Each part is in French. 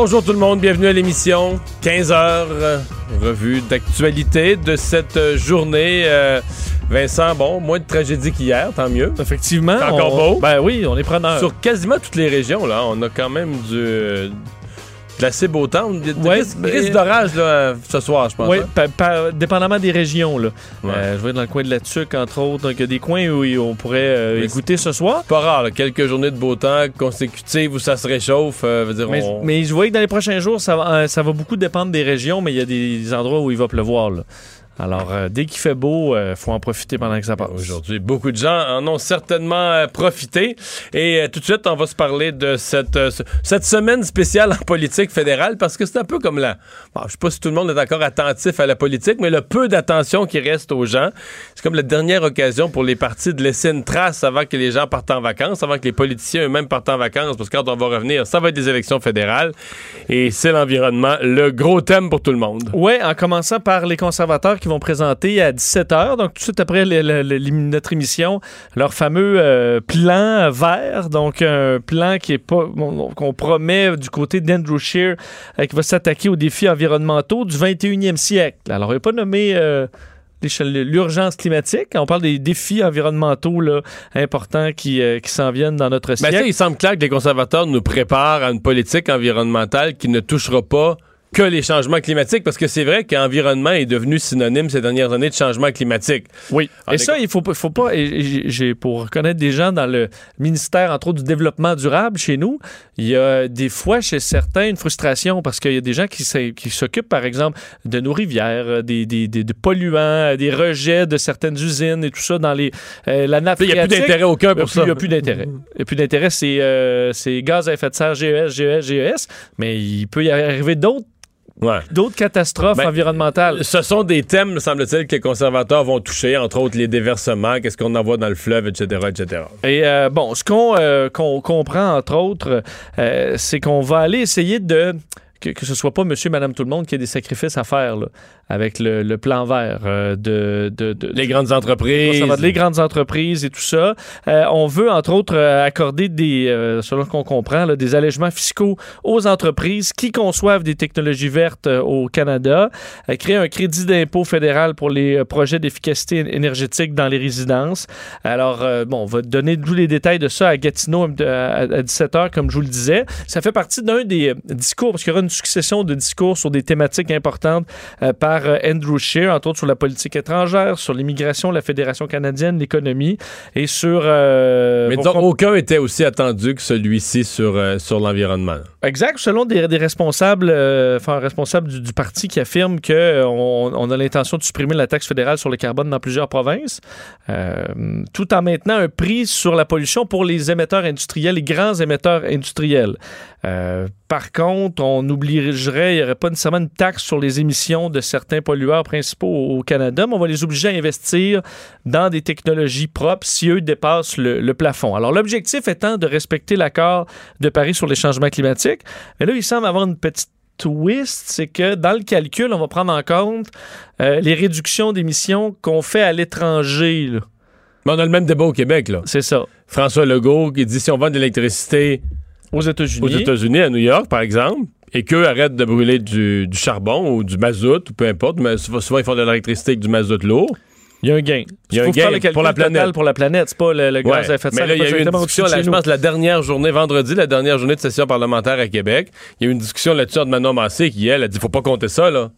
Bonjour tout le monde, bienvenue à l'émission 15 heures, euh, revue d'actualité de cette euh, journée. Euh, Vincent, bon, moins de tragédie qu'hier, tant mieux. Effectivement. C'est encore on- beau. Ben oui, on est preneur. Sur quasiment toutes les régions, là, on a quand même du de l'assez beau temps. Ouais, risques d'orage ce soir, je pense. Oui, hein. pa- dépendamment des régions. Là. Ouais. Euh, je vais dans le coin de la Tuque, entre autres. Donc, il y a des coins où on pourrait euh, écouter ce soir. Pas rare, là, quelques journées de beau temps consécutives où ça se réchauffe. euh, veut dire, Mais, on- mais je vois que dans les prochains jours, ça va, ça va beaucoup dépendre des régions, mais il y a des endroits où il va pleuvoir. là. Alors, euh, dès qu'il fait beau, il faut en profiter pendant que ça passe. Aujourd'hui, beaucoup de gens en ont certainement euh, profité. Et euh, tout de suite, on va se parler de cette, euh, ce- cette semaine spéciale en politique fédérale parce que c'est un peu comme la. Bon, je sais pas si tout le monde est encore attentif à la politique, mais le peu d'attention qui reste aux gens, c'est comme la dernière occasion pour les partis de laisser une trace avant que les gens partent en vacances, avant que les politiciens eux-mêmes partent en vacances, parce que quand on va revenir, ça va être des élections fédérales. Et c'est l'environnement, le gros thème pour tout le monde. Oui, en commençant par les conservateurs qui vont présenter à 17h, donc tout de suite après le- le- le- notre émission, leur fameux euh, plan vert, donc un plan qui est pas qu'on promet du côté d'Andrew Scheer, euh, qui va s'attaquer aux défis environnementaux du 21e siècle. Alors, il n'a pas nommé euh, l'urgence climatique, on parle des défis environnementaux là, importants qui, euh, qui s'en viennent dans notre Ben, siècle. ça, il semble clair que les conservateurs nous préparent à une politique environnementale qui ne touchera pas que les changements climatiques, parce que c'est vrai qu'environnement est devenu synonyme ces dernières années de changement climatique. Oui. Ah, et ça, il faut, pas- faut pas. j'ai- pour reconnaître des gens dans le ministère, entre autres, du développement durable chez nous, il y a des fois chez certains une frustration parce qu'il y a des gens qui, s'occupent, par exemple, de nos rivières, euh, des, des, des- de polluants, euh, des rejets de certaines usines et tout ça dans les, euh, la nappe Il n'y a plus d'intérêt aucun n'y pour ça. il y a plus d'intérêt. Il n'y a plus d'intérêt, c'est euh, c'est gaz à effet de serre, GES, GES, GES, mais il peut y arriver d'autres Ouais. d'autres catastrophes Ben, environnementales. Ce sont des thèmes, semble-t-il, que les conservateurs vont toucher, entre autres les déversements, qu'est-ce qu'on envoie dans le fleuve, etc., etc. Et euh, bon, ce qu'on euh, qu'on comprend, entre autres, euh, c'est qu'on va aller essayer de. Que, que ce soit pas monsieur, madame, tout le monde qui a des sacrifices à faire là, avec le, le plan vert euh, de, de, de- Les grandes entreprises. ça va de les grandes entreprises et tout ça. Euh, on veut, entre autres, euh, accorder des, euh, selon ce qu'on comprend, là, des allègements fiscaux aux entreprises qui conçoivent des technologies vertes euh, au Canada, euh, créer un crédit d'impôt fédéral pour les projets d'efficacité énergétique dans les résidences. Alors, euh, bon, on va donner tous les détails de ça à Gatineau à, à 17h, comme je vous le disais. Ça fait partie d'un des discours, parce qu'il y aura une succession de discours sur des thématiques importantes euh, par euh, Andrew Scheer, entre autres sur la politique étrangère, sur l'immigration, la Fédération canadienne, l'économie, et sur... euh, Mais qu'on- aucun était aussi attendu que celui-ci sur, euh, sur l'environnement. Exact, selon des, des responsables, euh, enfin, un responsable du, du parti qui affirme qu'on on a l'intention de supprimer la taxe fédérale sur le carbone dans plusieurs provinces, tout en maintenant un prix sur la pollution pour les émetteurs industriels, les grands émetteurs industriels. Euh, par contre, on obligerait, il n'y aurait pas nécessairement une taxe sur les émissions de certains pollueurs principaux au, au Canada, mais on va les obliger à investir dans des technologies propres si eux dépassent le, le plafond. Alors, l'objectif étant de respecter l'accord de Paris sur les changements climatiques, mais là, il semble avoir une petite twist, c'est que dans le calcul, on va prendre en compte euh, les réductions d'émissions qu'on fait à l'étranger. Mais on a le même débat au Québec, là. C'est ça. François Legault qui dit si on vend de l'électricité Aux États-Unis. aux États-Unis, à New York, par exemple, et qu'eux arrêtent de brûler du, du charbon ou du mazout, ou peu importe, mais souvent, ils font de l'électricité avec du mazout lourd. Il y a un gain. Il y a un gain pour la planète. pour la planète. C'est pas le, le gaz à effet de mais serre. là, il y a eu une discussion, de là, je pense, la dernière journée, vendredi, la dernière journée de session parlementaire à Québec. Il y a eu une discussion là-dessus entre Manon Massé qui, elle, a dit faut pas compter ça, là.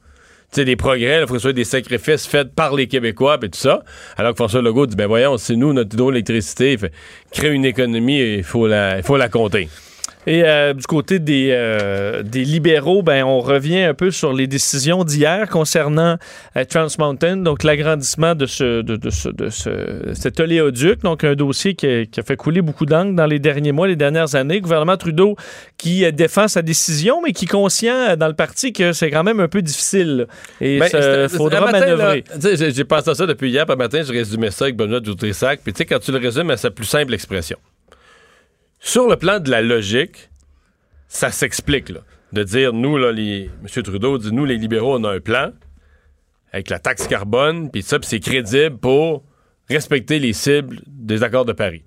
Tu sais, des progrès, il faut que ce soit des sacrifices faits par les Québécois et tout ça. Alors que François Legault dit ben voyons, c'est nous, notre hydroélectricité, fait, crée une économie il faut la, il faut la compter. Et euh, du côté des, euh, des libéraux, ben, on revient un peu sur les décisions d'hier concernant euh, Trans Mountain, donc l'agrandissement de, ce, de, de, ce, de ce- cet oléoduc, donc un dossier qui a, qui a fait couler beaucoup d'encre dans les derniers mois, les dernières années. Le gouvernement Trudeau qui défend sa décision, mais qui est conscient dans le parti que c'est quand même un peu difficile. Et Ben, il c'était- faudra matin, manœuvrer. J'ai pensé à ça depuis hier, un matin, je résumais ça avec Benoît Dutrisac. Puis tu sais, quand tu le résumes à sa plus simple expression, sur le plan de la logique, ça s'explique, là. De dire, nous, là, les, M. Trudeau dit, nous, les libéraux, on a un plan avec la taxe carbone, puis ça, puis c'est crédible pour respecter les cibles des accords de Paris.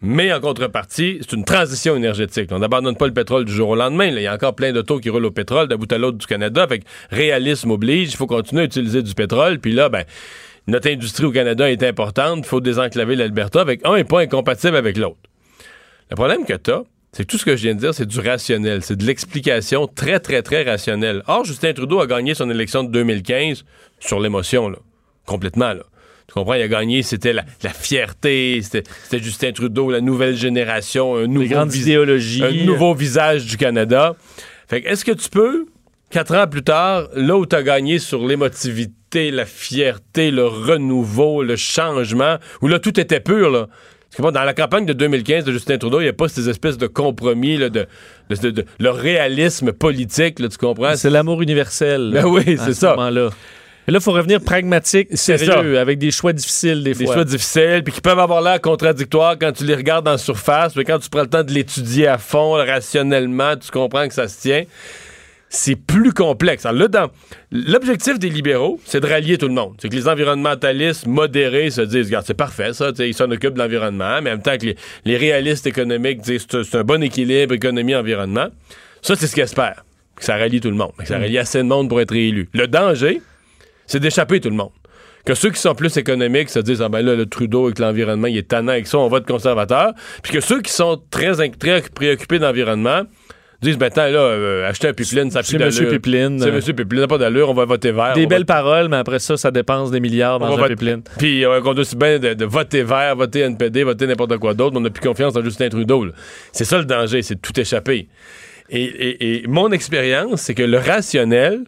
Mais en contrepartie, c'est une transition énergétique. On n'abandonne pas le pétrole du jour au lendemain. Il y a encore plein d'autos qui roulent au pétrole d'un bout à l'autre du Canada. Fait réalisme oblige, il faut continuer à utiliser du pétrole. Puis là, ben, notre industrie au Canada est importante. Il faut désenclaver l'Alberta. Avec un n'est pas incompatible avec l'autre. Le problème que tu as, c'est que tout ce que je viens de dire, c'est du rationnel. C'est de l'explication très, très, très rationnelle. Or, Justin Trudeau a gagné son élection de 2015 sur l'émotion, là. Complètement, là. Tu comprends? Il a gagné, c'était la, la fierté, c'était Justin Trudeau, la nouvelle génération, un Les nouveau, un nouveau visage du Canada. Fait que est-ce que tu peux, quatre ans plus tard, là où tu as gagné sur l'émotivité, la fierté, le renouveau, le changement, où là tout était pur, là. Dans la campagne de 2015 de Justin Trudeau, il n'y a pas ces espèces de compromis, là, de, de- de- de- le réalisme politique, là, tu comprends? C'est l'amour universel. Ben oui, c'est ce ça. moment-là. Mais là, il faut revenir pragmatique, sérieux, avec des choix difficiles des des fois. choix difficiles, puis qui peuvent avoir l'air contradictoires quand tu les regardes en surface, mais quand tu prends le temps de l'étudier à fond, rationnellement, tu comprends que ça se tient. C'est plus complexe. Alors là, dans- l'objectif des libéraux, c'est de rallier tout le monde. C'est que les environnementalistes modérés se disent, regarde, c'est parfait, ça, ils s'en occupent de l'environnement, mais en même temps que les, les réalistes économiques disent, c'est un bon équilibre économie-environnement. Ça, c'est ce qu'ils espèrent, que ça rallie tout le monde, que ça rallie assez de monde pour être élu. Le danger, c'est d'échapper tout le monde. Que ceux qui sont plus économiques se disent, ah ben là, le Trudeau avec l'environnement, il est tannant avec ça, on vote conservateur. Puis que ceux qui sont très, très préoccupés d'environnement disent, ben attends, là, euh, acheter un pipeline, ça C'est plus Monsieur d'allure. Pipeline. C'est Monsieur Pipeline, n'a pas d'allure, on va voter vert. Des on va- belles paroles, mais après ça, ça dépense des milliards on dans va un voter- pipeline. Puis euh, on doit aussi bien de, de voter vert, voter NPD, voter n'importe quoi d'autre, mais on n'a plus confiance en Justin Trudeau. C'est ça le danger, c'est de tout échapper. Et, et- et mon expérience, c'est que le rationnel,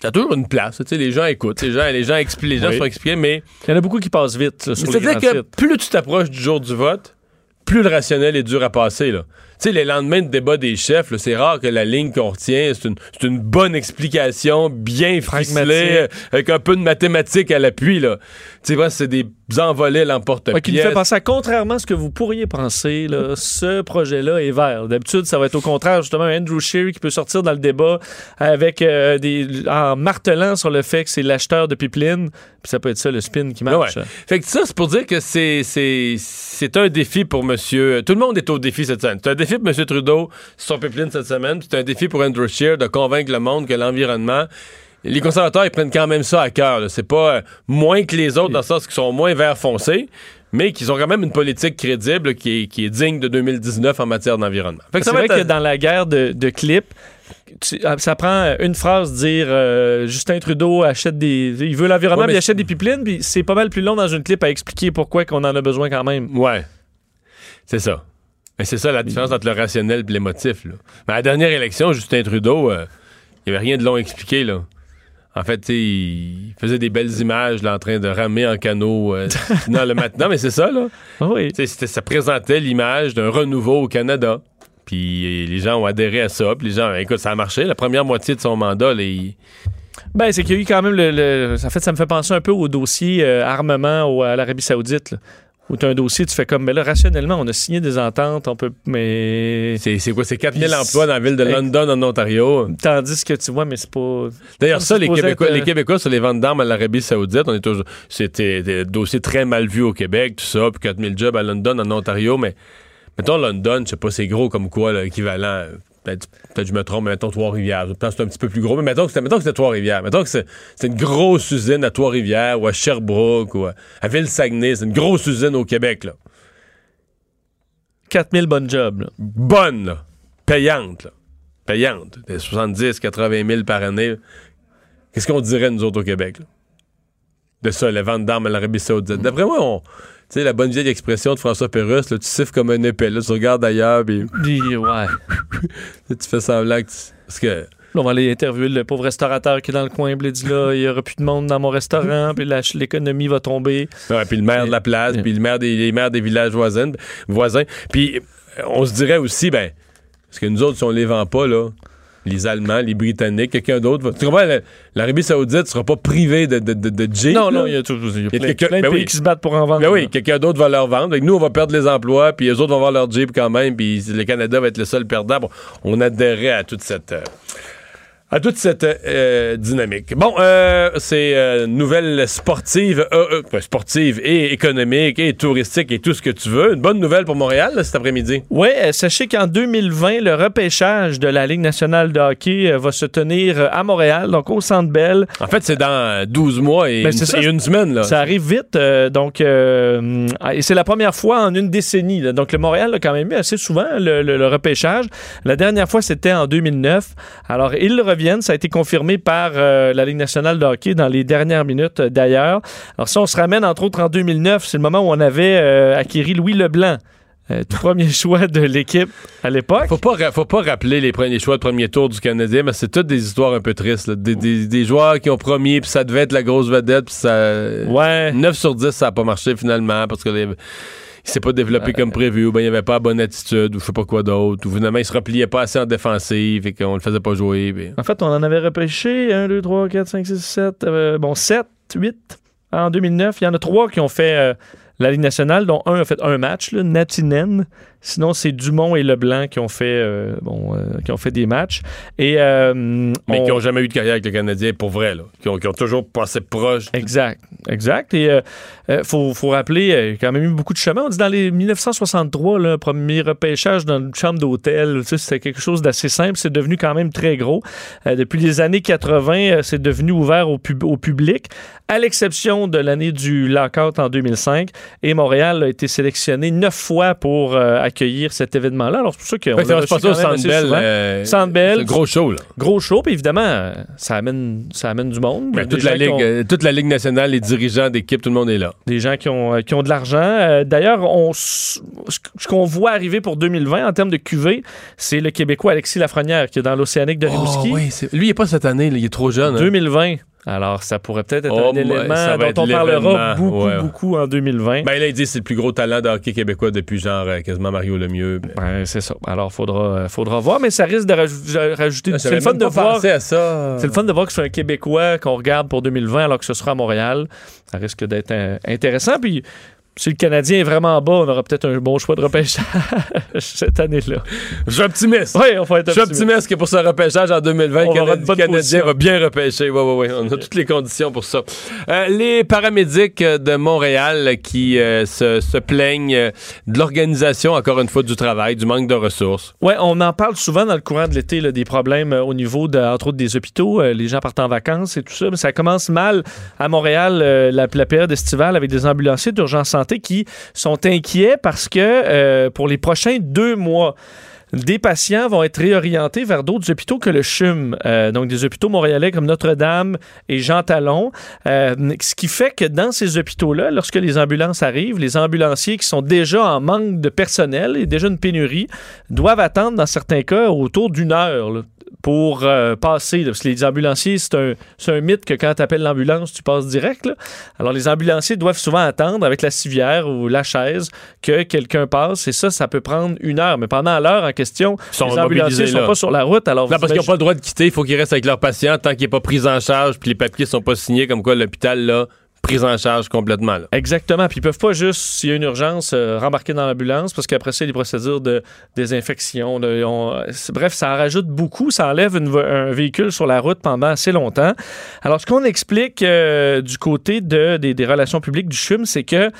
ça a toujours une place. Tu sais, les gens écoutent, les gens, les gens, expli- les gens Oui. sont expliqués, mais Il y en a beaucoup qui passent vite c'est-à-dire que sites. plus tu t'approches du jour du vote, plus le rationnel est dur à passer. Là. Tu sais, les lendemains de débat des chefs, c'est rare que la ligne qu'on retient, c'est une, bonne explication, bien ficelée, avec un peu de mathématiques à l'appui. là. Tu sais, c'est des envolées à l'emporte-pièce. Ouais, qui nous fait penser à contrairement à ce que vous pourriez penser, là, ce projet-là est vert. D'habitude, ça va être au contraire, justement, Andrew Scheer qui peut sortir dans le débat avec euh, des en martelant sur le fait que c'est l'acheteur de pipeline. Puis ça peut être ça le spin qui marche. Ouais. Fait que ça, c'est pour dire que c'est, c'est, c'est un défi pour monsieur. Tout le monde est au défi cette semaine. C'est un défi pour monsieur Trudeau, sur son pipeline cette semaine. C'est un défi pour Andrew Scheer de convaincre le monde que l'environnement. Les conservateurs, ils prennent quand même ça à cœur. C'est pas euh, moins que les autres dans le sens qu'ils sont moins vert foncé, mais qu'ils ont quand même une politique crédible qui est, qui est digne de 2019 en matière d'environnement. Fait que C'est vrai être- que dans la guerre de, de clips, tu- ah, ça prend une phrase dire euh, Justin Trudeau achète des. Il veut l'environnement, Ouais, il achète des pipelines, puis c'est pas mal plus long dans une clip à expliquer pourquoi qu'on en a besoin quand même. Ouais. C'est ça. Mais c'est ça la différence entre le rationnel et l'émotif. Mais à la dernière élection, Justin Trudeau, euh, il n'y avait rien de long à expliquer. Là. En fait, il faisait des belles images là, en train de ramer en canot. euh, dans le matin. Non, mais c'est ça, là. Ah oui. Ça présentait l'image d'un renouveau au Canada. Puis euh, les gens ont adhéré à ça. Puis les gens, écoute, ça a marché. La première moitié de son mandat, là, il- Ben, c'est qu'il y a eu quand même le. le- en fait, ça me fait penser un peu au dossier euh, armement au- à l'Arabie Saoudite. là, où tu as un dossier, tu fais comme, mais là, rationnellement, on a signé des ententes, on peut. Mais. c'est quoi? C'est 4000 Puis emplois dans la ville de. London, en Ontario. Tandis que tu vois, mais c'est pas. D'ailleurs, ça, les Québécois, être, euh, les Québécois sur les ventes d'armes à l'Arabie Saoudite, on est toujours. C'était des dossiers très mal vus au Québec, tout ça, puis 4000 jobs à London, en Ontario, mais mettons London, je sais pas, c'est gros comme quoi, là, équivalent. Peut-être peut-être je me trompe, mais mettons Trois-Rivières. Je pense que c'est un petit peu plus gros, mais mettons que c'était Trois-Rivières. Mettons que c'est une grosse usine à Trois-Rivières ou à Sherbrooke ou à, à Ville-Saguenay. C'est une grosse usine au Québec, là. 4000 bonnes jobs. là. Bonne, là. Payante, là. Payante. Des 70, 80 000 par année. Qu'est-ce qu'on dirait, nous autres, au Québec, là? de ça, les ventes d'armes à l'Arabie Saoudite. D'après moi, on, sais, la bonne vieille expression de François Pérusse, là, tu siffles comme un épée. Là, tu regardes ailleurs, puis ouais. tu fais semblant que tu... Parce que... Là, on va aller interviewer le pauvre restaurateur qui est dans le coin. Il dit là, il n'y aura plus de monde dans mon restaurant. Puis l'économie va tomber. Ouais, puis le maire de la place, puis le maire des, les maires des villages voisins. voisins. Puis on se dirait aussi, ben, parce que nous autres, si on les vend pas, là, les Allemands, les Britanniques, quelqu'un d'autre, va- tu comprends, la- l'Arabie Saoudite sera pas privée de, de, de, de Jeep, Non, là. non, il y a, il y a y a plein, de ben pays oui. qui se battent pour en vendre. Ben oui, quelqu'un d'autre va leur vendre. Nous, on va perdre les emplois, puis les autres vont avoir leur Jeep quand même, puis le Canada va être le seul perdant. Bon, on adhérait à toute cette. euh, à toute cette euh, dynamique. Bon, euh, c'est euh, nouvelle sportive, euh, euh, ouais, sportive et économique et touristique et tout ce que tu veux. Une bonne nouvelle pour Montréal là, cet après-midi? Oui, sachez qu'en 2020, le repêchage de la Ligue nationale de hockey va se tenir à Montréal, donc au Centre Bell. En fait, c'est dans 12 mois et, Ben, une, c'est ça. et une semaine. Là. Ça arrive vite, donc et c'est la première fois en une décennie. là. Donc le Montréal a quand même eu assez souvent le, le- le repêchage. La dernière fois, c'était en 2009. Alors ils reviennent, ça a été confirmé par euh, la Ligue nationale de hockey dans les dernières minutes euh, d'ailleurs. Alors si on se ramène entre autres en 2009, c'est le moment où on avait euh, acquéri Louis Leblanc. euh, premier choix de l'équipe à l'époque. Faut pas, faut pas rappeler les premiers choix de premier tour du Canadien, mais c'est toutes des histoires un peu tristes. là. Des, des- des joueurs qui ont promis, puis ça devait être la grosse vedette, puis ça. Ouais. 9 sur 10, ça n'a pas marché finalement parce que les- s'est pas développé comme prévu, ou bien il avait pas la bonne attitude, ou je sais pas quoi d'autre, ou finalement il se repliait pas assez en défensive et qu'on le faisait pas jouer. puis- En fait, on en avait repêché 1, 2, 3, 4, 5, 6, 7, euh, bon, 7, 8 en 2009. Il y en a trois qui ont fait euh, la Ligue nationale, dont un a fait un match, là, Natinen. Sinon, c'est Dumont et Leblanc qui ont fait, euh, bon, euh, qui ont fait des matchs. Et, euh, Mais on- qui ont jamais eu de carrière avec le Canadien pour vrai, là. Qui ont, qui ont toujours passé proche. Exact, exact. Et euh, faut, faut rappeler, il y a quand même eu beaucoup de chemin. On dit dans les 1963, le premier repêchage dans une chambre d'hôtel, tu sais, c'était quelque chose d'assez simple. C'est devenu quand même très gros. Depuis les années 80, euh, c'est devenu ouvert au, pub- au public, à l'exception de l'année du lockout en 2005. Et Montréal a été sélectionné neuf fois pour accueillir cet événement-là. Alors c'est pour ça qu'on ça l'a passer au euh, gros show, là. Gros show, puis évidemment, ça amène, ça amène du monde. Ben, toute, la ligue, ont- euh, toute la Ligue nationale, les dirigeants d'équipe, tout le monde est là. des gens qui ont, euh, qui ont de l'argent. Euh, D'ailleurs, on ce qu'on voit arriver pour 2020 en termes de QV, c'est le Québécois Alexis Lafrenière qui est dans l'Océanique de Rimouski. Oh, oui, lui, il est pas cette année, là, il est trop jeune. hein. 2020. Alors, ça pourrait peut-être être Oh, un élément dont on parlera beaucoup, Ouais, beaucoup en 2020. Ben là, il dit que c'est le plus gros talent de hockey québécois depuis genre euh, quasiment Mario Lemieux. Ben, c'est ça. Alors, faudra, euh, faudra voir, mais ça risque de raj- rajouter. Ah, c'est le fun de voir. C'est le fun de voir que c'est un Québécois qu'on regarde pour 2020 alors que ce sera à Montréal. Ça risque d'être euh, intéressant. Puis, si le Canadien est vraiment bas, on aura peut-être un bon choix de repêchage cette année-là. Je suis optimiste. Oui, on va être Je suis optimiste. optimiste que pour ce repêchage en 2020, On le Canadien, bonnes Canadien va bien repêcher. Oui, oui, oui. On a toutes les conditions pour ça. Euh, les paramédics de Montréal qui euh, se, se plaignent de l'organisation, encore une fois, du travail, du manque de ressources. Oui, on en parle souvent dans le courant de l'été, des problèmes euh, au niveau, de, entre autres, des hôpitaux. Les gens partent en vacances et tout ça. Mais ça commence mal à Montréal, la, la période estivale, avec des ambulanciers d'urgence santé qui sont inquiets parce que euh, pour les prochains deux mois, des patients vont être réorientés vers d'autres hôpitaux que le CHUM, euh, donc des hôpitaux montréalais comme Notre-Dame et Jean Talon. Euh, ce qui fait que dans ces hôpitaux-là, lorsque les ambulances arrivent, les ambulanciers qui sont déjà en manque de personnel et déjà une pénurie doivent attendre dans certains cas autour d'une heure. Pour euh, passer. parce que les ambulanciers, c'est un, un mythe que quand tu appelles l'ambulance, tu passes direct. là. Alors, les ambulanciers doivent souvent attendre avec la civière ou la chaise que quelqu'un passe. Et ça, ça peut prendre une heure. Mais pendant l'heure en question, sont les ambulanciers mobilisés, sont pas sur la route. Alors, Non, parce qu'ils n'ont pas le droit de quitter. Il faut qu'ils restent avec leurs patients tant qu'il n'est pas pris en charge puis les papiers sont pas signés comme quoi l'hôpital, là, pris en charge complètement. Exactement. Puis ils peuvent pas juste, s'il y a une urgence, euh, rembarquer dans l'ambulance parce qu'après ça, des procédures de désinfection. bref, ça rajoute beaucoup. Ça enlève un véhicule sur la route pendant assez longtemps. Alors, ce qu'on explique euh, du côté de, des, des relations publiques du CHUM, c'est que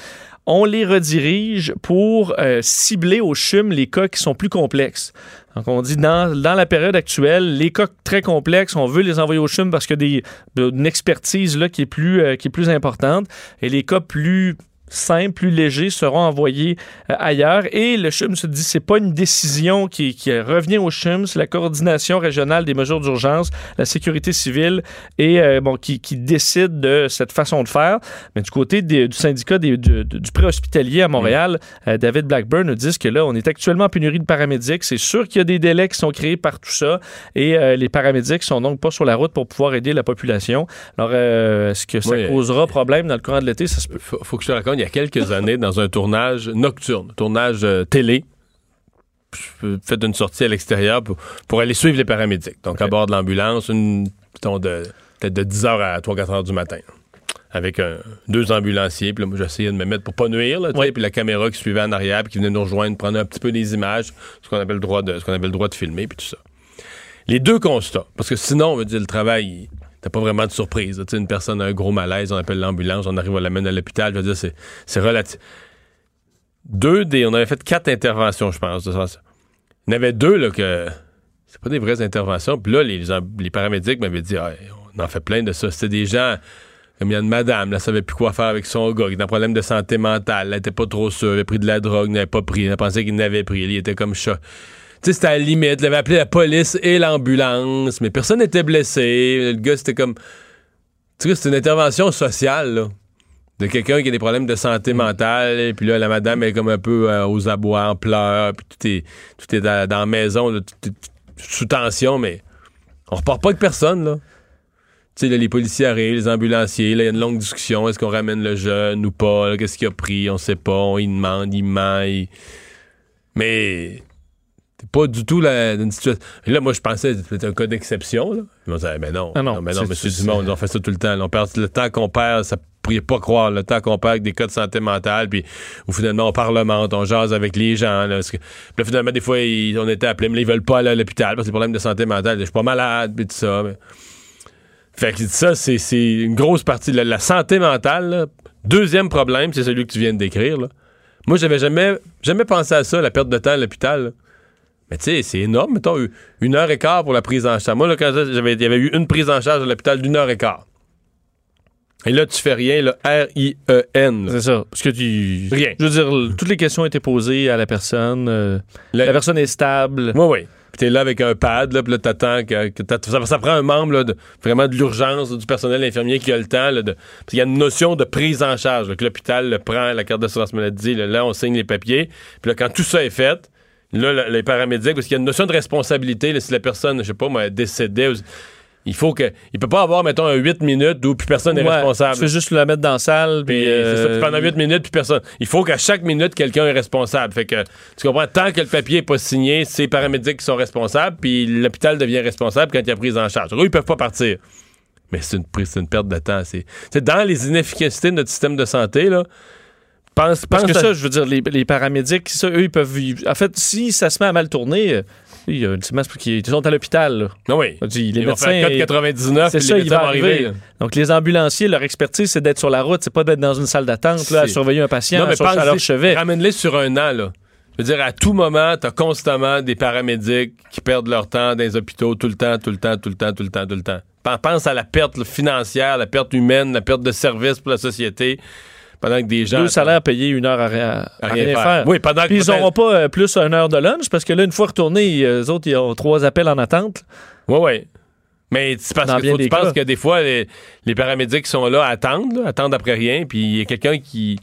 on les redirige pour euh, cibler au CHUM les cas qui sont plus complexes. Donc, on dit dans, la période actuelle, les cas très complexes, on veut les envoyer au CHUM parce qu'il y a une expertise qui, est plus, euh, qui est plus importante. Et les cas plus simples, plus légers seront envoyés euh, ailleurs. Et le CHUM se dit c'est pas une décision qui, qui revient au CHUM, c'est la coordination régionale des mesures d'urgence, la sécurité civile et euh, bon qui, qui décide de cette façon de faire. Mais du côté des- du syndicat des- du, du préhospitalier à Montréal, euh, David Blackburn nous dit que là, on est actuellement en pénurie de paramédics. C'est sûr qu'il y a des délais qui sont créés par tout ça et les paramédics sont donc pas sur la route pour pouvoir aider la population. Alors, est-ce que ça Oui. causera problème dans le courant de l'été? Ça se peut. Faut, faut que je te raconte, y a quelques années, dans un tournage nocturne, tournage euh, télé, je fait une sortie à l'extérieur pour, pour aller suivre les paramédics. Donc, à bord de l'ambulance, une, de, peut-être de 10h à 3-4 h du matin. Avec un- deux ambulanciers. Puis là, moi, j'essayais de me mettre pour pas nuire. Là, Oui. Puis la caméra qui suivait en arrière, puis qui venait nous rejoindre, prendre un petit peu des images, ce qu'on avait le droit de, ce qu'on avait le droit de filmer, puis tout ça. Les deux constats. Parce que sinon, on veut dire, le travail, il- t'as pas vraiment de surprise. une personne a un gros malaise, on appelle l'ambulance, on arrive, on l'amène à l'hôpital. Je veux dire, c'est, relatif. Deux des. On avait fait quatre interventions, je pense. Il y en avait deux, là, que. C'est pas des vraies interventions. Puis là, les, les paramédics m'avaient dit, Ah, on en fait plein de ça. C'était des gens. Comme il y a une madame, elle savait plus quoi faire avec son gars, qui était un problème de santé mentale, elle était pas trop sûre, elle avait pris de la drogue, n'avait pas pris, elle pensait qu'il n'avait pris, il était comme chat. Tu sais, c'était à la limite, il avait appelé la police et l'ambulance, mais personne n'était blessé. Le gars, c'était comme. Tu sais, c'est une intervention sociale, là. De quelqu'un qui a des problèmes de santé mentale, et puis là, la madame est comme un peu euh, aux abois, en pleurs, puis tout est, tout est dans, dans la maison, là, tout est sous tension, mais on repart pas avec personne, là. Tu sais, là, les policiers arrivent, les ambulanciers, là, il y a une longue discussion. Est-ce qu'on ramène le jeune ou pas? Qu'est-ce qu'il a pris? On sait pas. On y demande, il ment. il- Mais pas du tout dans une situation. Là, moi, je pensais que c'était un cas d'exception. Là? Ils m'ont dit, Ah, ben non. Ah non, mais non, c'est- monsieur c'est- Dumont, on fait ça tout le temps. là. On perd le temps qu'on perd, ça pourriez pas croire le temps qu'on perd avec des cas de santé mentale, puis où finalement on parlemente, on jase avec les gens. Là, que- puis là, finalement, des fois, ils- on était appelés, mais ils veulent pas aller à l'hôpital parce que des problèmes de santé mentale. Je suis pas malade, puis tout ça. mais- Fait que ça, c'est c'est une grosse partie de la, la santé mentale. là. Deuxième problème, c'est celui que tu viens de décrire. là. Moi, j'avais jamais, jamais pensé à ça, la perte de temps à l'hôpital. Mais tu sais, c'est énorme, mettons, une heure et quart pour la prise en charge. Moi, là, quand j'avais- il y avait eu une prise en charge à l'hôpital d'une heure et quart. Et là, tu fais rien, là, R-I-E-N. C'est ça. Parce que tu. Rien. Je veux dire, toutes les questions ont été posées à la personne. euh, Le- la personne est stable. Oui, oui. Puis t'es là avec un pad, là, puis là, t'attends que, ça, ça prend un membre, là, de, vraiment de l'urgence, du personnel infirmier qui a le temps, là, de, parce qu'il y a une notion de prise en charge, là, que l'hôpital le prend, la carte d'assurance maladie, là, là, on signe les papiers, puis là, quand tout ça est fait, là, le- les paramédics, parce qu'il y a une notion de responsabilité, là, si la personne, je sais pas, moi, décédait, il faut que, il peut pas avoir, mettons, un 8 minutes où plus personne n'est Ouais, responsable. Tu fais juste la mettre dans la salle. Puis, c'est ça, euh, pendant 8 minutes, puis personne. Il faut qu'à chaque minute, quelqu'un est responsable. Fait que, tu comprends, tant que le papier n'est pas signé, c'est les paramédics qui sont responsables, puis l'hôpital devient responsable quand il y a prise en charge. Eux, ils peuvent pas partir. Mais c'est une, prise- c'est une perte de temps. C'est c'est dans les inefficacités de notre système de santé, là. Pense, Parce que à- ça, je veux dire, les, les paramédics, ça, eux, ils peuvent. vivre- En fait, si ça se met à mal tourner, euh, il y a ultimement, c'est parce qu'ils sont à l'hôpital. là. Ah oui. On dit, les Ils vont médecins. faire code 99, c'est ça, les il médecins va vont arriver. Donc, les ambulanciers, leur expertise, c'est d'être sur la route, c'est pas d'être dans une salle d'attente, là, à surveiller un patient Non, mais sur, à leur chevet. ramène-les sur un an, là. Je veux dire, à tout moment, t'as constamment des paramédics qui perdent leur temps dans les hôpitaux tout le temps, tout le temps, tout le temps, tout le temps, tout le temps. Pen- Pense à la perte financière, la perte humaine, la perte de service pour la société, pendant que des gens... Deux salaires payés une heure à rien, à à rien faire. Oui, pendant que Puis ils peut-être- n'auront pas euh, plus une heure de lunch parce que là, une fois retournés, eux autres, ils ont trois appels en attente. Oui, oui. Mais c'est parce que faut que tu penses que des fois, les, les paramédics sont là, attendent, là, attendent après rien, puis il y a quelqu'un qui...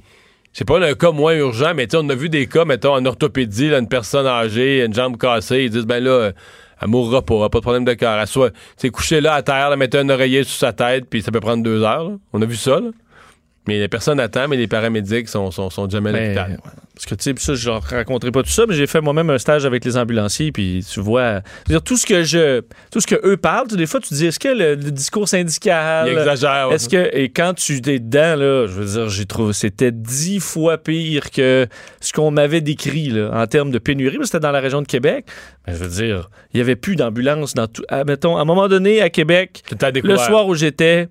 C'est pas un cas moins urgent, mais tu on a vu des cas, mettons, en orthopédie, là, une personne âgée, une jambe cassée, ils disent, ben là, elle mourra pas, elle a pas de problème de cœur. Elle soit, tu couchée là à terre, là, mettez un oreiller sur sa tête, puis ça peut prendre deux heures. là. On a vu ça, là. Mais les personnes attendent, mais les paramédics sont, sont, sont jamais à Mais, l'hôpital. Parce que, tu sais, ça, je leur raconterai pas tout ça, mais j'ai fait moi-même un stage avec les ambulanciers, puis tu vois, dire, tout ce que je, tout ce que eux parlent, des fois, tu te dis, est-ce que le, le discours syndical, Il exagère. ouais. est-ce que, et quand tu es dedans, là, je veux dire, j'ai trouvé, c'était dix fois pire que ce qu'on m'avait décrit, là, en termes de pénurie, mais c'était dans la région de Québec. Ben, je veux dire, il y avait plus d'ambulance dans tout, mettons, à un moment donné, à Québec, le soir où j'étais,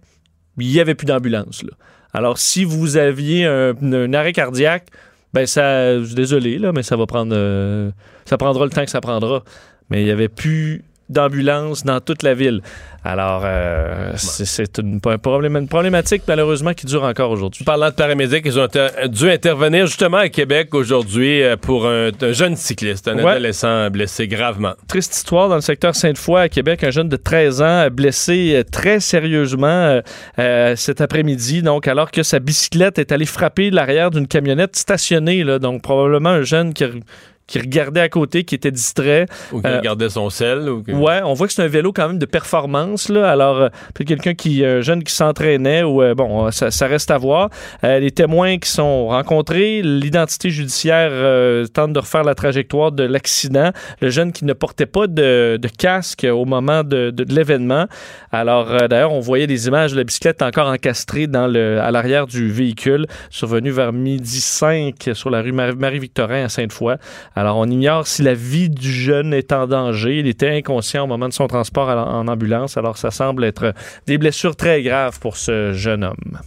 il n'y avait plus d'ambulance. là. Alors, si vous aviez un, arrêt cardiaque, ben ça, désolé, là, mais ça va prendre, euh, ça prendra le temps que ça prendra. Mais il n'y avait plus d'ambulances dans toute la ville. Alors, euh, c'est- une, une problématique malheureusement qui dure encore aujourd'hui. Parlant de paramédics, ils ont dû intervenir justement à Québec aujourd'hui euh, pour un, un jeune cycliste, un Ouais. adolescent blessé gravement. Triste histoire dans le secteur Sainte-Foy à Québec, un jeune de 13 ans euh, blessé très sérieusement euh, cet après-midi, donc alors que sa bicyclette est allée frapper l'arrière d'une camionnette stationnée, là, donc probablement un jeune qui, qui regardait à côté, qui était distrait. Ou qui Euh, regardait son sel. Ou que- Ouais, on voit que c'est un vélo quand même de performance. Là. Alors, euh, peut-être quelqu'un qui, un jeune qui s'entraînait, ou euh, bon, euh, ça, ça reste à voir. Euh, les témoins qui sont rencontrés, l'identité judiciaire euh, tente de refaire la trajectoire de l'accident. Le jeune qui ne portait pas de, de casque au moment de, de- de l'événement. Alors, euh, d'ailleurs, on voyait des images de la bicyclette encore encastrée dans le, à l'arrière du véhicule, survenu vers midi 5 sur la rue Mar- Marie-Victorin à Sainte-Foy. Alors, on ignore si la vie du jeune est en danger. Il était inconscient au moment de son transport en ambulance. Alors, ça semble être des blessures très graves pour ce jeune homme.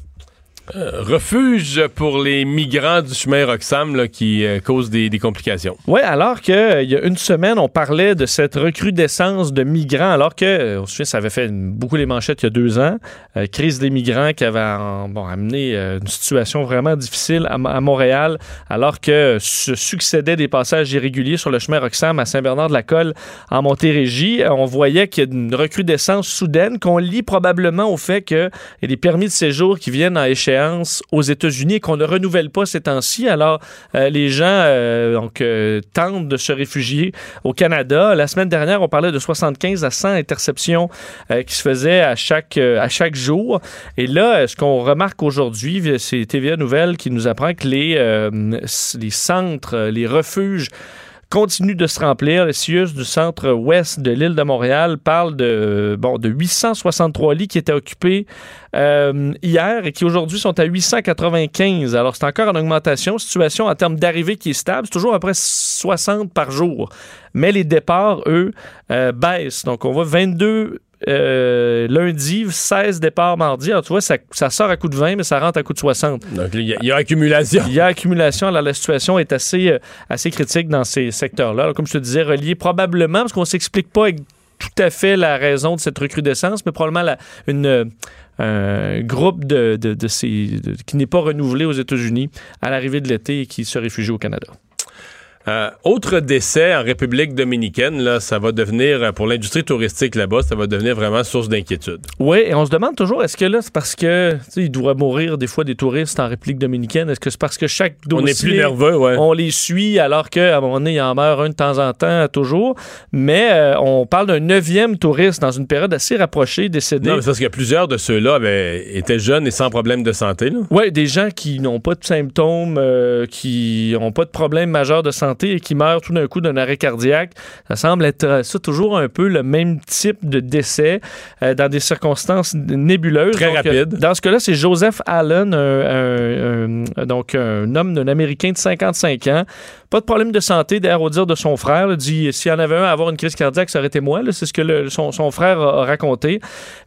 Euh, refuge pour les migrants du chemin Roxham qui euh, causent des, complications. Oui, alors qu'il y a une semaine, on parlait de cette recrudescence de migrants, alors que, euh, on se souvient, ça avait fait beaucoup les manchettes il y a deux ans. Euh, crise des migrants qui avait amené euh, une situation vraiment difficile à, Montréal, alors que se succédaient des passages irréguliers sur le chemin Roxham à Saint-Bernard-de-la-Colle en Montérégie. Euh, On voyait qu'il y a une recrudescence soudaine qu'on lie probablement au fait qu'il y a des permis de séjour qui viennent à aux États-Unis et qu'on ne renouvelle pas ces temps-ci. Alors, euh, les gens euh, euh, tentent de se réfugier au Canada. La semaine dernière, on parlait de 75 à 100 interceptions qui se faisaient à chaque, à chaque jour. Et là, ce qu'on remarque aujourd'hui, c'est TVA Nouvelle qui nous apprend que les, les centres, les refuges continuent de se remplir. Le CIUS du centre-ouest de l'île de Montréal parle de, bon, de 863 lits qui étaient occupés euh, hier et qui aujourd'hui sont à 895. Alors, c'est encore en augmentation. Situation en termes d'arrivée qui est stable. C'est toujours à près 60 par jour. Mais les départs, eux, euh, baissent. Donc, on voit 22 euh, lundi, 16 départs mardi. Alors, tu vois, ça, ça sort à coup de 20, mais ça rentre à coup de 60. Donc, il y, a- il y a accumulation. Il y a accumulation. Alors, la situation est assez, euh, assez critique dans ces secteurs-là. Alors, comme je te disais, relié probablement, parce qu'on ne s'explique pas tout à fait la raison de cette recrudescence, mais probablement la- une, euh, un groupe de, de- de ces, de- qui n'est pas renouvelé aux États-Unis à l'arrivée de l'été et qui se réfugie au Canada. Euh, autre décès en République dominicaine, là, ça va devenir, euh, pour l'industrie touristique là-bas, ça va devenir vraiment source d'inquiétude. Oui, et on se demande toujours, est-ce que là, c'est parce que, tu sais, il doit mourir des fois des touristes en République dominicaine? Est-ce que c'est parce que chaque On dossier... est plus nerveux, ouais. On les suit alors qu'à un moment donné, il en meurt un de temps en temps, toujours? Mais euh, on parle d'un neuvième touriste dans une période assez rapprochée décédé. Non, mais parce que plusieurs de ceux-là ben, étaient jeunes et sans problème de santé. Là. Oui, des gens qui n'ont pas de symptômes, euh, qui n'ont pas de problème majeur de santé et qui meurent tout d'un coup d'un arrêt cardiaque. Ça semble être euh, ça toujours un peu le même type de décès euh, dans des circonstances nébuleuses. Très Donc, euh, rapide. dans ce cas-là, c'est Joseph Allen, un, un- un- donc un homme d'un Américain de 55 ans. Pas de problème de santé, d'ailleurs, au dire de son frère. Il dit s'il y en avait un à avoir une crise cardiaque, ça aurait été moi. là. C'est ce que son, frère a, raconté.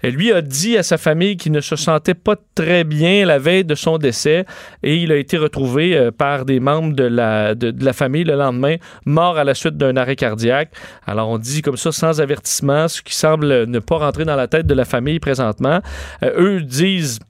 Et lui a dit à sa famille qu'il ne se sentait pas très bien la veille de son décès et il a été retrouvé euh, par des membres de la, de, de la famille le lendemain, mort à la suite d'un arrêt cardiaque. Alors on dit comme ça sans avertissement, ce qui semble ne pas rentrer dans la tête de la famille présentement. Euh, eux disent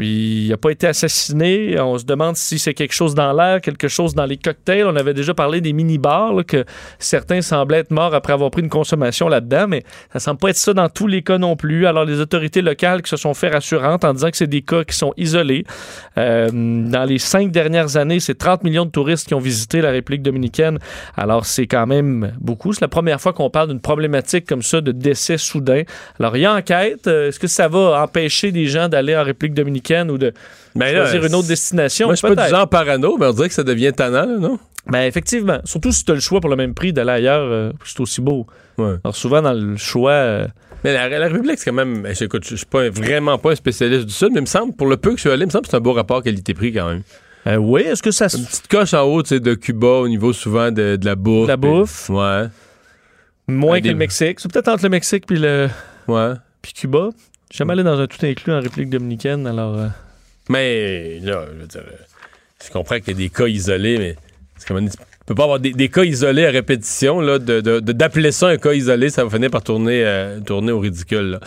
il n'a pas été assassiné. On se demande si c'est quelque chose dans l'air, quelque chose dans les cocktails. On avait déjà parlé des mini-bars, que certains semblaient être morts après avoir pris une consommation là-dedans, mais ça semble pas être ça dans tous les cas non plus. Alors, les autorités locales qui se sont fait rassurantes en disant que c'est des cas qui sont isolés. Euh, dans les cinq dernières années, c'est 30 millions de touristes qui ont visité la République dominicaine. Alors, c'est quand même beaucoup. C'est la première fois qu'on parle d'une problématique comme ça de décès soudain. Alors, il y a enquête. Euh, Est-ce que ça va empêcher des gens d'aller en République dominicaine? Ou de Ben là, choisir une autre destination? Moi, je suis pas du genre parano, mais on dirait que ça devient tannant, là, non? Ben, effectivement. Surtout si tu as le choix pour le même prix d'aller ailleurs, euh, c'est aussi beau. Ouais. Alors, souvent, dans le choix. euh, Mais la, la République, c'est quand même. ben, Écoute, je suis pas vraiment pas un spécialiste du Sud, mais il me semble, pour le peu que je suis allé, il me semble que c'est un beau rapport qualité-prix quand même. euh, oui, est-ce que ça. Une petite coche en haut, tu sais, de Cuba au niveau souvent de, de la bouffe. De la bouffe. Ouais. Moins que des- le Mexique. C'est peut-être entre le Mexique puis le Ouais. puis Cuba. Je suis jamais allé dans un tout inclus en République dominicaine, alors. euh, Mais là, je veux dire, euh, je comprends qu'il y a des cas isolés, mais c'est comme On peut pas avoir des, cas isolés à répétition, là, de, d'appeler ça un cas isolé, ça va finir par tourner, euh, au ridicule.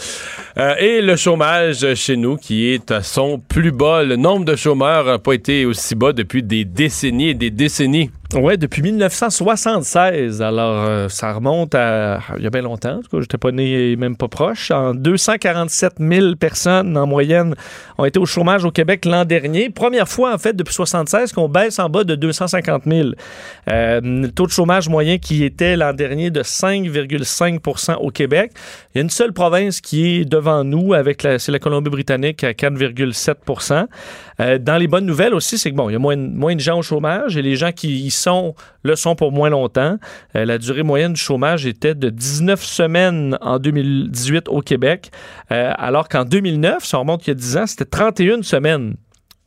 et le chômage chez nous qui est à son plus bas. Le nombre de chômeurs n'a pas été aussi bas depuis des décennies et des décennies. Ouais, depuis 1976. Alors, euh, ça remonte à il y a bien longtemps. En tout cas, j'étais pas né et même pas proche. En 247 000 personnes en moyenne ont été au chômage au Québec l'an dernier. Première fois, en fait, depuis 76 qu'on baisse en bas de 250 000. Euh, le taux de chômage moyen qui était l'an dernier de 5,5% au Québec. Il y a une seule province qui est devant nous, avec la, c'est la Colombie-Britannique à 4,7 euh, Dans les bonnes nouvelles aussi, c'est que bon, il y a moins, moins de gens au chômage et les gens qui y sont le sont pour moins longtemps. Euh, la durée moyenne du chômage était de 19 semaines en 2018 au Québec, euh, alors qu'en 2009, si on remonte il y a 10 ans, c'était 31 semaines.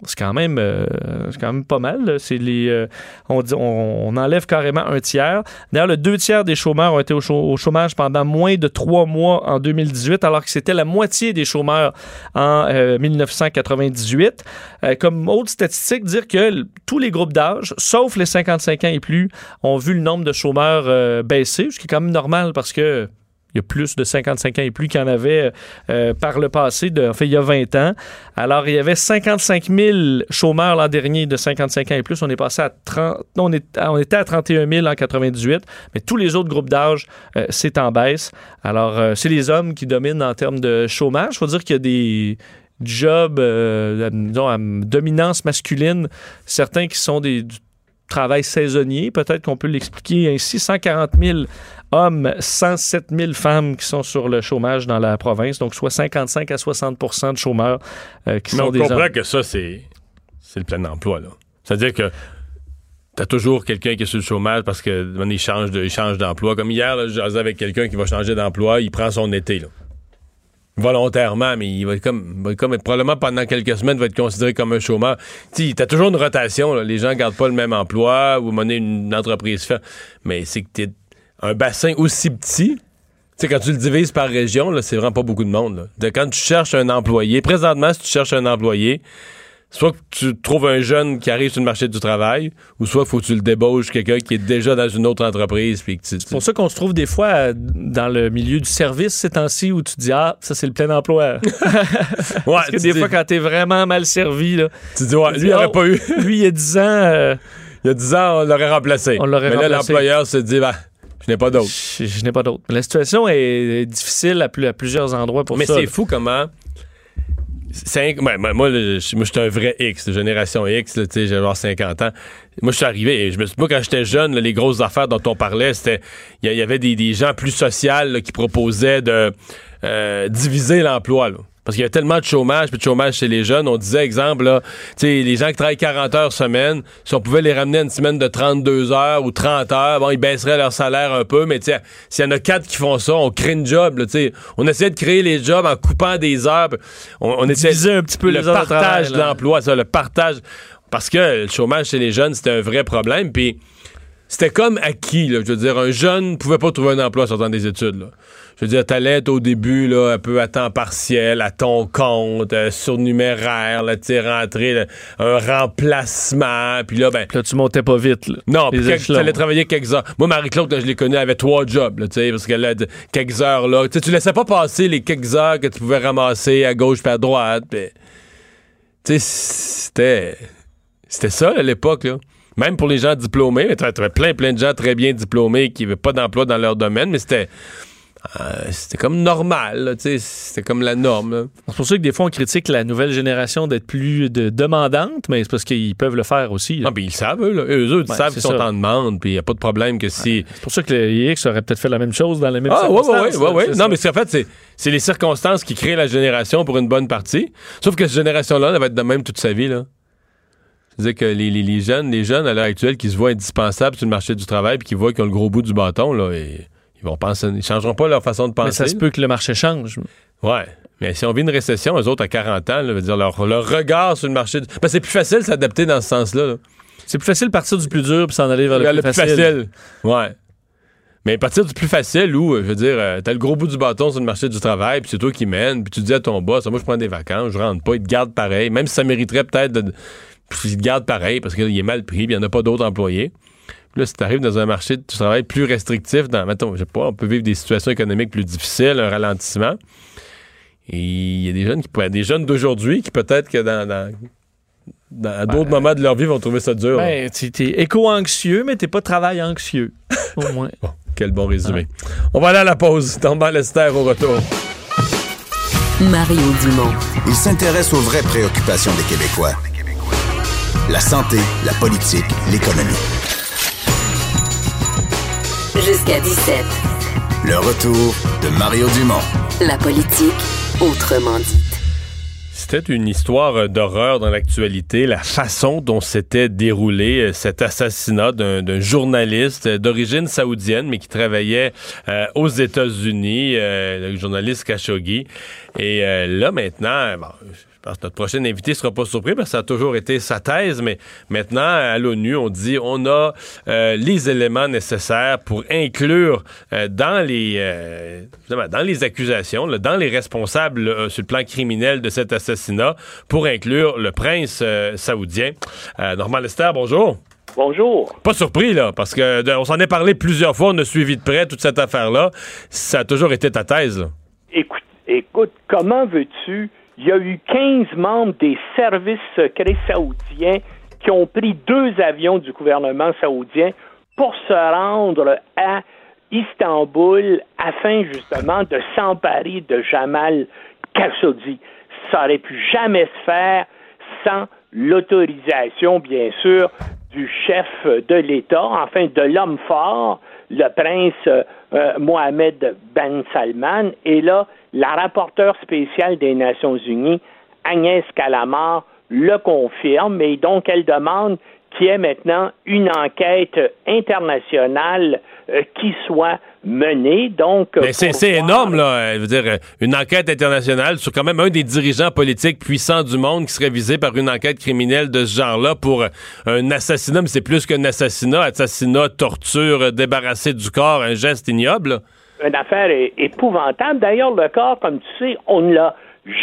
C'est quand même, euh, c'est quand même pas mal. C'est les, euh, on, dit- on, enlève carrément un tiers. D'ailleurs, le deux tiers des chômeurs ont été au, au chômage pendant moins de trois mois en 2018, alors que c'était la moitié des chômeurs en euh, 1998. Euh, comme autre statistique, dire que tous les groupes d'âge, sauf les 55 ans et plus, ont vu le nombre de chômeurs euh, baisser, ce qui est quand même normal parce que plus de 55 ans et plus qu'il y en avait euh, par le passé, en fait, il y a 20 ans. Alors, il y avait 55 000 chômeurs l'an dernier de 55 ans et plus. On est passé à 30, non, on, était à 31 000 en 98, mais tous les autres groupes d'âge, euh, c'est en baisse. Alors, euh, c'est les hommes qui dominent en termes de chômage. Il faut dire qu'il y a des jobs, euh, disons, à dominance masculine, certains qui sont des, travail saisonnier, peut-être qu'on peut l'expliquer ainsi, 140 000 hommes, 107 000 femmes qui sont sur le chômage dans la province, donc soit 55 à 60% de chômeurs euh, qui Mais sont on des comprend hommes. que ça, c'est, le plein emploi. Là. C'est-à-dire que t'as toujours quelqu'un qui est sur le chômage parce que bon, il change, de, d'emploi. Comme hier, là, je avec quelqu'un qui va changer d'emploi, il prend son été. Là. Volontairement, mais il va comme, comme probablement pendant quelques semaines va être considéré comme un chômeur. Tu t'as toujours une rotation. Les gens gardent pas le même emploi ou monnaie une entreprise. Mais c'est que t'es un bassin aussi petit. Tu sais, quand tu le divises par région, là, c'est vraiment pas beaucoup de monde. là. De, quand tu cherches un employé, présentement, si tu cherches un employé, soit que tu trouves un jeune qui arrive sur le marché du travail, ou soit faut que tu le débauches quelqu'un qui est déjà dans une autre entreprise. Puis que tu, C'est pour ça qu'on se trouve des fois euh, dans le milieu du service ces temps-ci où tu te dis Ah, ça c'est le plein emploi. ouais, Parce que des dis- fois, quand t'es vraiment mal servi, là, tu dis, ouais, tu lui, dis, il aurait oh, pas eu. lui, il y a 10 ans, euh, Il y a 10 ans, on l'aurait remplacé. On l'aurait Mais là, l'employeur se dit, bah, je n'ai pas d'autre. je, je n'ai pas d'autre. La situation est difficile à, plus- à plusieurs endroits pour Mais ça. c'est fou comment. C'est inc- ouais, moi, je suis un vrai X, génération X, j'ai genre 50 ans. Moi, je suis arrivé, je me suis- moi, quand j'étais jeune, les grosses affaires dont on parlait, c'était, il y, avait des, des gens plus sociaux qui proposaient de euh, diviser l'emploi. Parce qu'il y a tellement de chômage, puis de chômage chez les jeunes. On disait, exemple, là, les gens qui travaillent 40 heures semaine, si on pouvait les ramener à une semaine de 32 heures ou 30 heures, bon, ils baisseraient leur salaire un peu, mais s'il y en a quatre qui font ça, on crée une job, là. On essayait de créer les jobs en coupant des heures. On, on essayait un petit peu le partage de l'emploi, ça, le partage. Parce que le chômage chez les jeunes, c'était un vrai problème. Puis c'était comme acquis, là. Je veux dire, un jeune ne pouvait pas trouver un emploi sortant des études, là. Je veux dire, t'allais être au début, là, un peu à temps partiel, à ton compte, euh, surnuméraire, là, tu là, un remplacement, puis là, ben, Puis là, tu montais pas vite. là. non, puis t'allais travailler quelques heures. Moi, Marie-Claude, je l'ai connue, elle avait trois jobs, là, tu sais, parce qu'elle a quelques heures là. Tu sais, tu laissais pas passer les quelques heures que tu pouvais ramasser à gauche puis à droite. puis- Tu sais, c'était. C'était ça, à l'époque, là. Même pour les gens diplômés, mais t'avais t'avais plein, plein de gens très bien diplômés qui n'avaient pas d'emploi dans leur domaine, mais c'était. Euh, c'était comme normal, là, tu sais, c'était comme la norme. C'est pour ça que des fois, on critique la nouvelle génération d'être plus de demandante, mais c'est parce qu'ils peuvent le faire aussi. Ah, puis ils savent, eux, là. Eux, eux, ils Ouais, savent qu'ils sont en demande, puis il n'y a pas de problème que si. C'est pour ça que le IX aurait peut-être fait la même chose dans les mêmes Ah, ouais, ouais, circonstances. ouais, ouais, ouais. c'est Non, mais en fait, c'est, c'est les circonstances qui créent la génération pour une bonne partie. Sauf que cette génération-là, elle va être de même toute sa vie, là. C'est-à-dire que les, les- les jeunes, les jeunes à l'heure actuelle qui se voient indispensables sur le marché du travail puis qui voient qu'ils ont le gros bout du bâton, là, et ils vont penser, ils changeront pas leur façon de penser. Mais ça se peut que le marché change. Ouais. Mais si on vit une récession, eux autres à 40 ans, là, veut dire leur, leur regard sur le marché que c'est plus facile de s'adapter dans ce sens-là. là. C'est plus facile de partir du plus dur puis s'en aller vers le, plus, facile. Ouais. Mais partir du plus facile où, je veux dire, euh, t'as le gros bout du bâton sur le marché du travail, puis c'est toi qui mène, puis tu dis à ton boss, moi je prends des vacances, je rentre pas, il te garde pareil, même si ça mériterait peut-être de. Puis il te garde pareil parce qu'il est mal pris, puis il n'y en a pas d'autres employés. Là, si tu arrives dans un marché du travail plus restrictif, dans, mettons, je sais pas, on peut vivre des situations économiques plus difficiles, un ralentissement. Et il y a des jeunes qui pourraient, des jeunes d'aujourd'hui qui peut-être que dans, dans, dans- à d'autres moments de leur vie vont trouver ça dur. Ben, tu es éco-anxieux, mais t'es pas travail anxieux. Au moins. Bon, quel bon résumé. On va aller à la pause. Tombant Lester au retour. Mario Dumont. Il s'intéresse aux vraies préoccupations des Québécois. La santé, la politique, l'économie. Jusqu'à 17. Le retour de Mario Dumont. La politique, autrement dit. C'était une histoire d'horreur dans l'actualité, la façon dont s'était déroulé euh, cet assassinat d'un d'un journaliste d'origine saoudienne, mais qui travaillait euh, aux États-Unis, euh, le journaliste Khashoggi. Et euh, là, maintenant, bon, que notre prochain invité sera pas surpris parce que ça a toujours été sa thèse, mais maintenant, à l'ONU, on dit on a euh, les éléments nécessaires pour inclure euh, dans les euh, dans les accusations, là, dans les responsables sur le plan criminel de cet assassinat, pour inclure le prince saoudien. Normand Lester, bonjour. Bonjour. Pas surpris, là, parce que de- on s'en est parlé plusieurs fois, on a suivi de près toute cette affaire-là. Ça a toujours été ta thèse, là. Écoute, écoute, comment veux-tu? Il y a eu 15 membres des services secrets saoudiens qui ont pris deux avions du gouvernement saoudien pour se rendre à Istanbul afin justement de s'emparer de Jamal Khashoggi. Ça aurait pu jamais se faire sans l'autorisation, bien sûr, du chef de l'État, enfin de l'homme fort, le prince euh, Mohamed Ben Salman, et là, la rapporteure spéciale des Nations Unies, Agnès Calamar, le confirme, et donc elle demande qu'il y ait maintenant une enquête internationale qui soit menée. Donc, Mais c'est énorme, là. euh, Je veux dire, euh, une enquête internationale sur quand même un des dirigeants politiques puissants du monde qui serait visé par une enquête criminelle de ce genre-là pour euh, un assassinat, mais c'est plus qu'un assassinat, assassinat, torture, euh, débarrassé du corps, un geste ignoble. une affaire épouvantable. D'ailleurs, le corps, comme tu sais, on ne l'a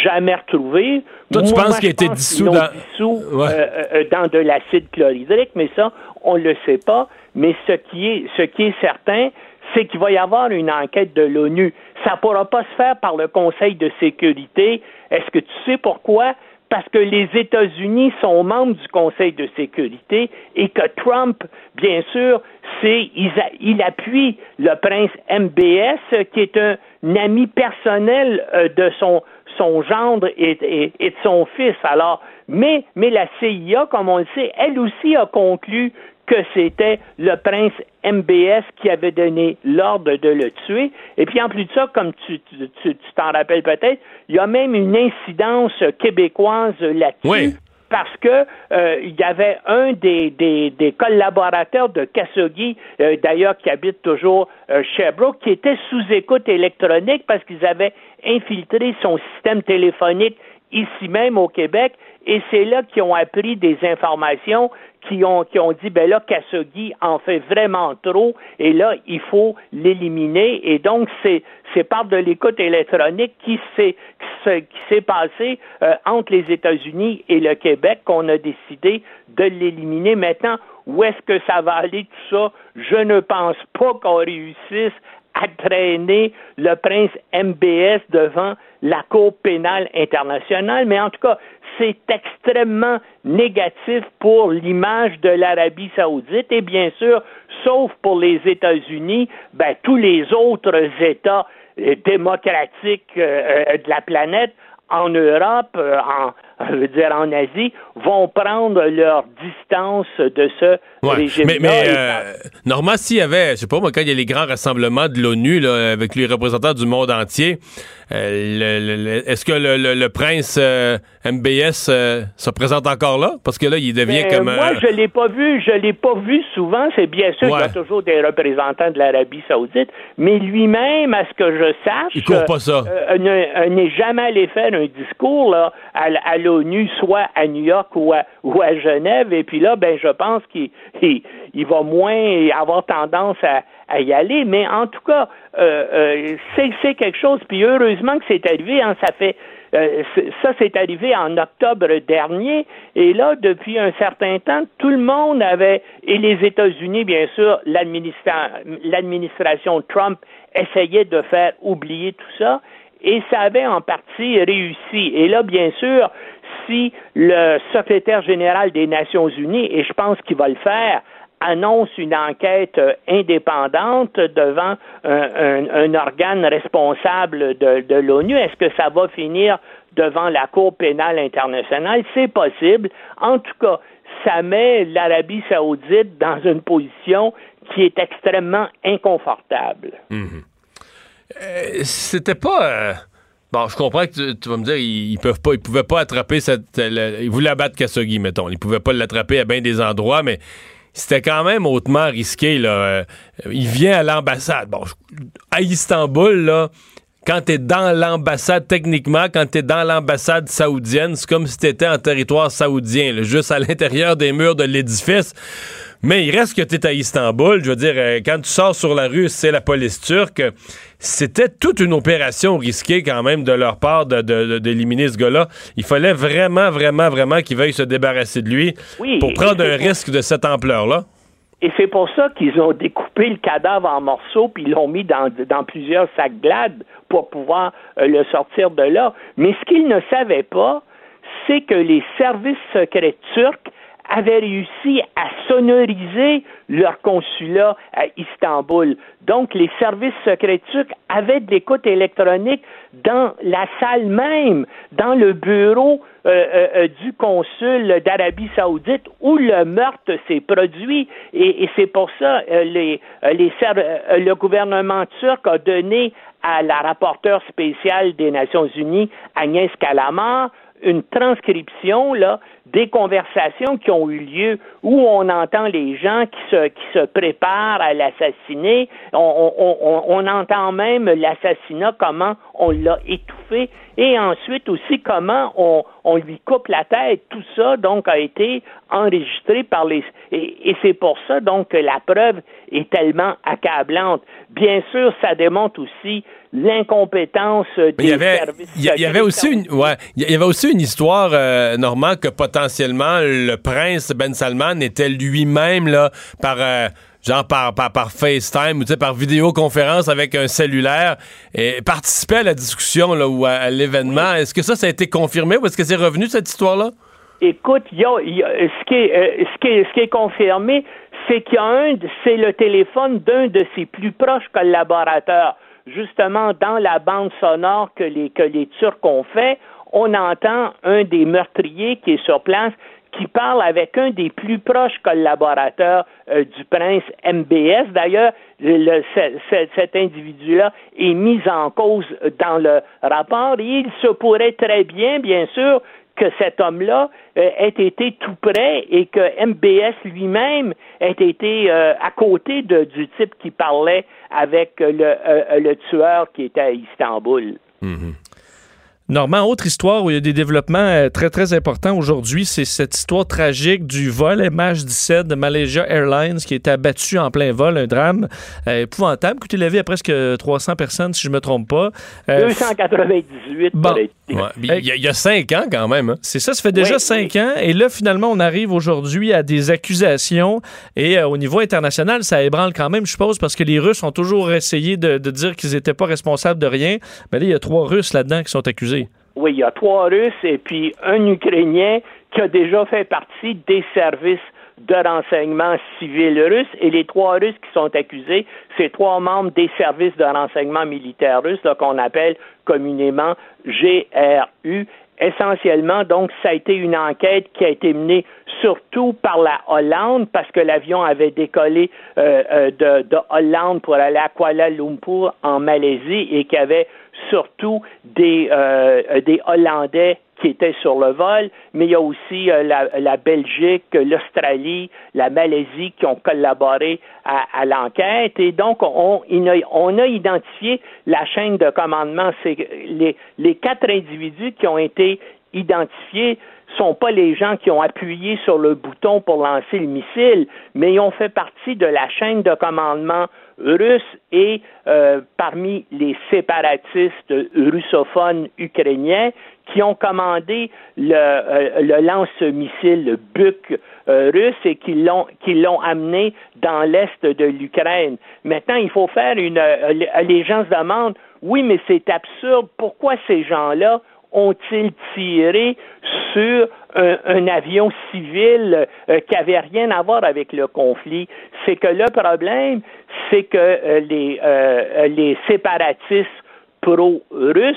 jamais retrouvé. Toi, tu Moi, penses qu'il a été dissous dans- dissous, Ouais. euh, euh, dans de l'acide chlorhydrique, mais ça, on ne le sait pas. Mais ce qui est, ce qui est certain, c'est qu'il va y avoir une enquête de l'ONU. Ça ne pourra pas se faire par le Conseil de sécurité. Est-ce que tu sais pourquoi? Parce que les États-Unis sont membres du Conseil de sécurité et que Trump, bien sûr, c'est il, il appuie le prince MBS, qui est un, ami personnel euh, de son son gendre et, et- et de son fils. Alors, mais, mais la CIA, comme on le sait, elle aussi a conclu que c'était le prince MBS qui avait donné l'ordre de le tuer. Et puis en plus de ça, comme tu tu- tu- tu t'en rappelles peut-être, il y a même une incidence québécoise là-dessus. Oui. Parce que euh, il y avait un des, des, des collaborateurs de Khashoggi, euh, d'ailleurs qui habite toujours euh, Sherbrooke, qui était sous écoute électronique parce qu'ils avaient infiltré son système téléphonique ici même au Québec, et c'est là qu'ils ont appris des informations qui ont, qui ont dit, ben là, Khashoggi en fait vraiment trop, et là, il faut l'éliminer, et donc c'est, c'est par de l'écoute électronique qui s'est, qui s'est- passé euh, entre les États-Unis et le Québec qu'on a décidé de l'éliminer. Maintenant, où est-ce que ça va aller tout ça? Je ne pense pas qu'on réussisse à traîner le prince MBS devant la Cour pénale internationale, mais en tout cas, c'est extrêmement négatif pour l'image de l'Arabie saoudite. Et bien sûr, sauf pour les États-Unis, ben, tous les autres États euh, démocratiques euh, euh, de la planète en Europe, en, je veux dire en Asie, vont prendre leur distance de ce Ouais. régime. Mais, mais euh, Normand, s'il y avait, je sais pas moi, quand il y a les grands rassemblements de l'ONU avec les représentants du monde entier, euh, est-ce que le, le- le prince euh, MBS euh, se présente encore là? Parce que là, il devient Ben, comme moi, je l'ai pas vu, je l'ai pas vu souvent. C'est bien sûr qu'il y a toujours des représentants de l'Arabie Saoudite, mais lui-même, à ce que je sache, Il court pas ça. euh, ne- euh, n'est jamais allé faire un discours là, à, à l'ONU, soit à New York ou à, Genève. Et puis là, ben, je pense qu'il il, il va moins avoir tendance à, à y aller, mais en tout cas, euh, euh, c'est quelque chose, puis heureusement que c'est arrivé, hein, ça fait euh, ça, c'est arrivé en octobre dernier. Et là, depuis un certain temps, tout le monde avait, et les États-Unis, bien sûr, l'administration Trump essayait de faire oublier tout ça. Et ça avait en partie réussi. Et là, bien sûr, si le secrétaire général des Nations Unies, et je pense qu'il va le faire, annonce une enquête indépendante devant un, organe responsable de, de l'ONU, est-ce que ça va finir devant la Cour pénale internationale? C'est possible. En tout cas, ça met l'Arabie saoudite dans une position qui est extrêmement inconfortable. Mhm. Euh, c'était pas... Euh, bon, je comprends que tu, vas me dire, ils, peuvent pas, ils pouvaient pas attraper cette... ils voulaient abattre Khashoggi, mettons. Ils pouvaient pas l'attraper à bien des endroits, mais c'était quand même hautement risqué. Là. Euh, il vient à l'ambassade. Bon, à Istanbul, là, quand tu es dans l'ambassade, techniquement, quand tu es dans l'ambassade saoudienne, c'est comme si tu étais en territoire saoudien, juste à l'intérieur des murs de l'édifice. Mais il reste que tu es à Istanbul. Je veux dire, euh, quand tu sors sur la rue, c'est la police turque. C'était toute une opération risquée quand même de leur part d'éliminer ce gars-là. Il fallait vraiment, vraiment, vraiment qu'ils veuillent se débarrasser de lui pour prendre un risque de cette ampleur-là. Et c'est pour ça qu'ils ont découpé le cadavre en morceaux puis l'ont mis dans, dans plusieurs sacs glades pour pouvoir euh, le sortir de là. Mais ce qu'ils ne savaient pas, c'est que les services secrets turcs avaient réussi à sonoriser leur consulat à Istanbul. Donc, les services secrets turcs avaient de l'écoute électronique dans la salle même, dans le bureau euh, euh, euh, du consul d'Arabie saoudite où le meurtre s'est produit. Et, c'est pour ça les, les le gouvernement turc a donné à la rapporteure spéciale des Nations Unies, Agnès Calamar, une transcription là, des conversations qui ont eu lieu où on entend les gens qui se, qui se préparent à l'assassiner. On, on, on, entend même l'assassinat, comment on l'a étouffé, et ensuite aussi comment on, on lui coupe la tête. Tout ça, donc, a été enregistré par les... Et, et c'est pour ça, donc, que la preuve est tellement accablante. Bien sûr, ça démontre aussi l'incompétence des il y avait, services. Il y, avait aussi une, ouais, il y avait aussi une histoire, euh, Normand, que potentiellement le prince Ben Salman était lui-même là par euh, genre par, par, par, FaceTime ou par vidéoconférence avec un cellulaire et participait à la discussion là, ou à, l'événement. Est-ce que ça, ça a été confirmé ou est-ce que c'est revenu cette histoire-là? Écoute, y a, ce, qui est, euh, ce, qui est, ce qui est confirmé, c'est qu'il y a un, c'est le téléphone d'un de ses plus proches collaborateurs justement dans la bande sonore que les, que les Turcs ont fait, on entend un des meurtriers qui est sur place qui parle avec un des plus proches collaborateurs euh, du prince MBS. D'ailleurs, cet individu-là est mis en cause dans le rapport et il se pourrait très bien, bien sûr, que cet homme-là euh, ait été tout près et que MBS lui-même ait été euh, à côté du type qui parlait avec le, euh, le tueur qui était à Istanbul. Mm-hmm. Normand, autre histoire où il y a des développements euh, très, très importants aujourd'hui, c'est cette histoire tragique du vol MH17 de Malaysia Airlines qui a été abattu en plein vol, un drame euh, épouvantable, coûté la vie à presque 300 personnes, si je ne me trompe pas. 298 bon. il, y a, cinq ans quand même. Hein. C'est ça, ça fait déjà cinq ans. Et là, finalement, on arrive aujourd'hui à des accusations. Et au niveau international, ça ébranle quand même, je suppose, parce que les Russes ont toujours essayé de, de dire qu'ils n'étaient pas responsables de rien. Mais là, il y a trois Russes là-dedans qui sont accusés. Oui, il y a trois Russes et puis un Ukrainien qui a déjà fait partie des services de renseignement civil russes et les trois Russes qui sont accusés, c'est trois membres des services de renseignement militaire russes qu'on appelle communément GRU. Essentiellement, donc, ça a été une enquête qui a été menée surtout par la Hollande parce que l'avion avait décollé euh, euh, de, de Hollande pour aller à Kuala Lumpur en Malaisie et qui avait surtout des, euh, des Hollandais qui étaient sur le vol, mais il y a aussi euh, la, Belgique, l'Australie, la Malaisie qui ont collaboré à, l'enquête. Et donc, on, a identifié la chaîne de commandement. C'est les quatre individus qui ont été identifiés sont pas les gens qui ont appuyé sur le bouton pour lancer le missile, mais ils ont fait partie de la chaîne de commandement russe et euh, parmi les séparatistes russophones ukrainiens qui ont commandé le, euh, le lance-missile le Buk euh, russe et qui l'ont qui l'ont amené dans l'est de l'Ukraine. Maintenant, il faut faire une les gens se demandent oui, mais c'est absurde. Pourquoi ces gens-là ont-ils tiré sur un, avion civil euh, qui avait rien à voir avec le conflit? C'est que le problème, c'est que euh, euh, les séparatistes pro-russes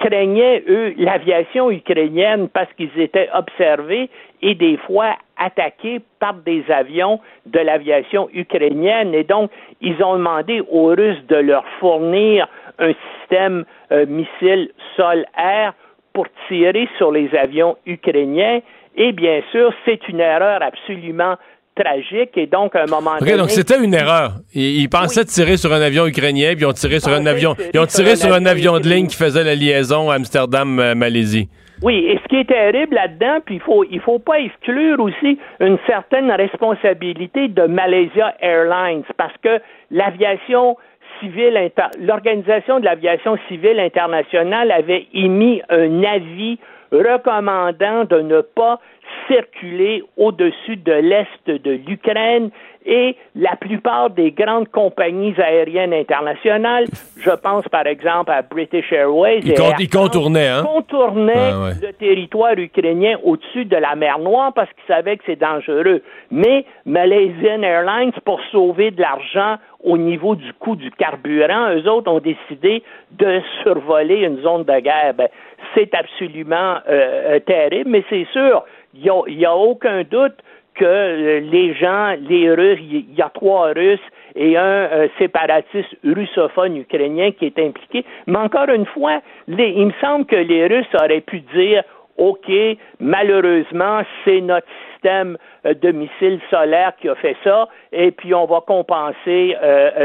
craignaient, eux, l'aviation ukrainienne parce qu'ils étaient observés et des fois attaqués par des avions de l'aviation ukrainienne. Et donc, ils ont demandé aux Russes de leur fournir un système euh, missile sol-air pour tirer sur les avions ukrainiens. Et bien sûr, c'est une erreur absolument tragique et donc à un moment donné. donc c'était une erreur. Ils, pensaient tirer sur un avion ukrainien, puis ils ont tiré sur un avion. Ils ont tiré sur un avion de ligne qui faisait la liaison Amsterdam-Malaisie. Oui, et ce qui est terrible là-dedans, puis il faut il faut pas exclure aussi une certaine responsabilité de Malaysia Airlines parce que l'aviation civile l'organisation de l'aviation civile internationale avait émis un avis recommandant de ne pas circuler au-dessus de l'est de l'Ukraine et la plupart des grandes compagnies aériennes internationales, je pense par exemple à British Airways, ils, contournaient, hein? le territoire ukrainien au-dessus de la mer Noire parce qu'ils savaient que c'est dangereux. Mais Malaysian Airlines, pour sauver de l'argent au niveau du coût du carburant, eux autres ont décidé de survoler une zone de guerre. Ben, c'est absolument euh, euh, terrible, mais c'est sûr, il n'y a, a aucun doute que euh, les gens, les Russes, il y a trois Russes et un euh, séparatiste russophone ukrainien qui est impliqué. Mais encore une fois, il me semble que les Russes auraient pu dire OK, malheureusement, c'est notre système euh, de missiles solaires qui a fait ça, et puis on va compenser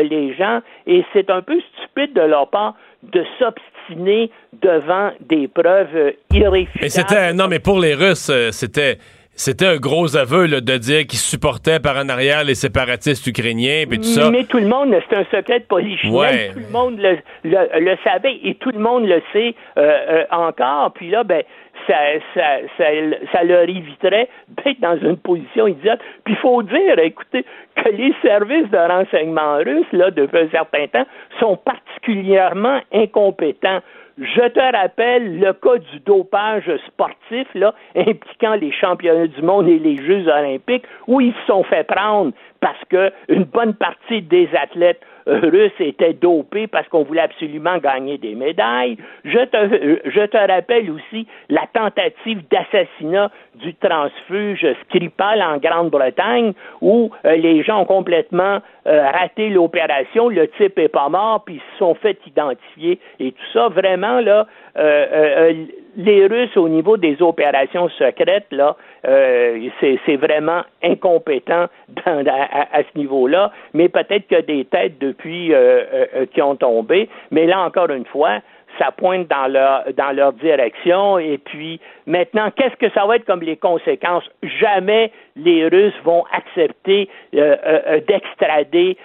les gens. Et c'est un peu stupide de leur part de s'obstiner devant des preuves irréfutables. c'était non, mais pour les Russes, c'était c'était un gros aveu de dire qu'ils supportaient par en arrière les séparatistes ukrainiens et tout ça. Mais tout le monde, c'est un secret de polichinelle, tout le monde le, savait et tout le monde le sait euh, euh, encore. Puis là, ben, ça, leur éviterait d'être dans une position idiote. Puis il faut dire, écoutez, que les services de renseignement russes, là, depuis un certain temps, sont particulièrement incompétents. Je te rappelle le cas du dopage sportif là, impliquant les championnats du monde et les Jeux olympiques, où ils se sont fait prendre parce qu'une bonne partie des athlètes russes étaient dopés parce qu'on voulait absolument gagner des médailles. Je te, je te rappelle aussi la tentative d'assassinat du transfuge Skripal en Grande-Bretagne où euh, les gens ont complètement euh, raté l'opération, le type est pas mort, puis ils se sont fait identifier et tout ça. Vraiment, là, euh, les Russes, au niveau des opérations secrètes, là, euh, c'est vraiment incompétent à, ce niveau-là, mais peut-être a des têtes depuis euh, euh, qui ont tombé, mais là, encore une fois, ça pointe dans leur dans leur direction. Et puis maintenant qu'est-ce que ça va être comme les conséquences? Jamais les Russes vont accepter d'extrader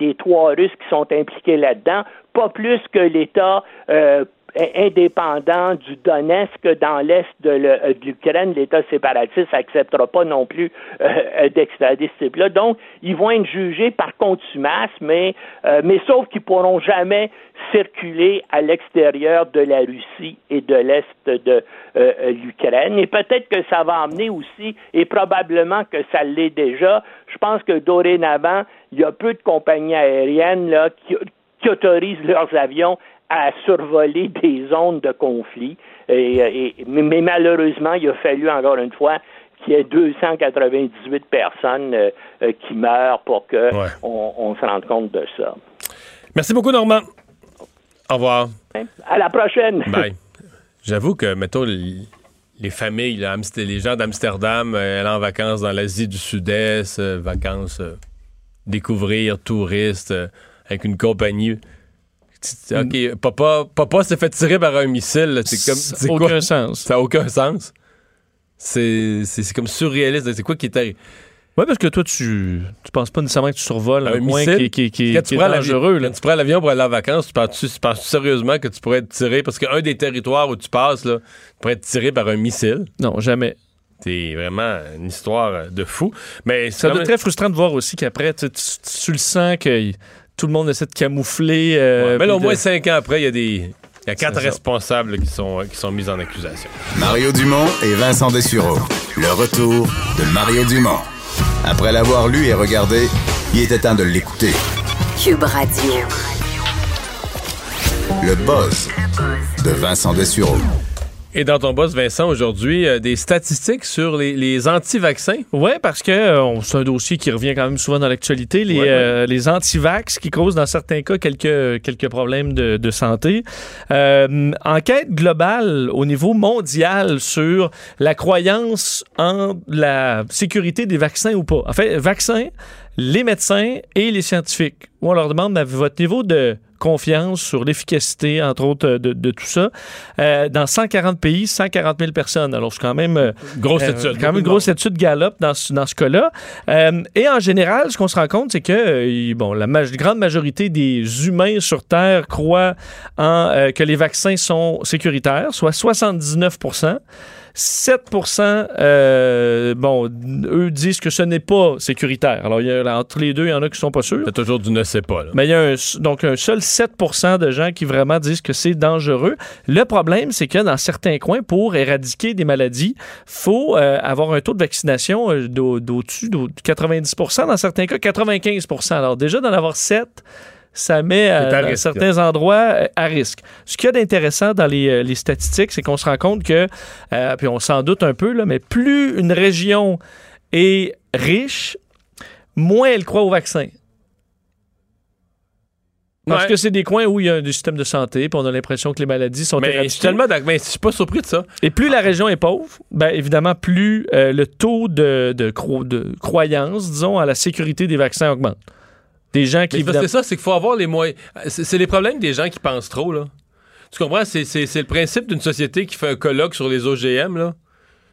les trois Russes qui sont impliqués là-dedans. Pas plus que l'État indépendant du Donetsk dans l'est de euh, l'Ukraine, l'État séparatiste n'acceptera pas non plus euh, euh, d'extrader ce type-là. Donc, ils vont être jugés par contumace, mais, mais sauf qu'ils pourront jamais circuler à l'extérieur de la Russie et de l'est de l'Ukraine. Et peut-être que ça va amener aussi, et probablement que ça l'est déjà, je pense que dorénavant, il y a peu de compagnies aériennes là, qui, qui autorisent leurs avions à survoler des zones de conflit. Et, mais malheureusement, il a fallu encore une fois qu'il y ait 298 personnes euh, euh, qui meurent pour qu'on on se rende compte de ça. Merci beaucoup, Normand. Au revoir. À la prochaine. Bye. J'avoue que, mettons, les familles, les gens d'Amsterdam, euh, en vacances dans l'Asie du Sud-Est, vacances découvrir, touristes, avec une compagnie OK, papa, papa s'est fait tirer par un missile. C'est comme. Ça c'est quoi? aucun sens. Ça n'a aucun sens. C'est c'est- comme surréaliste. C'est quoi qui est arrivé? Oui, parce que toi, tu tu penses pas nécessairement que tu survoles un, Un coin qui, qui, qui, Quand qui tu, est dangereux. là. quand tu prends l'avion pour aller en vacances, tu penses-tu penses sérieusement que tu pourrais être tiré? Parce qu'un des territoires où tu passes, là, tu pourrais être tiré par un missile. Non, jamais. C'est vraiment une histoire de fou. Mais Ça doit être très frustrant de voir aussi qu'après, tu, tu- tu le sens que tout le monde essaie de camoufler. euh, Ouais, mais là, au moins de- cinq ans après, il y a des. Il y a quatre responsables qui sont, qui sont mis en accusation. Mario Dumont et Vincent Dessureau. Le retour de Mario Dumont. Après l'avoir lu et regardé, il était temps de l'écouter. Cube Radio. Le buzz de Vincent Dessureau. Et dans ton boss, Vincent, aujourd'hui, euh, des statistiques sur les, les anti-vaccins? Oui, parce que euh, on- c'est un dossier qui revient quand même souvent dans l'actualité. Les, Ouais, ouais. euh, les anti-vax qui causent dans certains cas quelques, quelques problèmes de, de santé. Euh, enquête globale au niveau mondial sur la croyance en la sécurité des vaccins ou pas. En fait, vaccins, les médecins et les scientifiques. Où on leur demande votre niveau de confiance sur l'efficacité, entre autres, de, de tout ça, euh, dans 140 pays, 140 000 personnes. Alors, c'est quand même... euh, Grosse euh, étude. Quand même une grosse étude Gallup dans ce, dans ce cas-là. Euh, et en général, ce qu'on se rend compte, c'est que euh, bon, la grande majorité des humains sur Terre croient en, euh, que les vaccins sont sécuritaires, soit 79 7% euh, bon, eux disent que ce n'est pas sécuritaire. Alors, y a, entre les deux, il y en a qui sont pas sûrs. C'est toujours du ne sais pas. Là. Mais il y a un, donc un seul 7% de gens qui vraiment disent que c'est dangereux. Le problème, c'est que dans certains coins, pour éradiquer des maladies, faut euh, avoir un taux de vaccination euh, d'au- d'au-dessus d'au- de 90% dans certains cas 95% Alors déjà, d'en avoir 7 ça met euh, à risque. certains endroits euh, à risque. Ce qu'il y a d'intéressant dans les, euh, les statistiques, c'est qu'on se rend compte que, euh, puis on s'en doute un peu, là, mais plus une région est riche, moins elle croit au vaccin. Parce Ouais. que c'est des coins où il y a un système de santé, puis on a l'impression que les maladies sont Mais je suis tellement. Mais je suis pas surpris de ça. Et plus la région est pauvre, ben évidemment, plus euh, le taux de, de, cro- de croyance, disons, à la sécurité des vaccins augmente. Des gens qui... C'est ça, c'est qu'il faut avoir les moyens. C'est les problèmes des gens qui pensent trop, là. Tu comprends? C'est- le principe d'une société qui fait un colloque sur les OGM, là.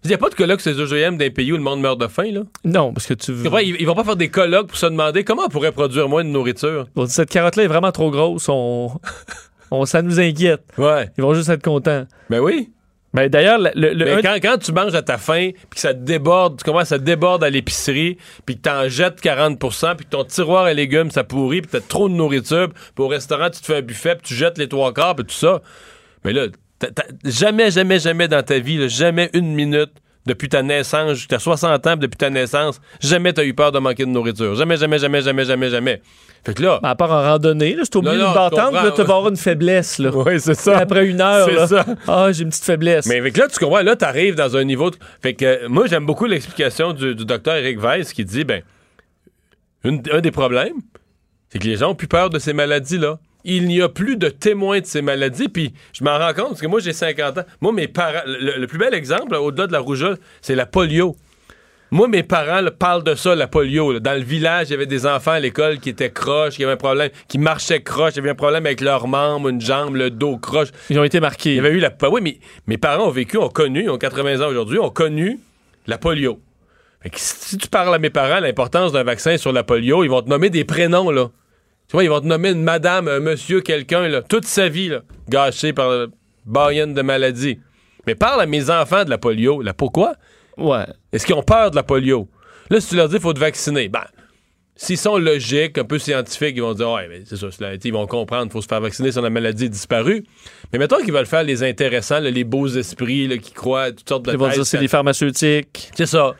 Il n'y a pas de colloque sur les OGM d'un pays où le monde meurt de faim, là. Non, parce que tu... Comprends? Ils, ils vont pas faire des colloques pour se demander comment on pourrait produire moins de nourriture. Bon, cette carotte-là est vraiment trop grosse, on... on... ça nous inquiète. Ouais. Ils vont juste être contents. Ben oui. Ben, D'ailleurs, le, le- Mais un- quand, tu manges à ta faim, puis que ça déborde, tu commences te déborde à l'épicerie, puis que t'en jettes 40% puis que ton tiroir à légumes, ça pourrit, puis t'as trop de nourriture, puis au restaurant, tu te fais un buffet, puis tu jettes les trois quarts, puis tout ça. Mais là, jamais, jamais, jamais dans ta vie, là, jamais une minute depuis ta naissance, jusqu'à 60 ans, puis depuis ta naissance, jamais t'as eu peur de manquer de nourriture. Jamais, jamais, jamais, jamais, jamais, jamais. Fait que là... à part en randonnée, là, c'est au milieu d'une bâtante, là, tu vas avoir une faiblesse. Là. Oui, c'est ça. Après une heure, C'est là. ça. Ah, j'ai une petite faiblesse. Mais avec là, tu comprends, là, t'arrives dans un niveau. de- Fait que euh, moi, j'aime beaucoup l'explication du, du docteur Eric Weiss qui dit ben, une- un des problèmes, c'est que les gens ont plus peur de ces maladies-là. Il n'y a plus de témoins de ces maladies, puis je m'en rends compte parce que moi, j'ai 50 ans. Moi, mes parents, le, le plus bel exemple, là, au-delà de la rougeole, c'est la polio. Moi, mes parents là, parlent de ça, la polio. là. Dans le village, il y avait des enfants à l'école qui étaient croches, qui avaient un problème, qui marchaient croches, il y avait un problème avec leurs membres, une jambe, le dos croche. Ils ont été marqués. Il y avait eu la. Oui, mais mes parents ont vécu, ont connu, ils ont 80 ans aujourd'hui, ont connu la polio. Fait que si tu parles à mes parents l'importance d'un vaccin sur la polio, ils vont te nommer des prénoms, là. Tu vois, ils vont te nommer une madame, un monsieur, quelqu'un, là, toute sa vie, là, gâchée par le baïenne de maladie. Mais parle à mes enfants de la polio. Là, pourquoi? Ouais. Est-ce qu'ils ont peur de la polio? Là, si tu leur dis qu'il faut te vacciner, ben, s'ils sont logiques, un peu scientifiques, ils vont dire, ouais, mais c'est ça, ils vont comprendre, il faut se faire vacciner si la maladie est disparue. Mais mettons qu'ils veulent faire les intéressants, là, les beaux esprits là, qui croient à toutes sortes de Ils vont dire c'est des pharmaceutiques. C'est ça.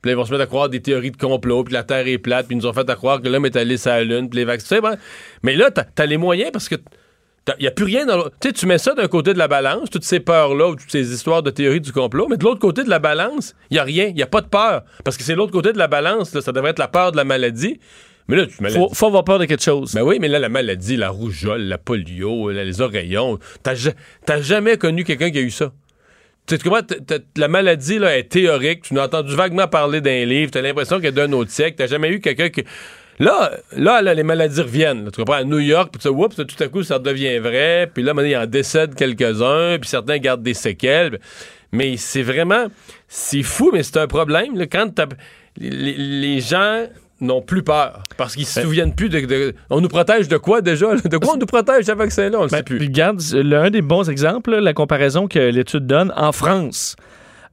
Puis là, ils vont se mettre à croire des théories de complot, puis la Terre est plate, puis ils nous ont fait à croire que l'homme est allé sur la Lune, puis les vaccins. ben, Mais là, t'as as les moyens parce que il n'y a plus rien dans l'autre. Tu sais, tu mets ça d'un côté de la balance, toutes ces peurs-là, ou toutes ces histoires de théories du complot, mais de l'autre côté de la balance, il n'y a rien, il n'y a pas de peur. Parce que c'est l'autre côté de la balance, là, ça devrait être la peur de la maladie. Mais là, tu Faut, faut avoir peur de quelque chose. ben oui, mais là, la maladie, la rougeole, la polio, là, les oreillons, t'as jamais connu quelqu'un qui a eu ça. Tu sais, comment la maladie là, est théorique, tu n'as entendu vaguement parler d'un livre, t'as l'impression qu'elle est d'un autre siècle, t'as jamais eu quelqu'un qui. Là, là, là, les maladies reviennent. là. tu comprends? À New York, puis oups, tout à coup, ça devient vrai. Puis là, maintenant, il en décède quelques-uns, puis certains gardent des séquelles. Mais c'est vraiment... C'est fou, mais c'est un problème. là, quand les, les- gens n'ont plus peur. Parce qu'ils se souviennent plus de, de- On nous protège de quoi, déjà? là? De quoi on nous protège, ce vaccin-là? On le Ben, sait plus. regarde, l'un des bons exemples, là, la comparaison que l'étude donne en France.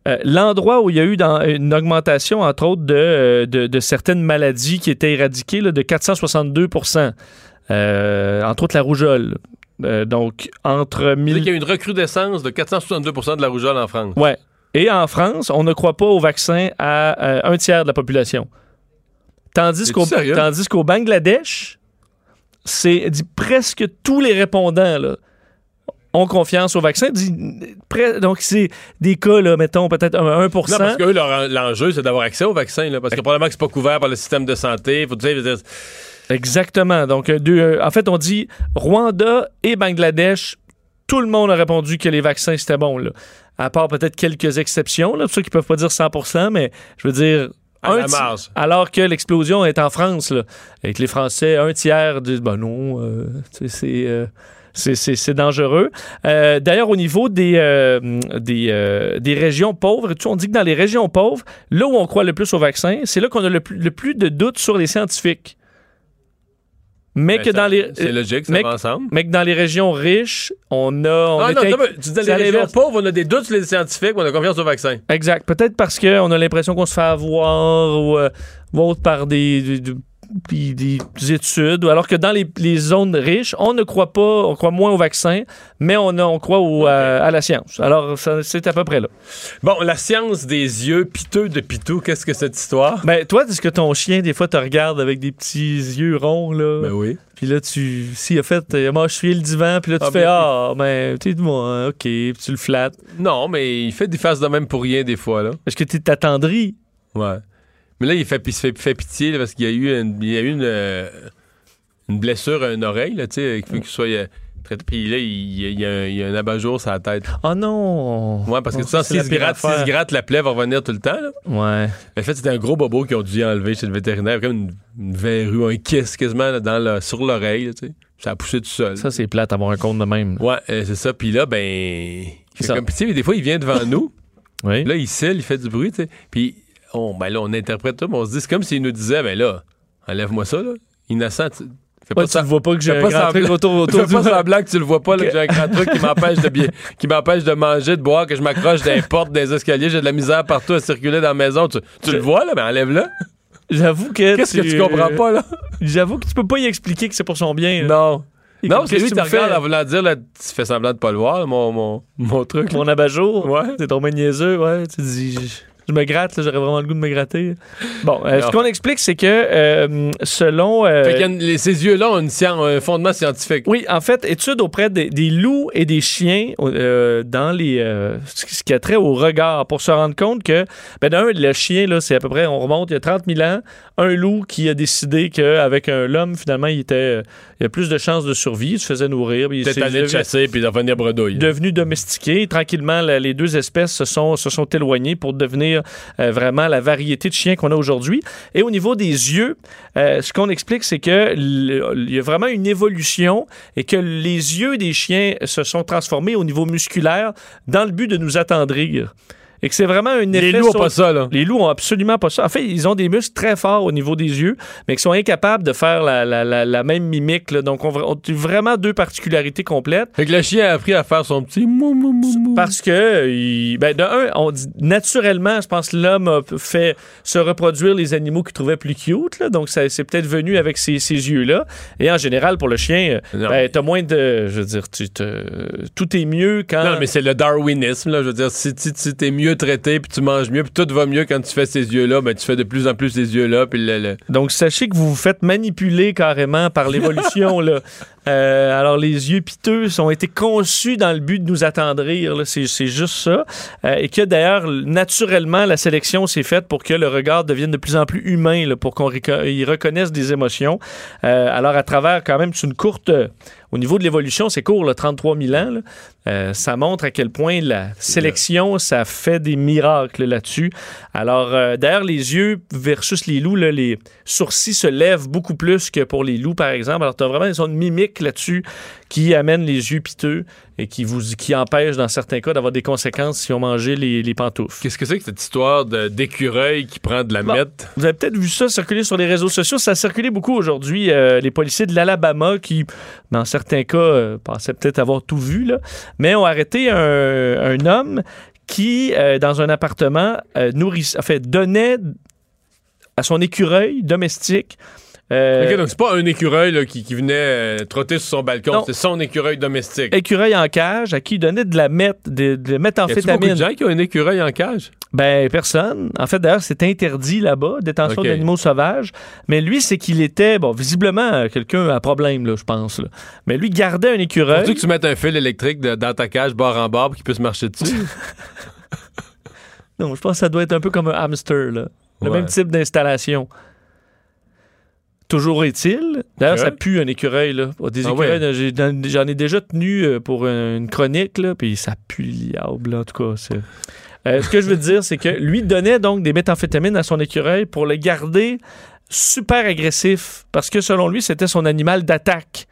Euh, L'endroit où il y a eu dans- une augmentation, entre autres, de, euh, de, de certaines maladies qui étaient éradiquées là, de 462% euh, entre autres la rougeole. Euh, donc, entre 1000... qu'il y a eu une recrudescence de 462 de la rougeole en France. Ouais. Et en France, on ne croit pas au vaccin à un tiers de la population. Tandis qu'au Bangladesh, c'est presque tous les répondants là, ont confiance au vaccin. Donc c'est des cas là, mettons peut-être un 1 Non, parce que l'enjeu, c'est d'avoir accès au vaccin. Là, parce que probablement que c'est pas couvert par le système de santé. Faut, dire, Exactement. Donc euh, deux, euh, en fait, on dit Rwanda et Bangladesh, tout le monde a répondu que les vaccins c'était bon là. À part peut-être quelques exceptions, là, pour ceux qui peuvent pas dire 100% mais je veux dire un. Alors que l'explosion est en France, là, avec les Français, un tiers disent ben non, euh, c'est. euh, c'est- dangereux. Euh, D'ailleurs, au niveau des, euh, des, euh, des régions pauvres, on dit que dans les régions pauvres, là où on croit le plus au vaccin, c'est là qu'on a le plus, le plus de doutes sur les scientifiques. Mais ben, que ça- dans les. C'est logique, ça va ensemble. mais que dans les régions riches, on a. On Non, est non, mais tu dis dans les régions pauvres, on a des doutes sur les scientifiques, mais on a confiance au vaccin. Exact. Peut-être parce qu'on a l'impression qu'on se fait avoir ou, ou autre par des, des- des- des- des études. Alors que dans les, les zones riches, on ne croit pas, on croit moins au vaccin, mais on, on croit au- à, à la science. Alors, c'est à peu près là. Bon, la science des yeux piteux de Pitou, qu'est-ce que cette histoire? Ben, toi, est-ce que ton chien, des fois, te regarde avec des petits yeux ronds, là? Ben oui. Puis là, tu. S'il a fait, il a mâchouillé le divan, puis là, tu Ah, fais Ah, ben, tu sais, moi, OK, puis tu le flattes. Non, mais il fait des faces de même pour rien des fois, là. Est-ce que tu t'attendris? Ouais. Mais là, il, fait, il se fait, fait pitié là, parce qu'il y a eu une, il y a eu une, euh, une blessure à une oreille, là, tu sais, qu'il faut qu'il soit euh, traité. Puis là, il, il y a, un- il y a un abat-jour sur la tête. Oh non! Ouais, parce que Oh, tu sens, c'est s'il se gratte, se gratte, la plaie va revenir tout le temps, là. Ouais. En fait, c'était un gros bobo qu'ils ont dû enlever chez le vétérinaire, comme une, une verrue, un kiss quasiment là, dans le- sur l'oreille, tu sais. Ça a poussé tout seul. Ça, c'est plate avoir un compte de même. Ouais, euh, c'est ça. Puis là, ben, Ça. comme pitié, mais des fois, il vient devant nous. Oui. Là, il cille, il fait du bruit, tu sais. Puis, on, ben là, on interprète tout, mais on se dit, c'est comme s'il nous disait, ben là, enlève-moi ça, là. Innocent, tu fais Ouais, pas tu ça. ne vois pas que j'ai un pas grand truc autour, autour Fais pas semblant que tu le vois pas, là, que j'ai un grand truc qui m'empêche de bien, qui m'empêche de manger, de boire, que je m'accroche des portes, des escaliers, j'ai de la misère partout à circuler dans la maison. Tu, tu le vois, là, mais enlève-le. J'avoue que Qu'est-ce que tu comprends pas, là? J'avoue que tu peux pas y expliquer que c'est pour son bien. là. Non. Et Non, parce que lui, tu tu regardes en voulant dire, là, tu fais semblant de pas le voir, mon, mon, mon truc. Mon abat-jour. Ouais. C'est ton niaiseux, ouais. Tu dis, je, me gratte, j'aurais vraiment le goût de me gratter. Bon, euh, ce qu'on explique, c'est que euh, selon. euh, Fait une- les- ces yeux-là ont une scien- un fondement scientifique. Oui, en fait, études auprès des, des loups et des chiens dans les ce qui a trait au regard pour se rendre compte que, ben d'un, le chien, là, c'est à peu près, on remonte il y a 30 000 ans, un loup qui a décidé qu'avec un l'homme, finalement, il était il y a plus de chances de survie, il se faisait nourrir. il s'est allé de chasser puis de revenir bredouille. devenu domestiqué. Tranquillement, la- les deux espèces se sont, se sont éloignées pour devenir euh, vraiment la variété de chiens qu'on a aujourd'hui. Et au niveau des yeux, euh, ce qu'on explique, c'est que l- il y a vraiment une évolution et que les yeux des chiens se sont transformés au niveau musculaire dans le but de nous attendrir. Et que c'est vraiment un effet... Les loups ont sur- pas ça, là. les loups ont absolument pas ça. En fait, ils ont des muscles très forts au niveau des yeux, mais qui sont incapables de faire la, la- la- la même mimique. là. Donc, on, on a vraiment deux particularités complètes. Fait que le chien a appris à faire son petit mou mou mou mou. Parce que, il- ben, de un, on dit naturellement, je pense que l'homme a fait se reproduire les animaux qu'il trouvait plus cute. là. donc, ça c'est peut-être venu avec ces, ces yeux-là. Et en général, pour le chien, Non, ben, t'as moins de. Je veux dire, tu te- tout est mieux quand. Non, mais c'est le darwinisme, là. Je veux dire, si tu t'es mieux traité, puis tu manges mieux, puis tout va mieux quand tu fais ces yeux-là, ben tu fais de plus en plus ces yeux-là, puis le, le- Donc, sachez que vous vous faites manipuler carrément par l'évolution. là. Euh, alors, les yeux piteux ont été conçus dans le but de nous attendrir. C'est juste ça. Euh, et que d'ailleurs, naturellement, la sélection s'est faite pour que le regard devienne de plus en plus humain, là, pour qu'on reco- reconnaisse des émotions. Euh, alors, à travers quand même c'est une courte, au niveau de l'évolution, c'est court, là, 33 000 ans. là. Euh, ça montre à quel point la sélection, ça fait des miracles là-dessus. Alors, euh, d'ailleurs, les yeux versus les loups, là, les sourcils se lèvent beaucoup plus que pour les loups, par exemple. Alors, tu as vraiment une mimique là-dessus qui amène les yeux piteux et qui, vous, qui empêche, dans certains cas, d'avoir des conséquences si on mangeait les, les pantoufles. Qu'est-ce que c'est que cette histoire d'écureuil qui prend de la Bon. mette? Vous avez peut-être vu ça circuler sur les réseaux sociaux. Ça a circulé beaucoup aujourd'hui. Euh, les policiers de l'Alabama qui, dans certains cas, euh, pensaient peut-être avoir tout vu, là, mais ont arrêté un, un homme qui, euh, dans un appartement, euh, nourriss- en fait, donnait à son écureuil domestique. Euh, Ok, donc c'est pas un écureuil là, qui, qui venait euh, trotter sur son balcon, c'est son écureuil domestique. écureuil en cage à qui il donnait de la meth, de, de Y a-tu beaucoup de méthamphétamine. gens qui ont un écureuil en cage? Ben, personne. En fait, d'ailleurs, c'est interdit là-bas, détention d'animaux sauvages. Mais lui, c'est qu'il était, bon, visiblement, euh, quelqu'un à problème, là, je pense. là. Mais lui gardait un écureuil. Faut-tu que tu mettes un fil électrique de- dans ta cage, bord en bord, pour qu'il puisse marcher dessus? Non, je pense que ça doit être un peu comme un hamster, là. Le Ouais. même type d'installation. Toujours est-il. D'ailleurs, ça pue un écureuil, là. Des Ah écureuils, ouais. j'en ai déjà tenu euh, pour une chronique, là, puis ça pue liable, là, en tout cas. c'est- Euh, ce que je veux dire, c'est que lui donnait donc des méthamphétamines à son écureuil pour le garder super agressif, parce que selon lui, c'était son animal d'attaque.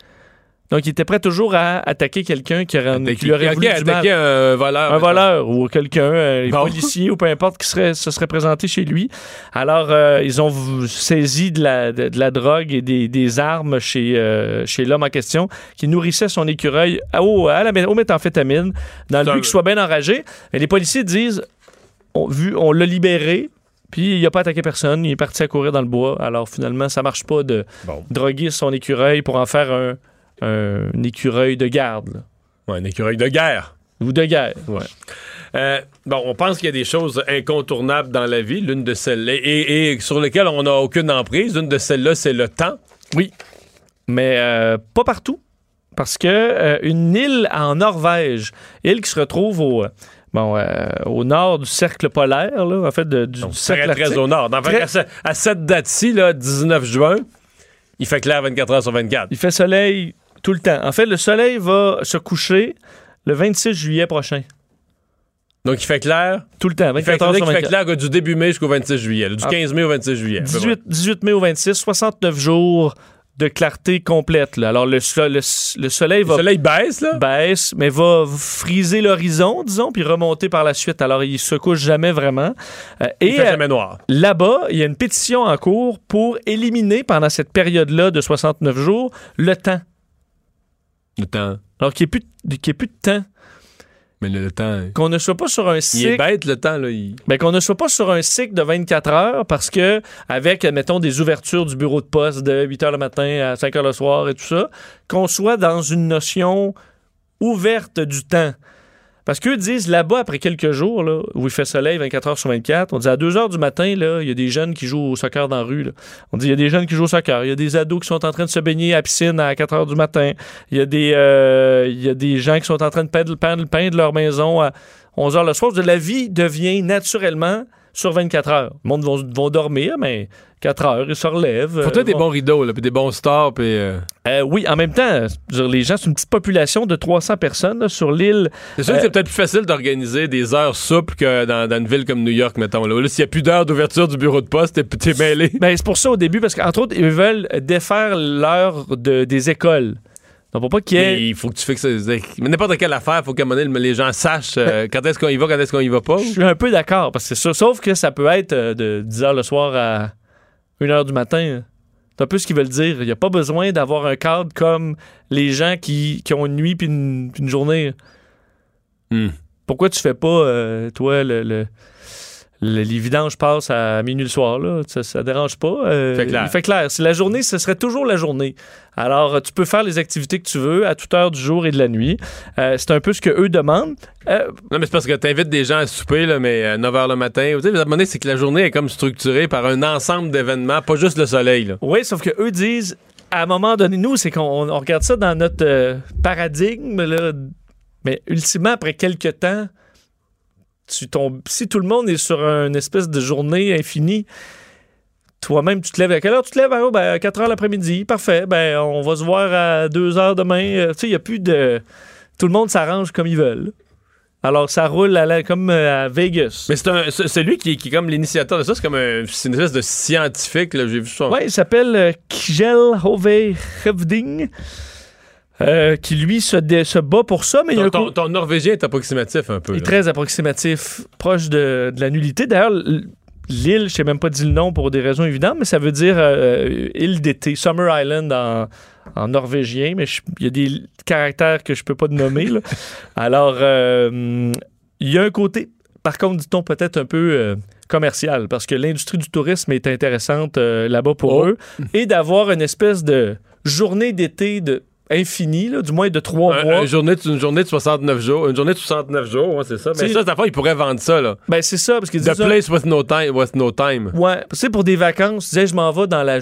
Donc, il était prêt toujours à attaquer quelqu'un qui, lui aurait voulu du mal. attaquer un voleur. Un voleur ou quelqu'un, un Bon. policier ou peu importe qui serait, se serait présenté chez lui. Alors, euh, ils ont saisi de la, de, de la drogue et des, des armes chez, euh, chez l'homme en question qui nourrissait son écureuil au, à la, au méthamphétamine dans le but qu'il soit bien enragé. Mais les policiers disent on, vu, on l'a libéré. Puis il n'a pas attaqué personne, il est parti à courir dans le bois. Alors finalement, ça marche pas de Bon. droguer son écureuil pour en faire un, un- un écureuil de garde là. Ouais, un écureuil de guerre. ou de guerre. Euh, bon, on pense qu'il y a des choses incontournables dans la vie. L'une de celles-là, et, et sur lesquelles on n'a aucune emprise. L'une de celles-là, c'est le temps. Oui, mais euh, pas partout. Parce que euh, une île en Norvège, île qui se retrouve au, bon, euh, au nord du cercle polaire, là, en fait, de- du, du Donc, cercle très, très au nord. Dans- Très- à, ce- à cette date-ci, là, 19 juin, il fait clair 24 heures sur 24. Il fait soleil tout le temps. En fait, le soleil va se coucher le 26 juillet prochain. Donc, il fait clair? Tout le temps, Il fait, 24 heures il fait 24. clair que du début mai jusqu'au 26 juillet. du Ah. 15 mai au 26 juillet. à peu près. 18, 18 mai au 26, 69 jours de clarté complète. là. Alors, le, so- le, le soleil Le va soleil baisse, là? baisse, mais va friser l'horizon, disons, puis remonter par la suite. Alors, il se couche jamais vraiment. Euh, il et fait euh, jamais noir. là-bas, il y a une pétition en cours pour éliminer, pendant cette période-là de 69 jours, le temps. Le temps. Alors qu'il n'y ait, plus de- qu'il y ait plus de temps. Mais le, le temps. Qu'on ne soit pas sur un Il est cycle. bête, le temps, là. il- Ben, qu'on ne soit pas sur un cycle de 24 heures parce que, avec, mettons, des ouvertures du bureau de poste de 8 heures le matin à 5 heures le soir et tout ça, qu'on soit dans une notion ouverte du temps. Parce qu'eux disent là-bas, après quelques jours, là, où il fait soleil 24 heures sur 24, on dit à 2 heures du matin, là, il y a des jeunes qui jouent au soccer dans la rue. là. On dit il y a des jeunes qui jouent au soccer. Il y a des ados qui sont en train de se baigner à piscine à 4 heures du matin. Il y a des, euh, y a des gens qui sont en train de peindre, peindre, peindre leur maison à 11 heures le soir. La vie devient naturellement sur 24 heures. Le monde vont, vont dormir, mais 4 heures, ils se relèvent. Faut peut-être euh, des bons rideaux, là, puis des bons stars, puis. euh, Euh, oui, en même temps, dire, les gens, c'est une petite population de 300 personnes là, sur l'île. C'est sûr Euh, que c'est peut-être plus facile d'organiser des heures souples que dans, dans une ville comme New York, mettons. Là, Là, s'il n'y a plus d'heures d'ouverture du bureau de poste, t'es, t'es mêlé. Ben, c'est pour ça au début, parce qu'entre autres, ils veulent défaire l'heure de, des écoles. Donc, pour pas qu'il y ait. Mais il faut que tu fixes. Mais n'importe quelle affaire, il faut qu'à un moment donné, les gens sachent euh, quand est-ce qu'on y va, quand est-ce qu'on y va pas. Je suis un peu d'accord, parce que ça. Sauf que ça peut être euh, de 10 h le soir à 1 h du matin. C'est un peu ce qu'ils veulent dire. Il n'y a pas besoin d'avoir un cadre comme les gens qui, qui ont une nuit puis une, journée. Hmm. Pourquoi tu fais pas, euh, toi, le- le- les vidanges passent à minuit le soir, là? Ça, ça dérange pas. euh, Fait clair. Il fait clair. Si la journée, ce serait toujours la journée. Alors, euh, tu peux faire les activités que tu veux à toute heure du jour et de la nuit. Euh, c'est un peu ce que eux demandent. Euh, Non, mais c'est parce que t'invites des gens à souper, là, mais à 9 h le matin. Tu moment donné, c'est que la journée est comme structurée par un ensemble d'événements, pas juste le soleil. Là. Oui, sauf que eux disent, à un moment donné, nous, c'est qu'on on regarde ça dans notre paradigme, là, mais ultimement, après quelques temps, tu tombes, si tout le monde est sur une espèce de journée infinie, toi-même, tu te lèves à quelle heure tu te lèves? Ah, oh, ben, à 4 heures l'après-midi. Parfait. Ben, on va se voir à 2 heures demain. Euh, tu sais, il n'y a plus de. Tout le monde s'arrange comme ils veulent. Alors, ça roule à la- comme euh, à Vegas. Mais c'est lui qui, qui est comme l'initiateur de ça. C'est comme un, c'est une espèce de scientifique. J'ai vu son. Ouais, il s'appelle euh, Kjell Hove Hevding. Euh, qui lui se, dé- se bat pour ça, mais il y a Ton, norvégien est approximatif un peu. il est là. très approximatif, proche de, de la nullité. D'ailleurs, l'île, je sais même pas dit le nom pour des raisons évidentes, mais ça veut dire euh, île d'été, Summer Island en, en norvégien, mais il y a des caractères que je peux pas nommer. là. Alors, euh, il y a un côté, par contre, dit-on peut-être un peu euh, commercial, parce que l'industrie du tourisme est intéressante là-bas pour Oh. eux, et d'avoir une espèce de journée d'été de infinie, là, du moins de trois Un- mois. journée, une journée de 69 jours. Une journée de 69 jours, ouais, c'est ça. Mais ça, cette affaire, il pourrait vendre ça, là. Ben, c'est ça, parce qu'ils The ça- place with no time. Was no time. Ouais, tu sais, pour des vacances, tu disais, je m'en vais dans la,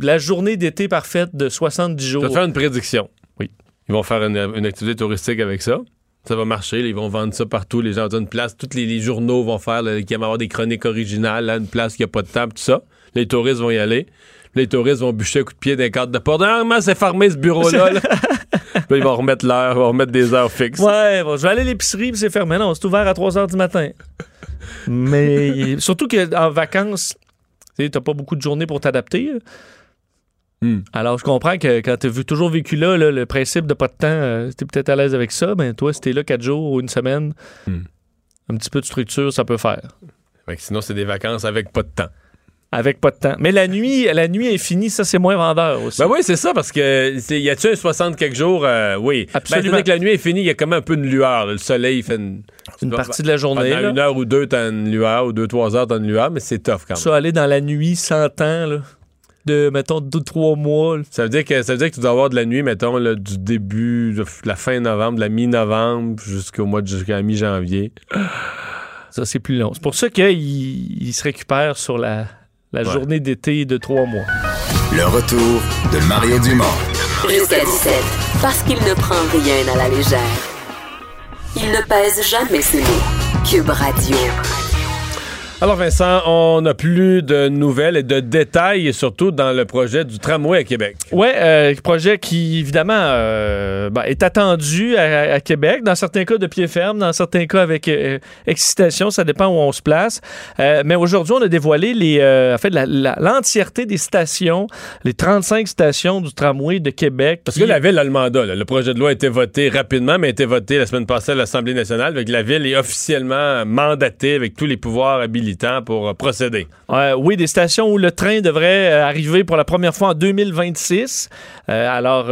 la journée d'été parfaite de 70 Je jours. vais te faire une prédiction. Oui. Ils vont faire une, une activité touristique avec ça. Ça va marcher. là, ils vont vendre ça partout. Les gens ont une place. Tous les, les journaux vont faire, là, qui aiment avoir des chroniques originales, là, une place qui a pas de temps, tout ça. Les touristes vont y aller. Les touristes vont bûcher un coup de pied dans les cadres de porte. Normalement, c'est fermé ce bureau-là. là? Puis ils vont remettre l'heure, ils vont remettre des heures fixes. Ouais, bon, je vais aller à l'épicerie, puis c'est fermé. Non, c'est ouvert à 3 h du matin. Mais surtout qu'en vacances, tu t'as pas beaucoup de journées pour t'adapter. Hmm. Alors, je comprends que quand tu as toujours vécu là, là, le principe de pas de temps, euh, t'es peut-être à l'aise avec ça. Ben, toi, si t'es là 4 jours ou une semaine, Hmm. un petit peu de structure, ça peut faire. Sinon, c'est des vacances avec pas de temps. Avec pas de temps. Mais la nuit, la nuit infinie, ça, c'est moins vendeur aussi. Ben oui, c'est ça, parce que y a-tu un 60 quelques jours? Euh, oui. Absolument. Ben, que la nuit est finie, il y a quand même un peu de lueur. là. Le soleil il fait une, une partie de la journée. Pendant là. une heure ou deux, t'as une lueur, ou deux, trois heures, t'as une lueur, mais c'est tough quand même. Ça, aller dans la nuit sans temps, là, de, mettons, deux, trois mois. là. Ça veut dire que ça veut dire que tu dois avoir de la nuit, mettons, là, du début, de la fin novembre, de la mi-novembre jusqu'au mois de jusqu'à mi-janvier. Ça, c'est plus long. C'est pour ça qu'il il se récupère sur la, la Ouais. journée d'été de trois mois. Le retour de Mario Dumont. Jusqu'à 17. Parce qu'il ne prend rien à la légère. Il ne pèse jamais ses mots. Cube Radio. Alors Vincent, on n'a plus de nouvelles et de détails, et surtout dans le projet du tramway à Québec. Ouais, euh, projet qui, évidemment, euh, ben, est attendu à, à Québec, dans certains cas de pied ferme, dans certains cas avec euh, excitation, ça dépend où on se place. Mais aujourd'hui, on a dévoilé les, en fait, la- la- l'entièreté des stations, les 35 stations du tramway de Québec. Parce qui- que la ville a le mandat. là. Le projet de loi a été voté rapidement, mais a été voté la semaine passée à l'Assemblée nationale. Avec la ville est officiellement mandatée avec tous les pouvoirs pour euh, procéder. Euh, oui, des stations où le train devrait euh, arriver pour la première fois en 2026. Euh, alors,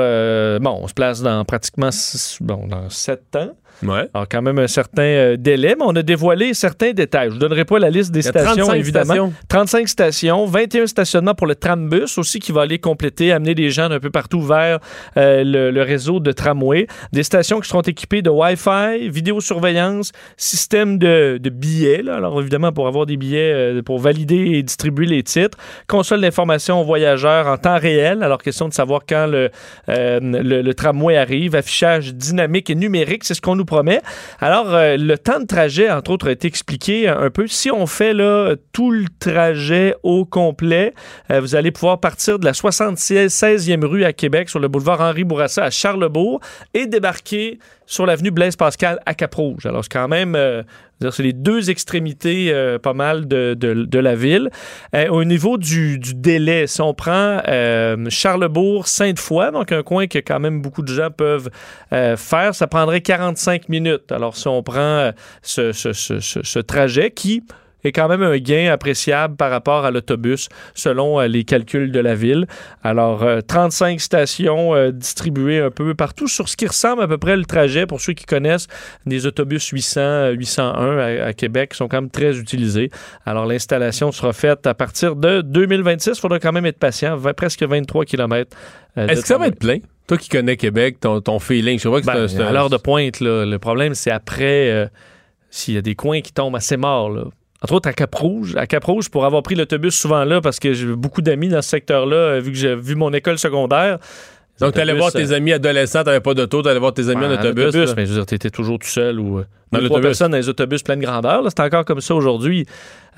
bon, on se place dans pratiquement six- bon, dans sept ans. Ouais. Alors, quand même un certain euh, délai, mais on a dévoilé certains détails. Je ne vous donnerai pas la liste des stations, 35 évidemment. stations. 35 stations, 21 stationnements pour le trambus aussi qui va aller compléter, amener les gens d'un peu partout vers euh, le, le réseau de tramway. Des stations qui seront équipées de Wi-Fi, vidéosurveillance, système de, de billets. là. Alors évidemment, pour avoir des billets, euh, pour valider et distribuer les titres. Console d'information aux voyageurs en temps réel. Alors question de savoir quand le, le, le tramway arrive. Affichage dynamique et numérique, c'est ce qu'on nous Alors, euh, le temps de trajet, entre autres, a été expliqué un peu. Si on fait tout le trajet au complet, euh, vous allez pouvoir partir de la 76e rue à Québec sur le boulevard Henri Bourassa à Charlebourg et débarquer sur l'avenue Blaise Pascal à Cap-Rouge. Alors, c'est quand même, euh, c'est les deux extrémités euh, pas mal de, de- la ville. Euh, au niveau du, délai, si on prend euh, Charlebourg, Sainte-Foy, donc un coin que quand même beaucoup de gens peuvent faire, ça prendrait 45 minutes. Alors, si on prend ce- ce- ce trajet qui est quand même un gain appréciable par rapport à l'autobus, selon euh, les calculs de la ville. Alors, euh, 35 stations euh, distribuées un peu partout sur ce qui ressemble à peu près le trajet, pour ceux qui connaissent, des autobus 800, euh, 801 à, à Québec, qui sont quand même très utilisés. Alors, l'installation sera faite à partir de 2026. Il faudra quand même être patient, presque 23 km. Est-ce que ça va être plein? Toi qui connais Québec, ton, ton feeling, je vois que c'est Ben, un- c'est un- à l'heure de pointe, là, le problème, c'est après, euh, s'il y a des coins qui tombent assez morts. Là. Entre autres, à Cap-Rouge. À Cap-Rouge, pour avoir pris l'autobus souvent là, parce que j'ai beaucoup d'amis dans ce secteur-là, euh, vu que j'ai vu mon école secondaire, Donc, t'allais voir tes amis adolescents, t'avais pas d'auto, t'allais voir tes amis en autobus. là. mais je veux dire, t'étais toujours tout seul ou euh, Dans l'autobus. personnes dans les autobus pleine grandeur. C'est encore comme ça aujourd'hui.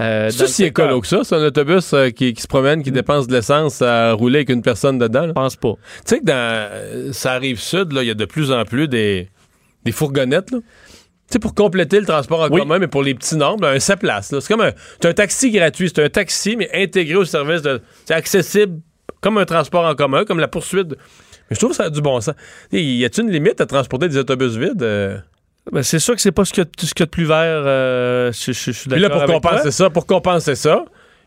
Euh, C'est si écolo que ça, c'est un autobus euh, qui, qui se promène, qui dépense de l'essence à rouler avec une personne dedans. Je pense pas. Tu sais que dans euh, ça arrive sud, il y a de plus en plus des, des fourgonnettes. Là. Sais, pour compléter le transport en Oui. commun, mais pour les petits nombres, un 7 places. C'est comme un, un taxi gratuit. C'est un taxi, mais intégré au service de. C'est accessible comme un transport en commun, comme la poursuite. de- Mais je trouve que ça a du bon sens. Y a-t-il une limite à transporter des autobus vides? euh? Ben, c'est sûr que c'est pas ce qu'il y a, ce qu'il y a de plus vert. euh, je, je- je suis Puis là, d'accord pour compenser ça, pour compenser ça,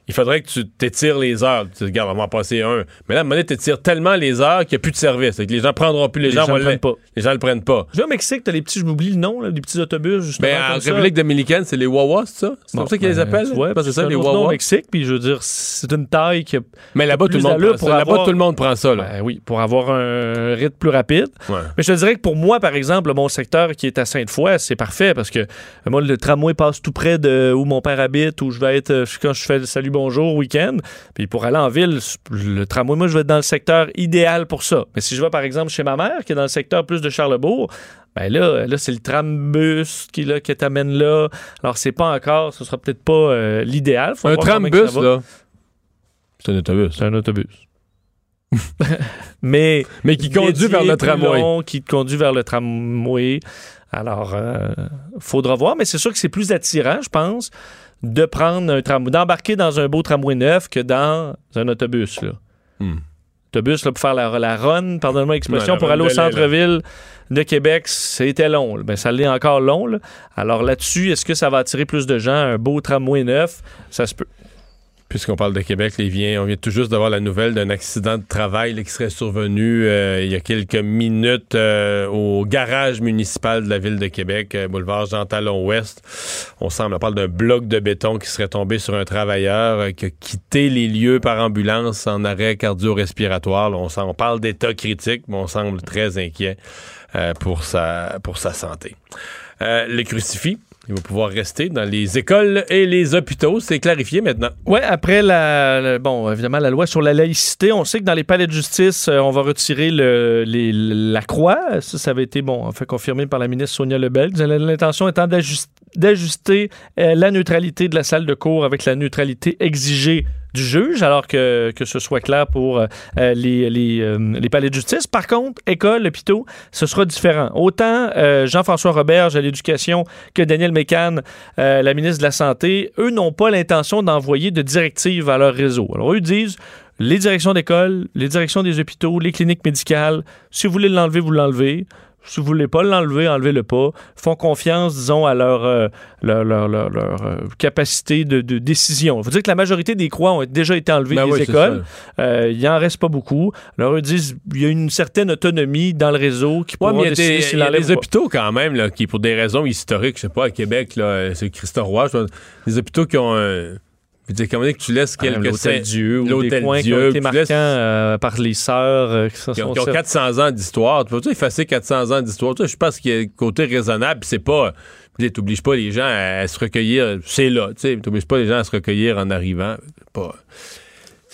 il faudrait que tu t'étires les heures. Tu te regardes, on va en passer un. Mais là, à un moment donné, t'étires tellement les heures qu'il n'y a plus de service. Que les gens prendront plus. Les, Les gens, le prennent pas. Les gens le prennent pas. Je vais au Mexique, t'as les petits, je m'oublie le nom, là, des petits autobus, justement. Ben, en comme ça. République dominicaine, c'est les Wawas, c'est ça? C'est Bon, comme ça qu'ils les ben, appellent? tu vois, Parce que c'est ça, les nom au. Mexique, puis je veux dire, c'est une taille qui a Mais là-bas, tout avoir- tout le monde prend ça, là. Ben oui, pour avoir un rythme plus rapide. Ouais. Mais je te dirais que pour moi, par exemple, mon secteur qui est à Sainte-Foy, c'est parfait parce que euh, moi, le tramway passe tout près de où mon père habite, où je vais être euh, quand je fais le salut bonjour week-end. Puis pour aller en ville, le tramway, moi, je vais être dans le secteur idéal pour ça. Mais si je vais, par exemple, chez ma mère, qui est dans le secteur plus de Charlebourg, ben là, là c'est le tram-bus qui, là, qui t'amène là. Alors, c'est pas encore, ce sera peut-être pas euh, l'idéal. Un tram-bus, là. C'est un autobus. C'est un autobus. Mais Mais qui conduit vers le tramway. long, qui conduit vers le tramway. Alors, euh, faudra voir, mais c'est sûr que c'est plus attirant, je pense, de prendre un tramway, d'embarquer dans un beau tramway neuf que dans un autobus. Là. Hmm. Autobus là, pour faire la, la run, pardonne-moi l'expression, pour aller au centre-ville de Québec, c'était long. là. Ben, ça l'est encore long. là. Alors là-dessus, est-ce que ça va attirer plus de gens? Un beau tramway neuf, ça se peut. Puisqu'on parle de Québec, les vient, on vient tout juste d'avoir la nouvelle d'un accident de travail qui serait survenu euh, il y a quelques minutes euh, au garage municipal de la ville de Québec, euh, boulevard Jean Talon Ouest. On semble, parle d'un bloc de béton qui serait tombé sur un travailleur qui a quitté les lieux par ambulance en arrêt cardio-respiratoire. On, on parle d'état critique, mais on semble très inquiet pour, sa, pour sa santé. Le crucifix, il va pouvoir rester dans les écoles et les hôpitaux. C'est clarifié maintenant. Oui, après la, bon, évidemment, la loi sur la laïcité, on sait que dans les palais de justice, euh, on va retirer le, les- la croix. Ça, ça avait été, bon, fait, confirmé par la ministre Sonia Lebel. L'intention étant d'ajust- d'ajuster euh, la neutralité de la salle de cours avec la neutralité exigée du juge, alors que, que ce soit clair pour euh, les, euh, les palais de justice. Par contre, école, hôpitaux, ce sera différent. Autant euh, Jean-François Roberge à l'éducation que Daniel Mécan, la ministre de la Santé, eux n'ont pas l'intention d'envoyer de directives à leur réseau. Alors, eux disent les directions d'école, les directions des hôpitaux, les cliniques médicales, si vous voulez l'enlever, vous l'enlevez. Si vous voulez pas l'enlever, enlevez-le pas. Font confiance, disons, à leur, euh, leur, leur- euh, capacité de, de décision. Il faut dire que la majorité des croix ont déjà été enlevées Ben des oui, écoles. Euh, il en reste pas beaucoup. Alors, eux disent il y a une certaine autonomie dans le réseau qui Ouais, pourra mais il y a décider des, s'il il y a enlève des pas. hôpitaux quand même, là, qui, pour des raisons historiques, je sais pas, à Québec, c'est Christophe Roy, je pense, des hôpitaux qui ont un. Je veux dire, comment que tu laisses Ah, quelques L'hôtel scè- Dieu ou des l'Hôtel coins qui Dieu, ont été tu marquants laisses- euh, par les sœurs euh, qui qui ont, qui ont servi. 400 ans d'histoire. Tu peux effacer 400 ans d'histoire? Je pense qu'il y a un côté raisonnable. puis C'est pas. Tu n'obliges pas les gens à, à se recueillir. C'est là. Tu n'obliges pas les gens à se recueillir en arrivant. C'est Pas.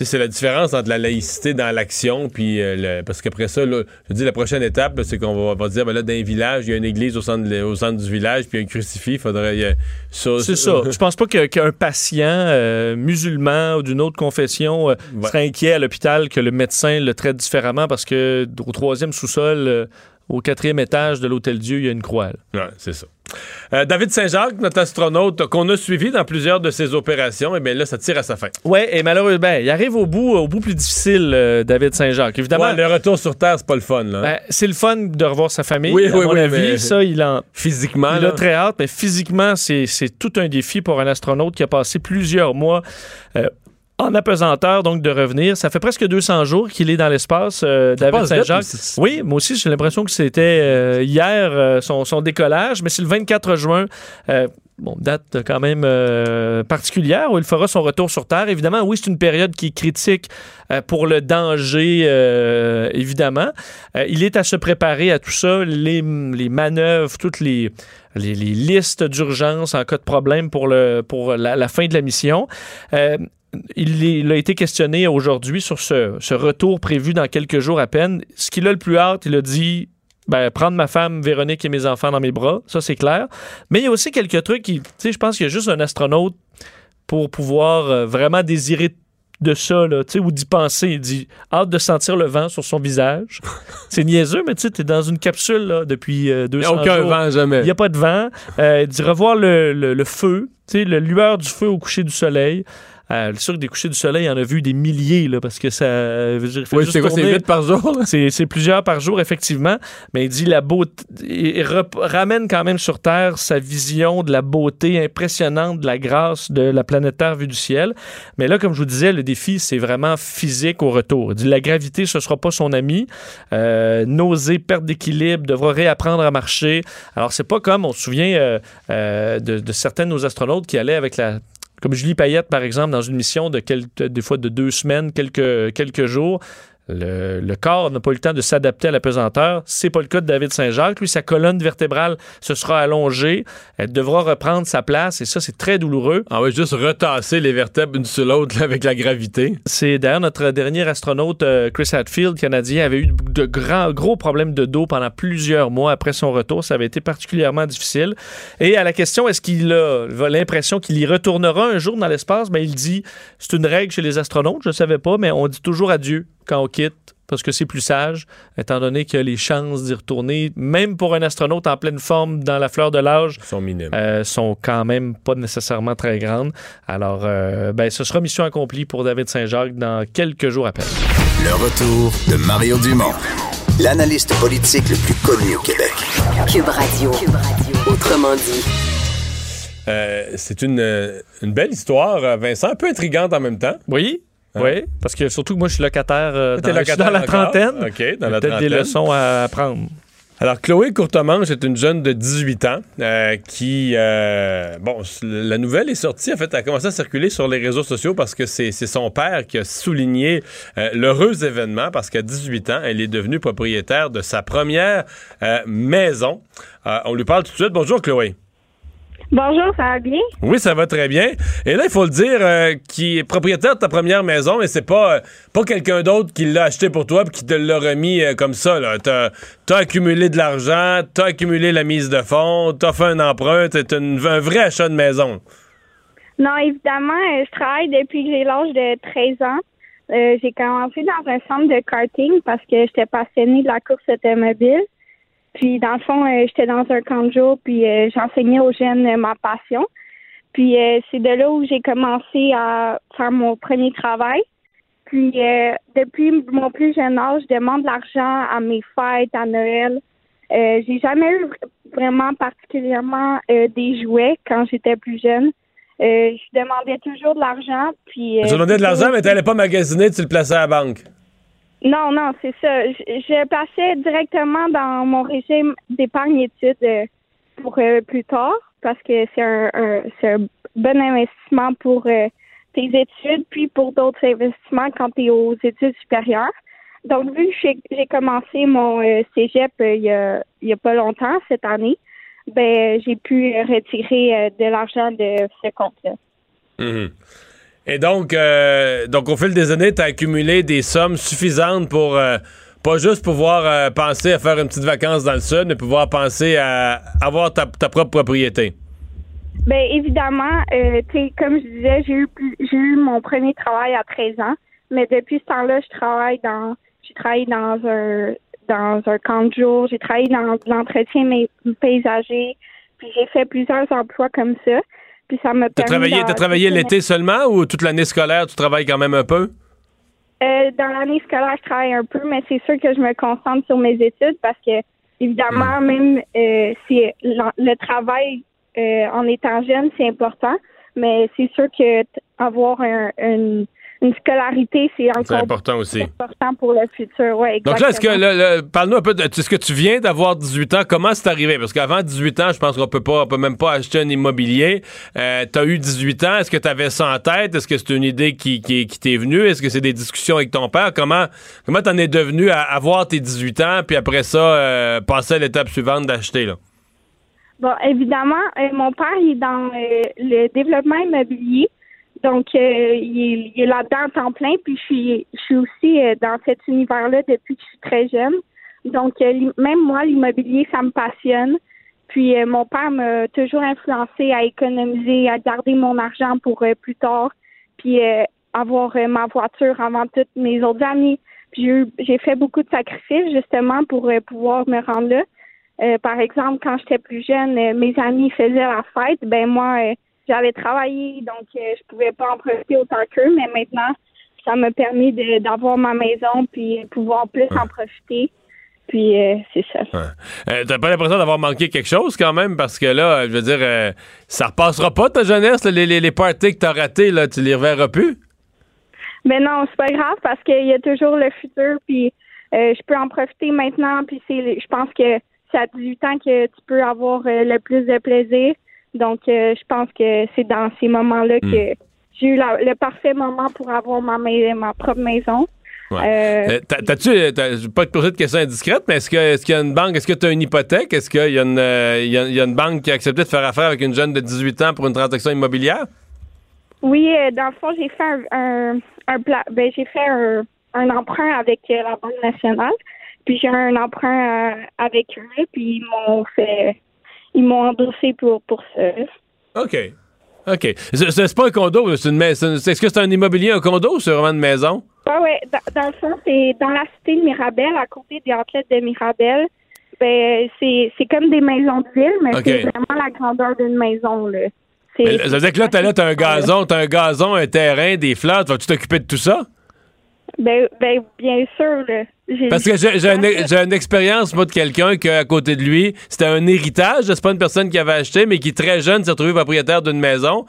C'est la différence entre la laïcité dans l'action, puis euh, le- parce qu'après ça, là, je dis la prochaine étape, c'est qu'on va, va dire, ben là, dans un village, il y a une église au centre, de- au centre du village, puis un crucifix, il faudrait. y a- ça- C'est ça. Je pense pas qu'un patient euh, musulman ou d'une autre confession euh, Ouais. serait inquiet à l'hôpital que le médecin le traite différemment parce que au troisième sous-sol, euh, au quatrième étage de l'Hôtel Dieu, il y a une croix. Ouais, c'est ça. Euh, David Saint-Jacques, notre astronaute qu'on a suivi dans plusieurs de ses opérations, et bien là, ça tire à sa fin. Ouais, et malheureusement, ben, il arrive au bout, au bout plus difficile, euh, David Saint-Jacques. Évidemment, Ouais, le retour sur Terre, c'est pas le fun, là. ben, c'est le fun de revoir sa famille. Oui, à oui, mon oui, avis, mais- ça, il en, Physiquement, Il là. a très hâte, mais physiquement, c'est c'est tout un défi pour un astronaute qui a passé plusieurs mois euh, en apesanteur, donc de revenir. Ça fait presque 200 jours qu'il est dans l'espace, euh, David Saint-Jacques. Oui, moi aussi, j'ai l'impression que c'était euh, hier euh, son, son décollage, mais c'est le 24 juin. Bon, date quand même particulière où il fera son retour sur Terre. Évidemment, oui, c'est une période qui est critique pour le danger, évidemment. Il est à se préparer à tout ça, les, les manœuvres, toutes les, les, les listes d'urgence en cas de problème pour, le, pour la, la fin de la mission. Il, il a été questionné aujourd'hui sur ce, ce retour prévu dans quelques jours à peine. Ce qu'il a le plus hâte, il a dit ben, prendre ma femme Véronique et mes enfants dans mes bras, ça c'est clair. Mais il y a aussi quelques trucs qui, tu sais, je pense qu'il y a juste un astronaute pour pouvoir euh, vraiment désirer de ça, là, tu sais, ou d'y penser. Il dit hâte de sentir le vent sur son visage. c'est niaiseux, mais tu sais, t'es dans une capsule là, depuis euh, Il n'y 200 a aucun jours. vent, jamais. Il n'y a pas de vent. Euh, il dit revoir le, le- le feu, tu sais, la lueur du feu au coucher du soleil. Euh, sûr que des couchers du soleil, il en a vu des milliers, là, parce que ça euh, veut dire, Oui, c'est quoi, c'est tourner. 8 par jour? C'est plusieurs par jour, effectivement. Mais il dit la beauté. Il ramène quand même sur Terre sa vision de la beauté impressionnante, de la grâce de la planète Terre vue du ciel. Mais là, comme je vous disais, le défi, c'est vraiment physique au retour. Il dit la gravité, ce sera pas son ami. Euh, nausée, perte d'équilibre, devra réapprendre à marcher. Alors, c'est pas comme, on se souvient euh, euh, de, de certains de nos astronautes qui allaient avec la comme Julie Payette, par exemple, dans une mission de quelques, des fois de deux semaines, quelques, quelques jours, le, le corps n'a pas eu le temps de s'adapter à la pesanteur. C'est pas le cas de David Saint-Jacques. Lui, sa colonne vertébrale se sera allongée. Elle devra reprendre sa place et ça, c'est très douloureux. Ah oui, juste retasser les vertèbres une sur l'autre avec la gravité. C'est d'ailleurs notre dernier astronaute, euh, Chris Hadfield, canadien, avait eu de grands, gros problèmes de dos pendant plusieurs mois après son retour. Ça avait été particulièrement difficile. Et à la question, est-ce qu'il a l'impression qu'il y retournera un jour dans l'espace? Ben, il dit, c'est une règle chez les astronautes, je ne savais pas, mais on dit toujours adieu quand on quitte parce que c'est plus sage, étant donné que les chances d'y retourner, même pour un astronaute en pleine forme dans la fleur de l'âge, sont minimes. euh, sont quand même pas nécessairement très grandes. Alors, euh, ben, ce sera mission accomplie pour David Saint-Jacques dans quelques jours à peine. Le retour de Mario Dumont, l'analyste politique le plus connu au Québec. Cube Radio. Autrement dit. Euh, c'est une, euh, une belle histoire, Vincent, un peu intrigante en même temps. Oui? Hein? Oui, parce que surtout que moi, je suis locataire, euh, dans, je suis dans la trentaine. OK, dans la Peut-être des leçons à apprendre. Alors, Chloé Courtemanche est une jeune de 18 ans euh, qui, euh, bon, la nouvelle est sortie, en fait, elle a commencé à circuler sur les réseaux sociaux parce que c'est c'est son père qui a souligné euh, l'heureux événement parce qu'à 18 ans, elle est devenue propriétaire de sa première maison. On lui parle tout de suite. Bonjour, Chloé. Bonjour, ça va bien? Oui, ça va très bien. Et là, il faut le dire, euh, qui est propriétaire de ta première maison, mais c'est pas, euh, pas quelqu'un d'autre qui l'a acheté pour toi puis qui te l'a remis euh, comme ça. T'as, t'as accumulé de l'argent, t'as accumulé la mise de fonds, t'as fait un emprunt, une- un vrai achat de maison. Non, évidemment, euh, je travaille depuis que j'ai l'âge de 13 ans. Euh, j'ai commencé dans un centre de karting parce que j'étais passionnée de la course automobile. Puis, dans le fond, euh, j'étais dans un camp de jour, puis euh, j'enseignais aux jeunes euh, ma passion. Puis, c'est de là où j'ai commencé à faire mon premier travail. Puis, euh, depuis mon plus jeune âge, je demande de l'argent à mes fêtes, à Noël. J'ai jamais eu vraiment particulièrement des jouets quand j'étais plus jeune. Je demandais toujours de l'argent. Puis, tu demandais de l'argent, mais t'allais pas magasiner, tu le plaçais à la banque. Non, non, c'est ça. Je, je passais directement dans mon régime d'épargne études euh, pour euh, plus tard parce que c'est un, un- un bon investissement pour euh, tes études puis pour d'autres investissements quand tu es aux études supérieures. Donc, vu que j'ai commencé mon cégep il y, a, il a pas longtemps, cette année, ben j'ai pu retirer de l'argent de ce compte-là. Mhm. Et donc, euh, donc, au fil des années, tu as accumulé des sommes suffisantes pour euh, pas juste pouvoir euh, penser à faire une petite vacance dans le sud, mais pouvoir penser à avoir ta, ta propre propriété. Ben évidemment, comme je disais, j'ai eu j'ai eu mon premier travail à 13 ans, mais depuis ce temps-là, je travaille dans j'ai travaillé dans un dans un camp de jour, j'ai travaillé dans l'entretien paysager, puis j'ai fait plusieurs emplois comme ça. Puis ça m'a Tu as travaillé, t'as travaillé l'été seulement ou toute l'année scolaire, tu travailles quand même un peu? Euh, dans l'année scolaire, je travaille un peu, mais c'est sûr que je me concentre sur mes études parce que, évidemment, même euh, si le travail euh, en étant jeune, c'est important, mais c'est sûr que avoir un- une, une scolarité, c'est encore important aussi. important pour le futur. Ouais, Donc là, est-ce que, exactement. parle-nous un peu, de, est-ce que tu viens d'avoir 18 ans? Comment c'est arrivé? Parce qu'avant 18 ans, je pense qu'on peut pas, on peut même pas acheter un immobilier. Euh, tu as eu 18 ans. Est-ce que tu avais ça en tête? Est-ce que c'est une idée qui, qui, qui t'est venue? Est-ce que c'est des discussions avec ton père? Comment, comment t'en es devenu à avoir tes 18 ans, puis après ça, euh, passer à l'étape suivante d'acheter, là? Bon, évidemment, euh, mon père il est dans euh, le développement immobilier. Donc, euh, il, est- là-dedans en temps plein. Puis, je suis, je suis aussi euh, dans cet univers-là depuis que je suis très jeune. Donc, euh, même moi, l'immobilier, ça me passionne. Puis, euh, mon père m'a toujours influencé à économiser, à garder mon argent pour plus tard. Puis, avoir ma voiture avant toutes mes autres amis. Puis, j'ai fait beaucoup de sacrifices, justement, pour pouvoir me rendre là. Par exemple, quand j'étais plus jeune, mes amis faisaient la fête. Ben moi, j'avais travaillé, donc euh, je pouvais pas en profiter autant qu'eux. Mais maintenant, ça m'a permis d'avoir ma maison puis pouvoir plus en profiter. Puis euh, c'est ça. Euh, T'as pas l'impression d'avoir manqué quelque chose quand même? Parce que là, je veux dire, euh, ça repassera pas ta jeunesse, là, les, les, les parties que t'as ratées, là, tu les reverras plus? Mais non, c'est pas grave parce qu'il y a toujours le futur. Puis euh, je peux en profiter maintenant. Puis c'est, je pense que c'est à 18 ans que tu peux avoir le plus de plaisir. Donc euh, je pense que c'est dans ces moments-là que j'ai eu la- le parfait moment pour avoir ma, ma propre maison. Ouais. Euh, Euh, t'as- T'as-tu, pas te poser de questions indiscrètes, mais est-ce que- est-ce qu'il y a une banque, est-ce que tu as une hypothèque? Est-ce qu'il y, a une, euh, il y a- il y a une banque qui a accepté de faire affaire avec une jeune de 18 ans pour une transaction immobilière? Oui, euh, dans le fond, j'ai fait un, un, un pla- ben, j'ai fait un, un emprunt avec la Banque nationale. Puis j'ai un emprunt avec eux, puis ils m'ont fait ils m'ont endossé pour pour ça. OK. OK. C'est pas un condo, c'est une maison. Est-ce que c'est un immobilier, un condo ou c'est vraiment une maison? Ouais, ouais, dans, dans le fond, c'est dans la cité de Mirabel, à côté des athlètes de Mirabel. Ben, c'est comme des maisons de ville, mais c'est vraiment la grandeur d'une maison, là. Mais Ça veut dire que là, t'as là, t'as un gazon, t'as un gazon, un terrain, des fleurs. Vas-tu t'occuper de tout ça? Ben, ben, bien sûr, là. Parce que j'ai j'ai une, expérience, moi, de quelqu'un qu'à côté de lui, c'était un héritage. C'est pas une personne qui avait acheté, mais qui, très jeune, s'est retrouvé propriétaire d'une maison.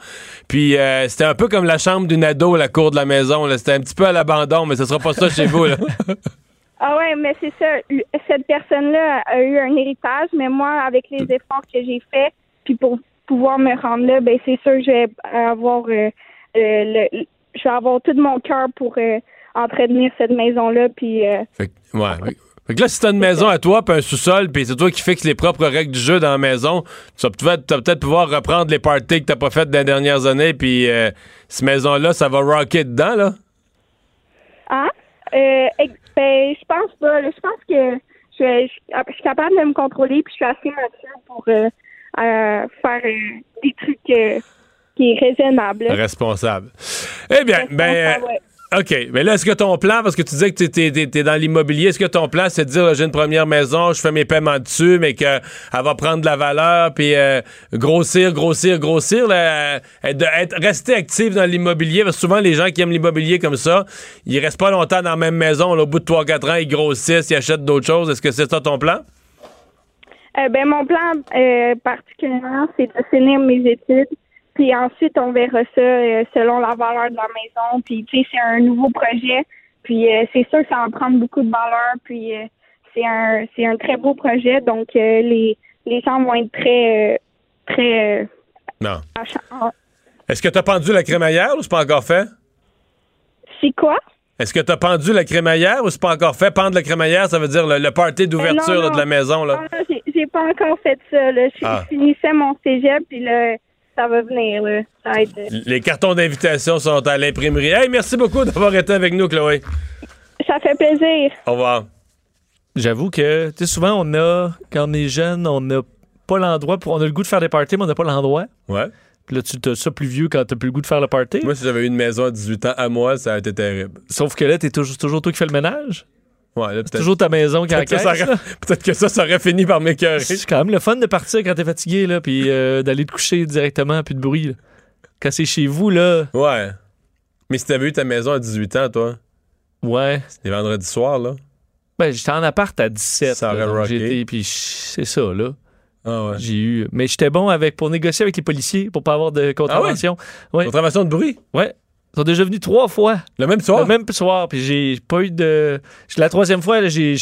Puis euh, c'était un peu comme la chambre d'une ado, la cour de la maison. C'était un petit peu à l'abandon, mais ce sera pas ça chez vous. Là. Ah ouais, mais c'est ça. Cette personne-là a eu un héritage, mais moi, avec les efforts que j'ai faits, puis pour pouvoir me rendre là, ben c'est sûr que je vais avoir euh, euh, le, je vais avoir tout mon cœur pour euh, entretenir cette maison-là, puis euh, Fait, que- ouais. Fait- que là, si t'as une maison à toi, puis un sous-sol, puis c'est toi qui fixes les propres règles du jeu dans la maison, tu vas peut-être pouvoir reprendre les parties que t'as pas faites dans les dernières années, puis euh, cette maison-là, ça va rocker dedans, là? hein? Euh, ben, je pense pas. Je pense que je, je- suis capable de me contrôler, puis je suis assez mature pour euh, euh, faire euh, des trucs euh, qui est raisonnable. Responsable. Eh bien, ben. euh, ouais. OK. Mais là, est-ce que ton plan, parce que tu disais que tu es, dans l'immobilier, est-ce que ton plan, c'est de dire, j'ai une première maison, je fais mes paiements dessus, mais qu'elle va prendre de la valeur, puis euh, grossir, grossir, grossir, là, euh, être, rester actif dans l'immobilier, parce que souvent, les gens qui aiment l'immobilier comme ça, ils restent pas longtemps dans la même maison. là. au bout de 3-4 ans, ils grossissent, ils achètent d'autres choses. Est-ce que c'est ça ton plan? Euh, ben, mon plan euh, particulièrement, c'est de finir mes études. Puis ensuite, on verra ça euh, selon la valeur de la maison. Puis, tu sais, c'est un nouveau projet. Puis, euh, c'est sûr que ça va prendre beaucoup de valeur. Puis, euh, c'est un c'est un très beau projet. Donc, les, les gens vont être très, très Non. Est-ce que tu as pendu la crémaillère ou c'est pas encore fait? C'est quoi? Est-ce que tu as pendu la crémaillère ou c'est pas encore fait? Pendre la crémaillère, ça veut dire le, le party d'ouverture non, de la non. maison. Là. Ah, non, j'ai- pas encore fait ça. Là. Je Ah. je finissais mon cégep. Puis là, ça va venir. Là. Ça va être, euh, Les cartons d'invitation sont à l'imprimerie. Hey, merci beaucoup d'avoir été avec nous, Chloé. ça fait plaisir. Au revoir. J'avoue que, tu sais, souvent, on a, quand on est jeune, on n'a pas l'endroit pour. On a le goût de faire des parties, mais on n'a pas l'endroit. Ouais. Puis là, tu as ça plus vieux quand t'as plus le goût de faire le party. Moi, si j'avais eu une maison à 18 ans à moi, ça a été terrible. Sauf que là, t'es toujours, toujours toi qui fais le ménage. Ouais, là, C'est toujours ta maison qui aurait- peut-être que ça, ça aurait fini par m'écœurer. C'est quand même le fun de partir quand t'es fatigué, là, puis euh, d'aller te coucher directement, puis de bruit. là. Quand c'est chez vous, là, Ouais. Mais si t'avais eu ta maison à 18 ans, toi, ouais. les vendredis soirs, là. Ben, j'étais en appart à 17. Ça aurait là, rocké. j'étais- puis c'est ça, là. Ah ouais. J'ai eu. Mais j'étais bon avec pour négocier avec les policiers pour pas avoir de contravention. ouais. Contravention de bruit? ouais. Ils sont déjà venus trois fois. Le même soir? Le même soir. Puis j'ai pas eu de. La troisième fois, j'ai.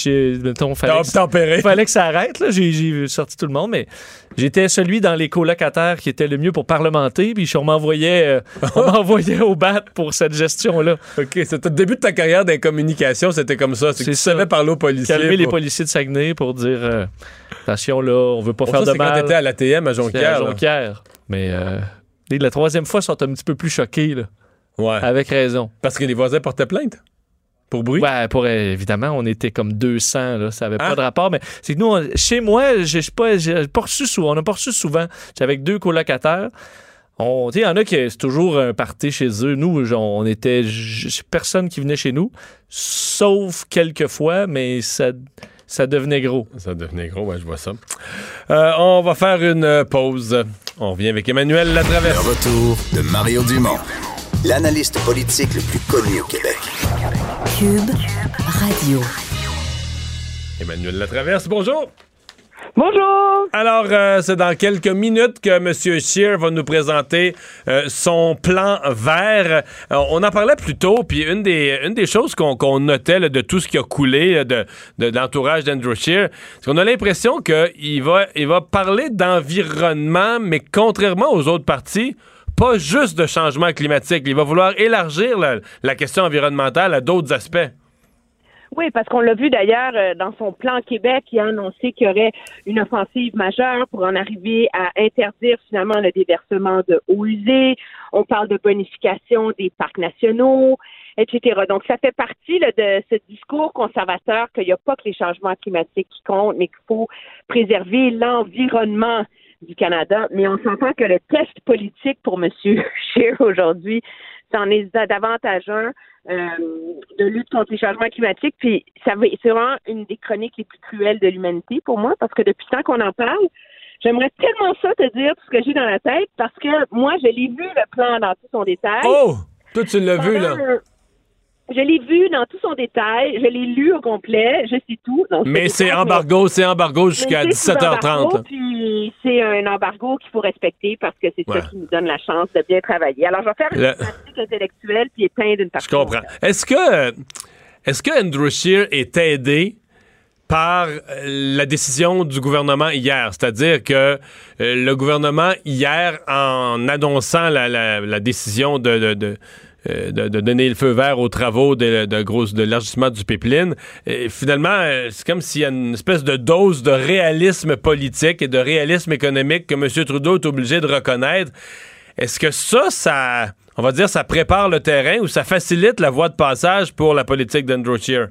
Mettons, fallait, que, tempéré. fallait que ça arrête. J'ai, sorti tout le monde, mais j'étais celui dans les colocataires qui était le mieux pour parlementer. Puis on m'envoyait, euh, m'envoyait au bat pour cette gestion-là. OK, c'était le début de ta carrière dans les communications, c'était comme ça. C'est que tu ça. savais parler aux policiers. Calmer les pour- policiers de Saguenay pour dire euh, attention, là, on veut pas Pour faire ça, de c'est quand mal. t'étais à l'ATM à C'était à Jonquière. Jonquière. Mais euh, la troisième fois, ils sont un petit peu plus choqués. Là. Ouais. Avec raison. Parce que les voisins portaient plainte? Pour bruit? Ouais, pour, évidemment, on était comme 200, là, ça avait Ah. pas de rapport. Mais c'est que nous, on- chez moi, j'ai j'ai pas, j'ai pas reçu souvent, on n'a pas reçu souvent. J'avais avec deux colocataires. On- tu sais, Il y en a qui c'est toujours un party chez eux. Nous, genre, on était personne qui venait chez nous, sauf quelques fois, mais ça, ça devenait gros. Ça devenait gros, ouais, je vois ça. Euh, on va faire une pause. On revient avec Emmanuel Le Latraverse. retour de Mario Dumont, l'analyste politique le plus connu au Québec. Cube Radio. Emmanuel Latraverse, bonjour. Bonjour! Alors, euh, c'est dans quelques minutes que M. Scheer va nous présenter euh, son plan vert. Euh, on en parlait plus tôt, puis une des, une des choses qu'on qu'on notait là, de tout ce qui a coulé là, de, de, de l'entourage d'Andrew Scheer, c'est qu'on a l'impression qu'il va, il va parler d'environnement, mais contrairement aux autres partis, pas juste de changement climatique. Il va vouloir élargir la, question environnementale à d'autres aspects. Oui, parce qu'on l'a vu d'ailleurs euh, dans son plan Québec, il a annoncé qu'il y aurait une offensive majeure pour en arriver à interdire finalement le déversement de eau usée. On parle de bonification des parcs nationaux, etc. Donc, ça fait partie de ce discours conservateur qu'il n'y a pas que les changements climatiques qui comptent, mais qu'il faut préserver l'environnement du Canada. Mais on s'entend que le test politique pour M. Scheer aujourd'hui, c'en est davantage un euh, de lutte contre les changements climatiques. Puis ça c'est vraiment une des chroniques les plus cruelles de l'humanité pour moi, parce que depuis le temps qu'on en parle, j'aimerais tellement ça te dire tout ce que j'ai dans la tête, parce que moi, je l'ai vu le plan dans tout son détail. Oh! Toi, tu l'as vu, là. Un- Je l'ai vu dans tout son détail, je l'ai lu au complet, je sais tout. Mais c'est embargo, c'est embargo jusqu'à c'est sous 17h30. embargo, là. Puis c'est un embargo qu'il faut respecter parce que c'est Ouais. ça qui nous donne la chance de bien travailler. Alors, je vais faire une Le- pratique intellectuelle puis éteindre une partie. Je comprends. Est-ce que, est-ce que Andrew Scheer est aidé par euh, la décision du gouvernement hier? C'est-à-dire que euh, le gouvernement, hier, en annonçant la, la- la décision de, de- de, euh, de- donner le feu vert aux travaux de, de, grosse- de l'élargissement du pipeline, euh, finalement, euh, c'est comme s'il y a une espèce de dose de réalisme politique et de réalisme économique que M. Trudeau est obligé de reconnaître. Est-ce que ça, ça, on va dire, ça prépare le terrain ou ça facilite la voie de passage pour la politique d'Andrew Scheer?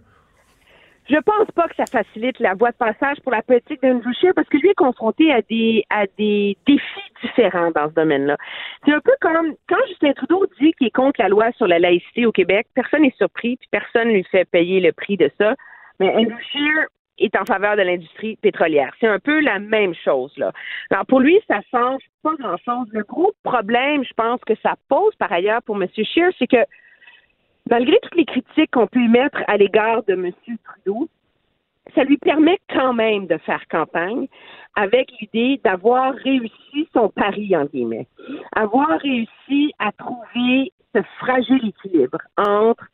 Je pense pas que ça facilite la voie de passage pour la politique d'Andrew Scheer parce que lui est confronté à des à des défis différents dans ce domaine-là. C'est un peu comme quand Justin Trudeau dit qu'il est contre la loi sur la laïcité au Québec, personne n'est surpris, puis personne lui fait payer le prix de ça. Mais Andrew Scheer est en faveur de l'industrie pétrolière. C'est un peu la même chose là. Alors pour lui, ça change pas grand-chose. Le gros problème, je pense que ça pose par ailleurs pour M. Scheer, c'est que malgré toutes les critiques qu'on peut émettre à l'égard de M. Trudeau, ça lui permet quand même de faire campagne avec l'idée d'avoir réussi son pari, en guillemets. Avoir réussi à trouver ce fragile équilibre entre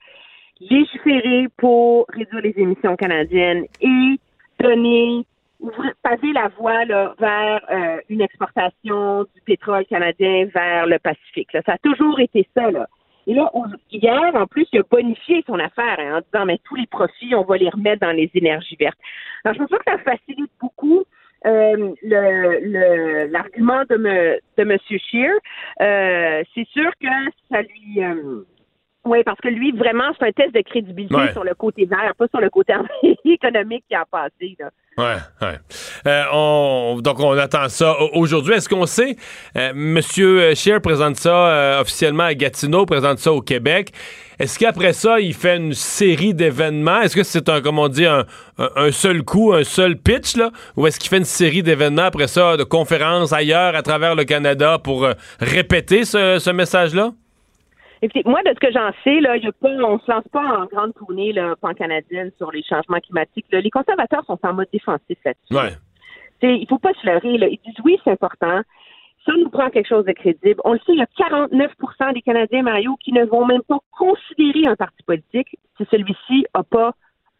légiférer pour réduire les émissions canadiennes et donner, ouvrir, paver la voie vers euh, une exportation du pétrole canadien vers le Pacifique. Ça a toujours été ça. Là. Et là, on- hier, en plus, il a bonifié son affaire hein, en disant, mais tous les profits, on va les remettre dans les énergies vertes. Alors, je pense que ça facilite beaucoup euh, le- le- l'argument de, me, de M. Scheer. Euh, c'est sûr que ça lui... euh, oui, parce que lui, vraiment, c'est un test de crédibilité Ouais. sur le côté vert, pas sur le côté économique qui a passé. Là. Ouais, ouais. Euh, on, donc, on attend ça au- aujourd'hui. Est-ce qu'on sait, euh, Monsieur Scheer présente ça euh, officiellement à Gatineau, présente ça au Québec. Est-ce qu'après ça, il fait une série d'événements? Est-ce que c'est un, comme on dit, un, seul coup, un seul pitch, là? Ou est-ce qu'il fait une série d'événements après ça, de conférences ailleurs à travers le Canada pour euh, répéter ce, ce message-là? Écoutez, moi, de ce que j'en sais, là, il y a pas, on se lance pas en grande tournée là, pan-canadienne sur les changements climatiques. là. Les conservateurs sont en mode défensif là-dessus. Ouais. Il faut pas se leurrer. Là. Ils disent oui, c'est important. Ça nous prend quelque chose de crédible. On le sait, il y a 49% des Canadiens, Mario, qui ne vont même pas considérer un parti politique si celui-ci n'a pas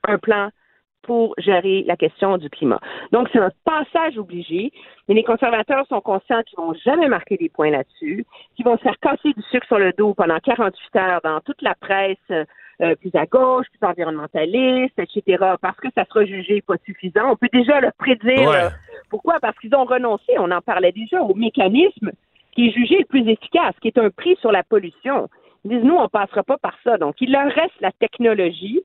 un plan pour gérer la question du climat. Donc, c'est un passage obligé, mais les conservateurs sont conscients qu'ils vont jamais marquer des points là-dessus, qu'ils vont se faire casser du sucre sur le dos pendant 48 heures dans toute la presse euh, plus à gauche, plus environnementaliste, etc., parce que ça sera jugé pas suffisant. On peut déjà le prédire. Ouais. Pourquoi? Parce qu'ils ont renoncé, on en parlait déjà, au mécanisme qui est jugé le plus efficace, qui est un prix sur la pollution. Ils disent, nous, on passera pas par ça. Donc, il leur reste la technologie,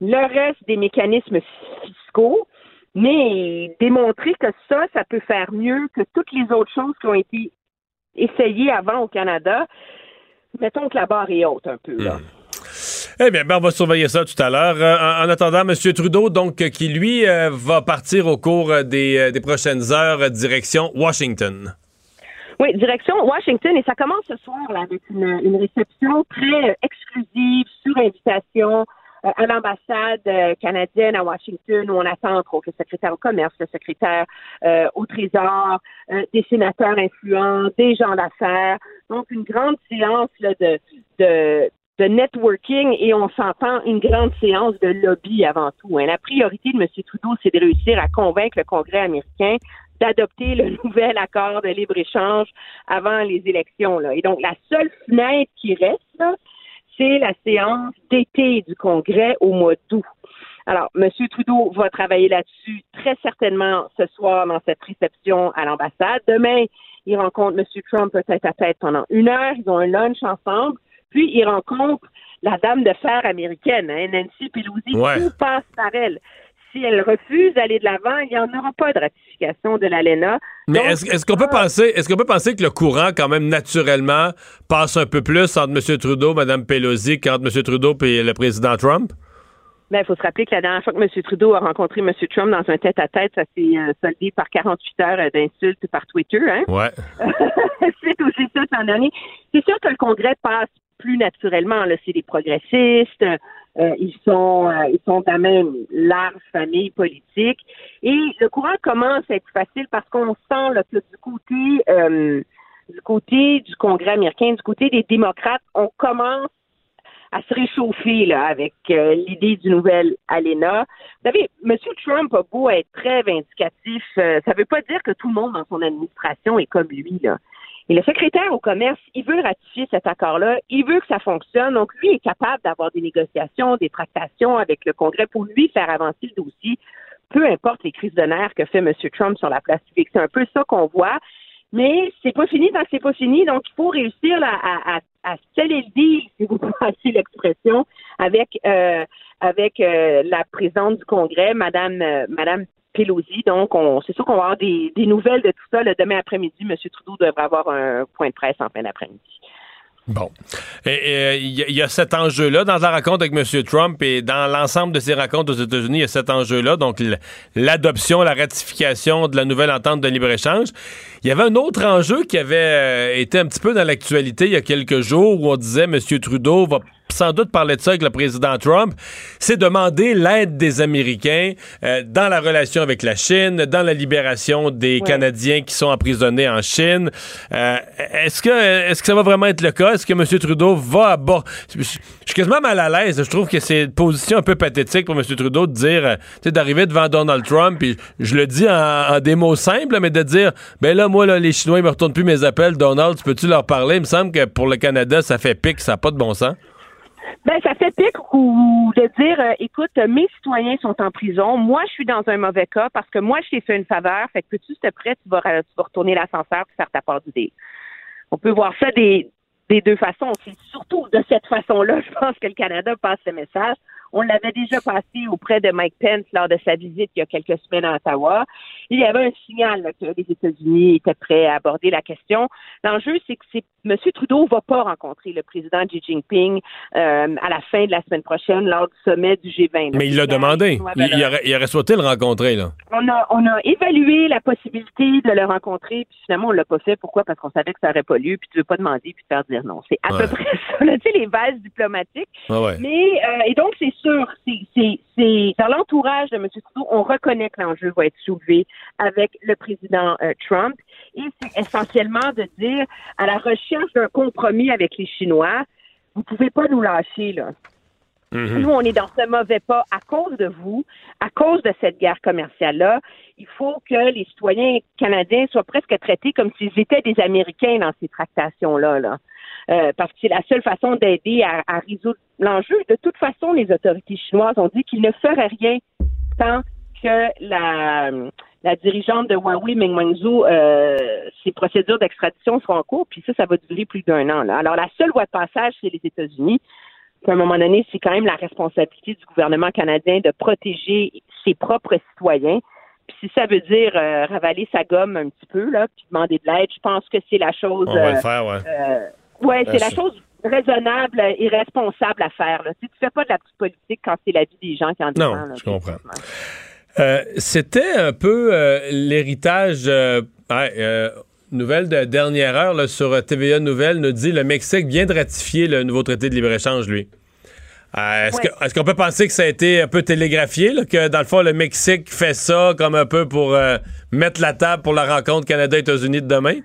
leur reste des mécanismes fiscaux, mais démontrer que ça, ça peut faire mieux que toutes les autres choses qui ont été essayées avant au Canada, mettons que la barre est haute un peu, là. Hmm. Eh bien, ben, on va surveiller ça tout à l'heure. Euh, en, en attendant, M. Trudeau, donc, qui lui euh, va partir au cours euh, des, des prochaines heures, direction Washington. Oui, direction Washington et ça commence ce soir là, avec une, une réception très exclusive sur invitation à l'ambassade euh, canadienne à Washington où on attend entre autres le secrétaire au commerce, le secrétaire euh, au trésor, euh, des sénateurs influents, des gens d'affaires. Donc une grande séance là, de, de de networking et on s'entend une grande séance de lobby avant tout. hein. La priorité de M. Trudeau, c'est de réussir à convaincre le Congrès américain d'adopter le nouvel accord de libre-échange avant les élections. Là. Et donc, la seule fenêtre qui reste, c'est la séance d'été du Congrès au mois d'août. Alors, M. Trudeau va travailler là-dessus très certainement ce soir dans cette réception à l'ambassade. Demain, il rencontre M. Trump tête à tête pendant une heure. Ils ont un lunch ensemble. Puis, il rencontre la dame de fer américaine, hein, Nancy Pelosi. Ouais. Tout passe par elle. Si elle refuse d'aller de l'avant, il n'y en aura pas de ratification de l'ALENA. Mais est-ce qu'on peut penser est-ce qu'on peut penser que le courant, quand même, naturellement, passe un peu plus entre M. Trudeau, Mme Pelosi, qu'entre M. Trudeau et le président Trump? Ben, il faut se rappeler que la dernière fois que M. Trudeau a rencontré M. Trump dans un tête-à-tête, ça s'est euh, soldé par 48 heures euh, d'insultes par Twitter. Hein? Ouais. c'est aussi ça l'an dernier. C'est sûr que le Congrès passe plus naturellement. Là, c'est des progressistes. Euh, ils sont euh, ils sont quand même large famille politique. Et le courant commence à être facile parce qu'on sent que du côté euh, du côté du Congrès américain, du côté des démocrates, on commence à se réchauffer là, avec euh, l'idée du nouvel ALENA. Vous savez, M. Trump a beau être très vindicatif, euh, ça ne veut pas dire que tout le monde dans son administration est comme lui. Là. Et le secrétaire au commerce, il veut ratifier cet accord-là, il veut que ça fonctionne, donc lui est capable d'avoir des négociations, des tractations avec le Congrès pour lui faire avancer le dossier, peu importe les crises de nerfs que fait M. Trump sur la place publique. C'est un peu ça qu'on voit. Mais c'est pas fini tant que c'est pas fini, donc il faut réussir à, à, à sceller le si vous passez l'expression, avec euh, avec euh, la présidente du Congrès, Madame euh, Donc, on c'est sûr qu'on va avoir des, nouvelles de tout ça. Le demain après-midi, M. Trudeau devrait avoir un point de presse en fin d'après-midi. Bon. Et il y, a- y a cet enjeu-là dans la rencontre avec M. Trump et dans l'ensemble de ses rencontres aux États-Unis, il y a cet enjeu-là, donc l'adoption, la ratification de la nouvelle entente de libre-échange. Il y avait un autre enjeu qui avait euh, été un petit peu dans l'actualité il y a quelques jours où on disait M. Trudeau va sans doute parler de ça avec le président Trump, c'est demander l'aide des Américains euh, dans la relation avec la Chine, dans la libération des Canadiens qui sont emprisonnés en Chine. Euh, est-ce que est-ce que ça va vraiment être le cas? Est-ce que M. Trudeau va aborder... Je suis quasiment mal à l'aise. Je trouve que c'est une position un peu pathétique pour M. Trudeau de dire, euh, tu sais, d'arriver devant Donald Trump, puis je le dis en, en des mots simples, mais de dire, ben là, moi, là, les Chinois, ils me retournent plus mes appels. Donald, tu peux-tu leur parler? Il me semble que pour le Canada, ça fait pique, ça n'a pas de bon sens. Ben, ça fait pique ou de dire, euh, écoute, mes citoyens sont en prison, moi, je suis dans un mauvais cas parce que moi, je t'ai fait une faveur, fait que s'il te plaît, tu vas, tu vas retourner l'ascenseur pour faire ta part du deal? On peut voir ça des, des deux façons. C'est surtout de cette façon-là, je pense que le Canada passe ce message. On l'avait déjà passé auprès de Mike Pence lors de sa visite il y a quelques semaines à Ottawa. Il y avait un signal là, que les États-Unis étaient prêts à aborder la question. L'enjeu, c'est que M. Trudeau va pas rencontrer le président Xi Jinping euh, à la fin de la semaine prochaine lors du sommet du G20. là. Mais il l'a demandé. Il, il aurait, il aurait souhaité le rencontrer, là. on a, on a évalué la possibilité de le rencontrer, puis finalement, on l'a pas fait. Pourquoi? Parce qu'on savait que ça aurait pas lieu, puis tu veux pas demander, puis te faire dire non. C'est à Ouais. peu près ça, là, tu sais, les bases diplomatiques. Ah ouais. Mais, euh, et donc, c'est sûr, c'est, dans l'entourage de M. Trudeau, on reconnaît que l'enjeu va être soulevé avec le président euh, Trump. Et c'est essentiellement de dire, à la recherche d'un compromis avec les Chinois, vous pouvez pas nous lâcher, là. Mhm. Nous, on est dans ce mauvais pas à cause de vous, à cause de cette guerre commerciale-là. Il faut que les citoyens canadiens soient presque traités comme s'ils étaient des Américains dans ces tractations-là. Là. Euh, parce que c'est la seule façon d'aider à, à résoudre l'enjeu. De toute façon, les autorités chinoises ont dit qu'ils ne feraient rien tant que la, la dirigeante de Huawei, Meng Wanzhou, euh, ses procédures d'extradition seront en cours, puis ça, ça va durer plus d'un an. Là. Alors, la seule voie de passage, c'est les États-Unis. Puis à un moment donné, c'est quand même la responsabilité du gouvernement canadien de protéger ses propres citoyens. Puis si ça veut dire euh, ravaler sa gomme un petit peu, là, puis demander de l'aide, je pense que c'est la chose. On va euh, le faire, ouais. Euh, ouais, c'est la chose raisonnable et responsable à faire. Là. Tu tu fais pas de la petite politique quand c'est la vie des gens qui en dépend. Non, là, je comprends. Euh, C'était un peu euh, l'héritage. euh, ouais, euh, nouvelle de dernière heure là, sur euh, TVA Nouvelle nous dit le Mexique vient de ratifier le nouveau traité de libre-échange, lui. Euh, Est-ce Ouais. qu'on peut penser que ça a été un peu télégraphié, là, que dans le fond, le Mexique fait ça comme un peu pour euh, mettre la table pour la rencontre Canada-États-Unis de demain?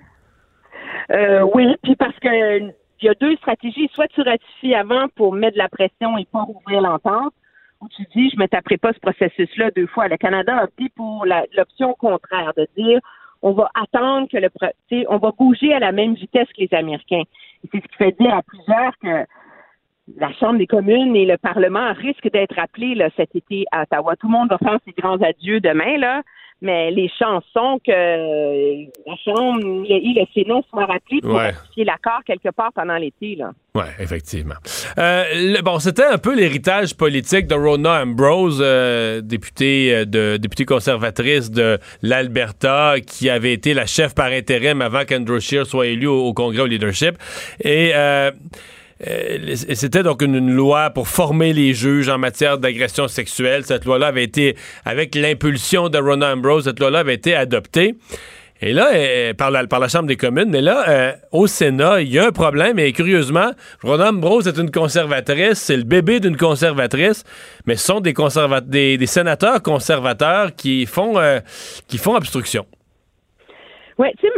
Euh, oui, puis parce que il y a deux stratégies. Soit tu ratifies avant pour mettre de la pression et pas rouvrir l'entente, ou tu dis je ne me pas ce processus-là deux fois. Le Canada a opté pour l'option contraire, de dire on va attendre que le on va bouger à la même vitesse que les Américains. Et c'est ce qui fait dire à plusieurs que la Chambre des communes et le Parlement risquent d'être appelés là, cet été à Ottawa. Tout le monde va faire ses grands adieux demain, là, mais les chansons que euh, la Chambre et le Sénat soient rappelés pour Ouais. l'accord quelque part pendant l'été. Là. Oui, effectivement. Euh, le- bon, c'était un peu l'héritage politique de Rona Ambrose, euh, députée de députée conservatrice de l'Alberta, qui avait été la chef par intérim avant qu'Andrew Scheer soit élu au, au Congrès au leadership. Et euh, c'était donc une, loi pour former les juges en matière d'agression sexuelle. Cette loi-là avait été, avec l'impulsion de Rona Ambrose, cette loi-là avait été adoptée. Et là, euh, par, la, par la Chambre des communes, mais là, euh, au Sénat, il y a un problème, et curieusement, Rona Ambrose est une conservatrice, c'est le bébé d'une conservatrice, mais ce sont des, conserva des, sénateurs conservateurs qui font, qui font obstruction. Oui, sais,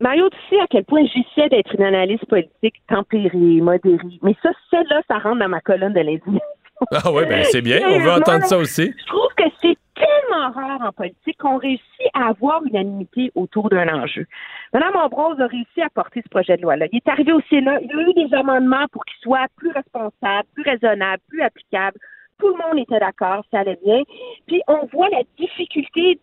Mario, tu sais à quel point j'essaie d'être une analyse politique tempérée, modérée. Mais ça, celle-là, ça rentre dans ma colonne de l'indignation. Ah oui, ben c'est bien, on veut entendre ça aussi. Je trouve que c'est tellement rare en politique qu'on réussit à avoir unanimité autour d'un enjeu. Mme Ambrose a réussi à porter ce projet de loi-là. Il est arrivé au Sénat, il y a eu des amendements pour qu'il soit plus responsable, plus raisonnable, plus applicable. Tout le monde était d'accord, ça allait bien. Puis on voit la difficulté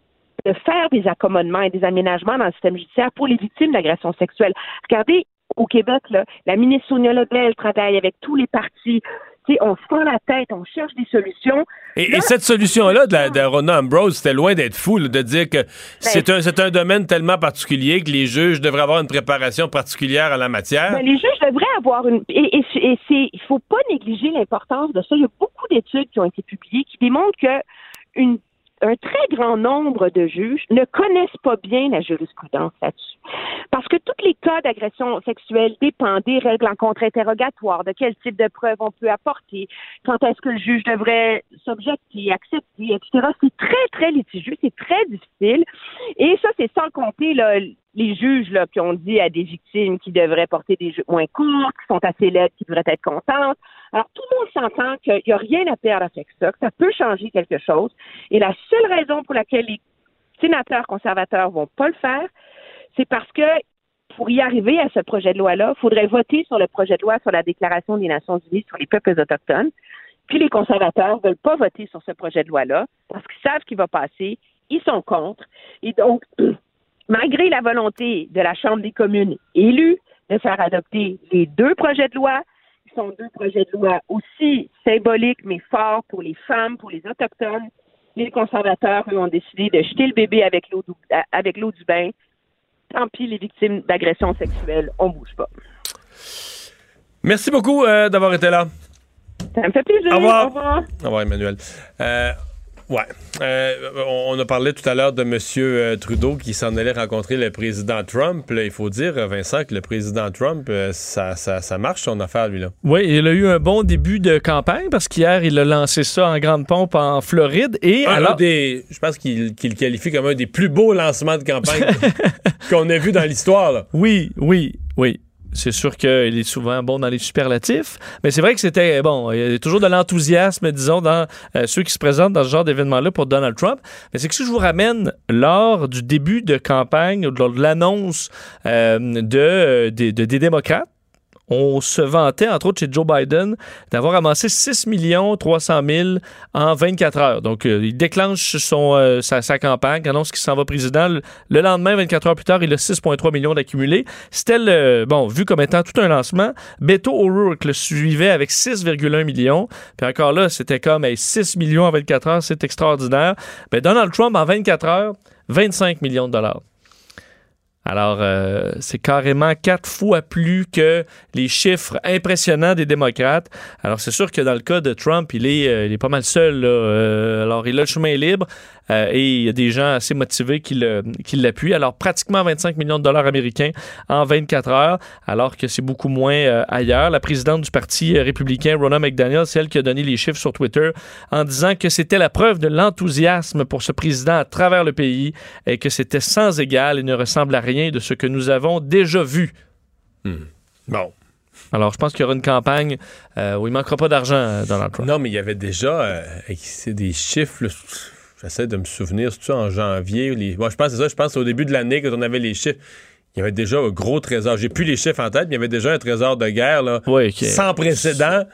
de faire des accommodements et des aménagements dans le système judiciaire pour les victimes d'agressions sexuelles. Regardez, au Québec, là, la ministre Sonia Lebel travaille avec tous les partis. Tu sais, on se prend la tête, on cherche des solutions. Et, Là- et cette solution-là de, de Rona Ambrose, c'était loin d'être fou, là, de dire que c'est un, c'est un domaine tellement particulier que les juges devraient avoir une préparation particulière à la matière. Ben, les juges devraient avoir une. Et, et, et il faut pas négliger l'importance de ça. Il y a beaucoup d'études qui ont été publiées qui démontrent que une, un très grand nombre de juges ne connaissent pas bien la jurisprudence là-dessus. Parce que tous les cas d'agression sexuelle dépendent des règles en contre-interrogatoire, de quel type de preuves on peut apporter, quand est-ce que le juge devrait s'objecter, accepter, etc. C'est très, très litigieux, c'est très difficile. Et ça, c'est sans compter les juges qui ont dit à des victimes qui devraient porter des jeux moins courts, qui sont assez laides, qui devraient être contentes. Alors, tout le monde s'entend qu'il n'y a rien à perdre avec ça, que ça peut changer quelque chose. Et la seule raison pour laquelle les sénateurs conservateurs vont pas le faire, c'est parce que pour y arriver à ce projet de loi-là, il faudrait voter sur le projet de loi sur la Déclaration des Nations Unies sur les peuples autochtones. Puis les conservateurs veulent pas voter sur ce projet de loi-là parce qu'ils savent qu'il va passer. Ils sont contre. Et donc, malgré la volonté de la Chambre des communes élue de faire adopter les deux projets de loi, sont deux projets de loi aussi symboliques mais forts pour les femmes, pour les autochtones, les conservateurs, eux, ont décidé de jeter le bébé avec l'eau du, avec l'eau du bain. Tant pis, les victimes d'agressions sexuelles, on bouge pas. Merci beaucoup euh, d'avoir été là. Ça me fait plaisir. Au revoir. Au revoir. Au revoir, Emmanuel. Euh, ouais. Euh, on a parlé tout à l'heure de M. Trudeau qui s'en allait rencontrer le président Trump. Là, il faut dire, Vincent, que le président Trump, euh, ça, ça, ça marche son affaire, lui. là. Oui, il a eu un bon début de campagne parce qu'hier, il a lancé ça en grande pompe en Floride. Et Un- un alors. des, je pense qu'il le qualifie comme un des plus beaux lancements de campagne qu'on a vu dans l'histoire. Oui, oui, oui. C'est sûr qu'il est souvent bon dans les superlatifs, mais c'est vrai que c'était bon. Il y a toujours de l'enthousiasme, disons, dans euh, ceux qui se présentent dans ce genre d'événement-là pour Donald Trump. Mais c'est que si je vous ramène lors du début de campagne, lors de l'annonce euh, de, des- de- des démocrates, on se vantait, entre autres chez Joe Biden, d'avoir amassé 6 300 000 en 24 heures. Donc, euh, il déclenche son, euh, sa, campagne, annonce qu'il s'en va président. Le, le, lendemain, 24 heures plus tard, il a 6,3 millions d'accumulés. C'était, le, bon, vu comme étant tout un lancement. Beto O'Rourke le suivait avec 6,1 millions. Puis encore là, c'était comme hey, 6 millions en 24 heures, c'est extraordinaire. Mais Donald Trump, en 24 heures, 25 millions de dollars. Alors, euh, c'est carrément quatre fois plus que les chiffres impressionnants des démocrates. Alors, c'est sûr que dans le cas de Trump, il est, euh, il est pas mal seul. Là. Euh, alors, il a le chemin libre euh, et il y a des gens assez motivés qui, le, qui l'appuient. Alors, pratiquement 25 millions de dollars américains en 24 heures, alors que c'est beaucoup moins euh, ailleurs. La présidente du Parti républicain, Ronna McDaniel, c'est elle qui a donné les chiffres sur Twitter en disant que c'était la preuve de l'enthousiasme pour ce président à travers le pays et que c'était sans égal et ne ressemble à rien de ce que nous avons déjà vu. Hmm. Bon. Alors, je pense qu'il y aura une campagne euh, où il ne manquera pas d'argent, euh, Donald Trump. Non, mais il y avait déjà euh, c'est des chiffres. J'essaie de me souvenir, c'est en janvier. Les... Bon, je pense c'est ça. Je pense au début de l'année, quand on avait les chiffres. Il y avait déjà un gros trésor. J'ai plus les chiffres en tête, mais il y avait déjà un trésor de guerre là, oui, okay. sans précédent.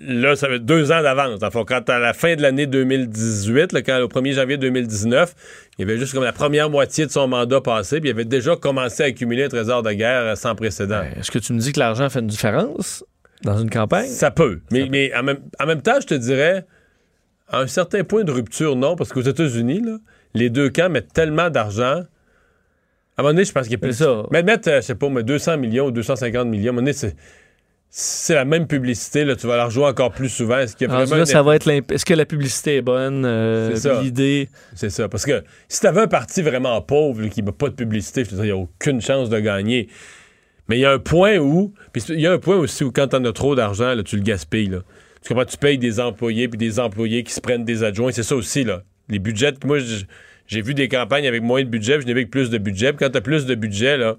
Là, ça fait deux ans d'avance. Quand à la fin de l'année 2018, là, quand, au 1er janvier 2019, il y avait juste comme la première moitié de son mandat passé, puis il avait déjà commencé à accumuler un trésor de guerre sans précédent. Ben, Est-ce que tu me dis que l'argent fait une différence dans une campagne? Ça peut. Mais, ça mais peut. En, même, en, même, temps, je te dirais, à un certain point de rupture, non, parce qu'aux États-Unis, les deux camps mettent tellement d'argent. À un moment donné, je pense qu'il y a plus. Ça. Mais mettre, je sais pas, 200 millions ou 250 millions, à un moment donné, c'est c'est la même publicité, là, tu vas la rejouer encore plus souvent. Est-ce qu'il y a vraiment là, ça va être Est-ce que la publicité est bonne? Euh, L'idée? C'est ça. Parce que si tu avais un parti vraiment pauvre là, qui n'a pas de publicité, il n'y a aucune chance de gagner. Mais il y a un point où. Puis il y a un point aussi où quand tu en as trop d'argent, tu le gaspilles. Là. Tu comprends? Tu payes des employés puis des employés qui se prennent des adjoints. C'est ça aussi, là. Les budgets. Moi, j'ai vu des campagnes avec moins de budget, je n'ai avec plus de budget. Puis quand tu as plus de budget, là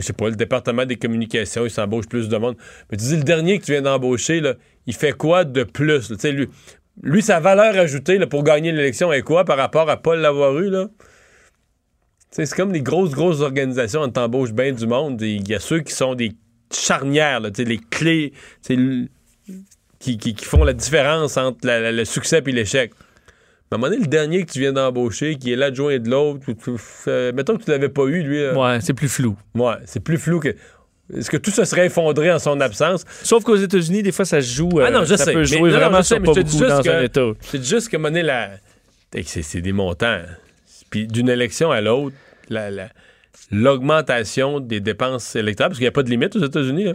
je sais pas, le département des communications, il s'embauche plus de monde. Mais tu dis, le dernier que tu viens d'embaucher, il fait quoi de plus? Lui, lui, sa valeur ajoutée là, pour gagner l'élection est quoi par rapport à pas l'avoir eu, là? C'est comme des grosses, grosses organisations, on t'embauche bien du monde. Il y a ceux qui sont des charnières, là, les clés qui, qui, qui, font la différence entre la, la, le succès et l'échec. À un moment donné, le dernier que tu viens d'embaucher, qui est l'adjoint de l'autre, euh, mettons que tu l'avais pas eu, lui. Euh, ouais, c'est plus flou. Ouais, c'est plus flou que. Est-ce que tout se serait effondré en son absence? Sauf qu'aux États-Unis, des fois, ça se joue. Ah non, je ça sais. peut jouer mais, non, vraiment non, je sais, mais pas je te dis beaucoup juste dans que, un État. C'est juste que monnaie la. C'est des montants. Puis d'une élection à l'autre, l'augmentation des dépenses électorales, parce qu'il n'y a pas de limite aux États-Unis,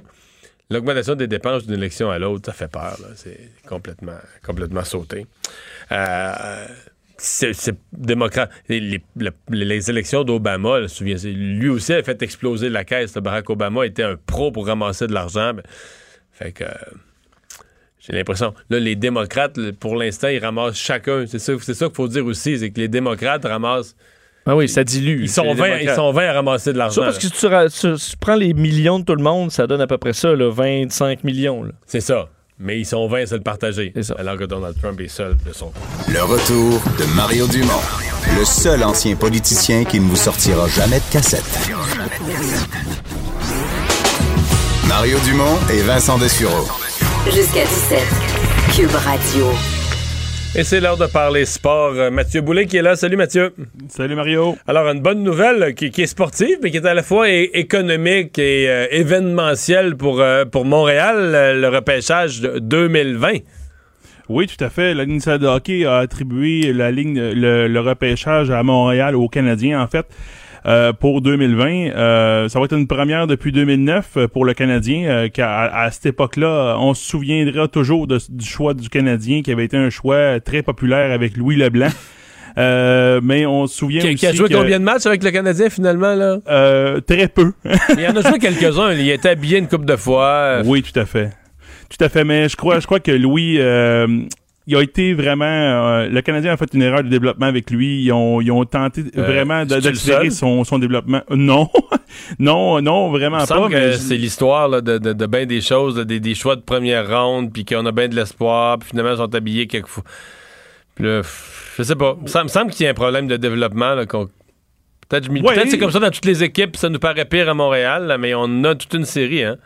L'augmentation des dépenses d'une élection à l'autre, ça fait peur. C'est complètement, complètement sauté. Euh, c'est démocrate. Les, les, les élections d'Obama, lui aussi a fait exploser la caisse. Barack Obama était un pro pour ramasser de l'argent. Fait que. J'ai l'impression. Là, les démocrates, pour l'instant, ils ramassent chacun. C'est ça qu'il faut dire aussi, c'est que les démocrates ramassent. Ah oui, ça dilue. Ils sont, 20, ils sont 20 à ramasser de l'argent. parce que si tu, tu, tu, prends les millions de tout le monde, ça donne à peu près ça, là, 25 millions. C'est ça mais ils sont 20 à se le partager. Alors que Donald Trump est seul de son. Le retour de Mario Dumont, le seul ancien politicien qui ne vous sortira jamais de cassette. Mario Dumont et Vincent Dessureau. Jusqu'à 17. Cube Radio. Et c'est l'heure de parler sport. Mathieu Boulet qui est là. Salut Mathieu. Salut Mario. Alors, une bonne nouvelle qui, qui est sportive, mais qui est à la fois économique et euh, événementielle pour, euh, pour Montréal, le repêchage de 2020. Oui, tout à fait. La Ligue de hockey a attribué la ligne, le, le repêchage à Montréal, aux Canadiens, en fait. Euh, pour 2020. Euh, ça va être une première depuis 2009 pour le Canadien, euh, qu'à à cette époque-là, on se souviendra toujours de, du choix du Canadien, qui avait été un choix très populaire avec Louis Leblanc. Euh, mais on se souvient qui, aussi qui a joué que, combien de matchs avec le Canadien finalement là? Euh, Très peu. Il y en a joué quelques-uns. Il était habillé une couple de fois. Oui, tout à fait. Tout à fait. Mais je crois, je crois que Louis, euh, il a été vraiment. Euh, le Canadien a fait une erreur de développement avec lui. Ils ont, ils ont tenté Euh, vraiment d'accélérer son, son développement. Non, non, non, vraiment pas. mais c'est l'histoire de, de, de bien des choses, là, des, des choix de première ronde, puis qu'on a bien de l'espoir, puis finalement ils sont habillés quelquefois. Puis là, je sais pas. Ça me semble qu'il y a un problème de développement. qu'on- Peut-être Ouais. peut-être c'est comme ça dans toutes les équipes, ça nous paraît pire à Montréal, là, mais on a toute une série. Hein.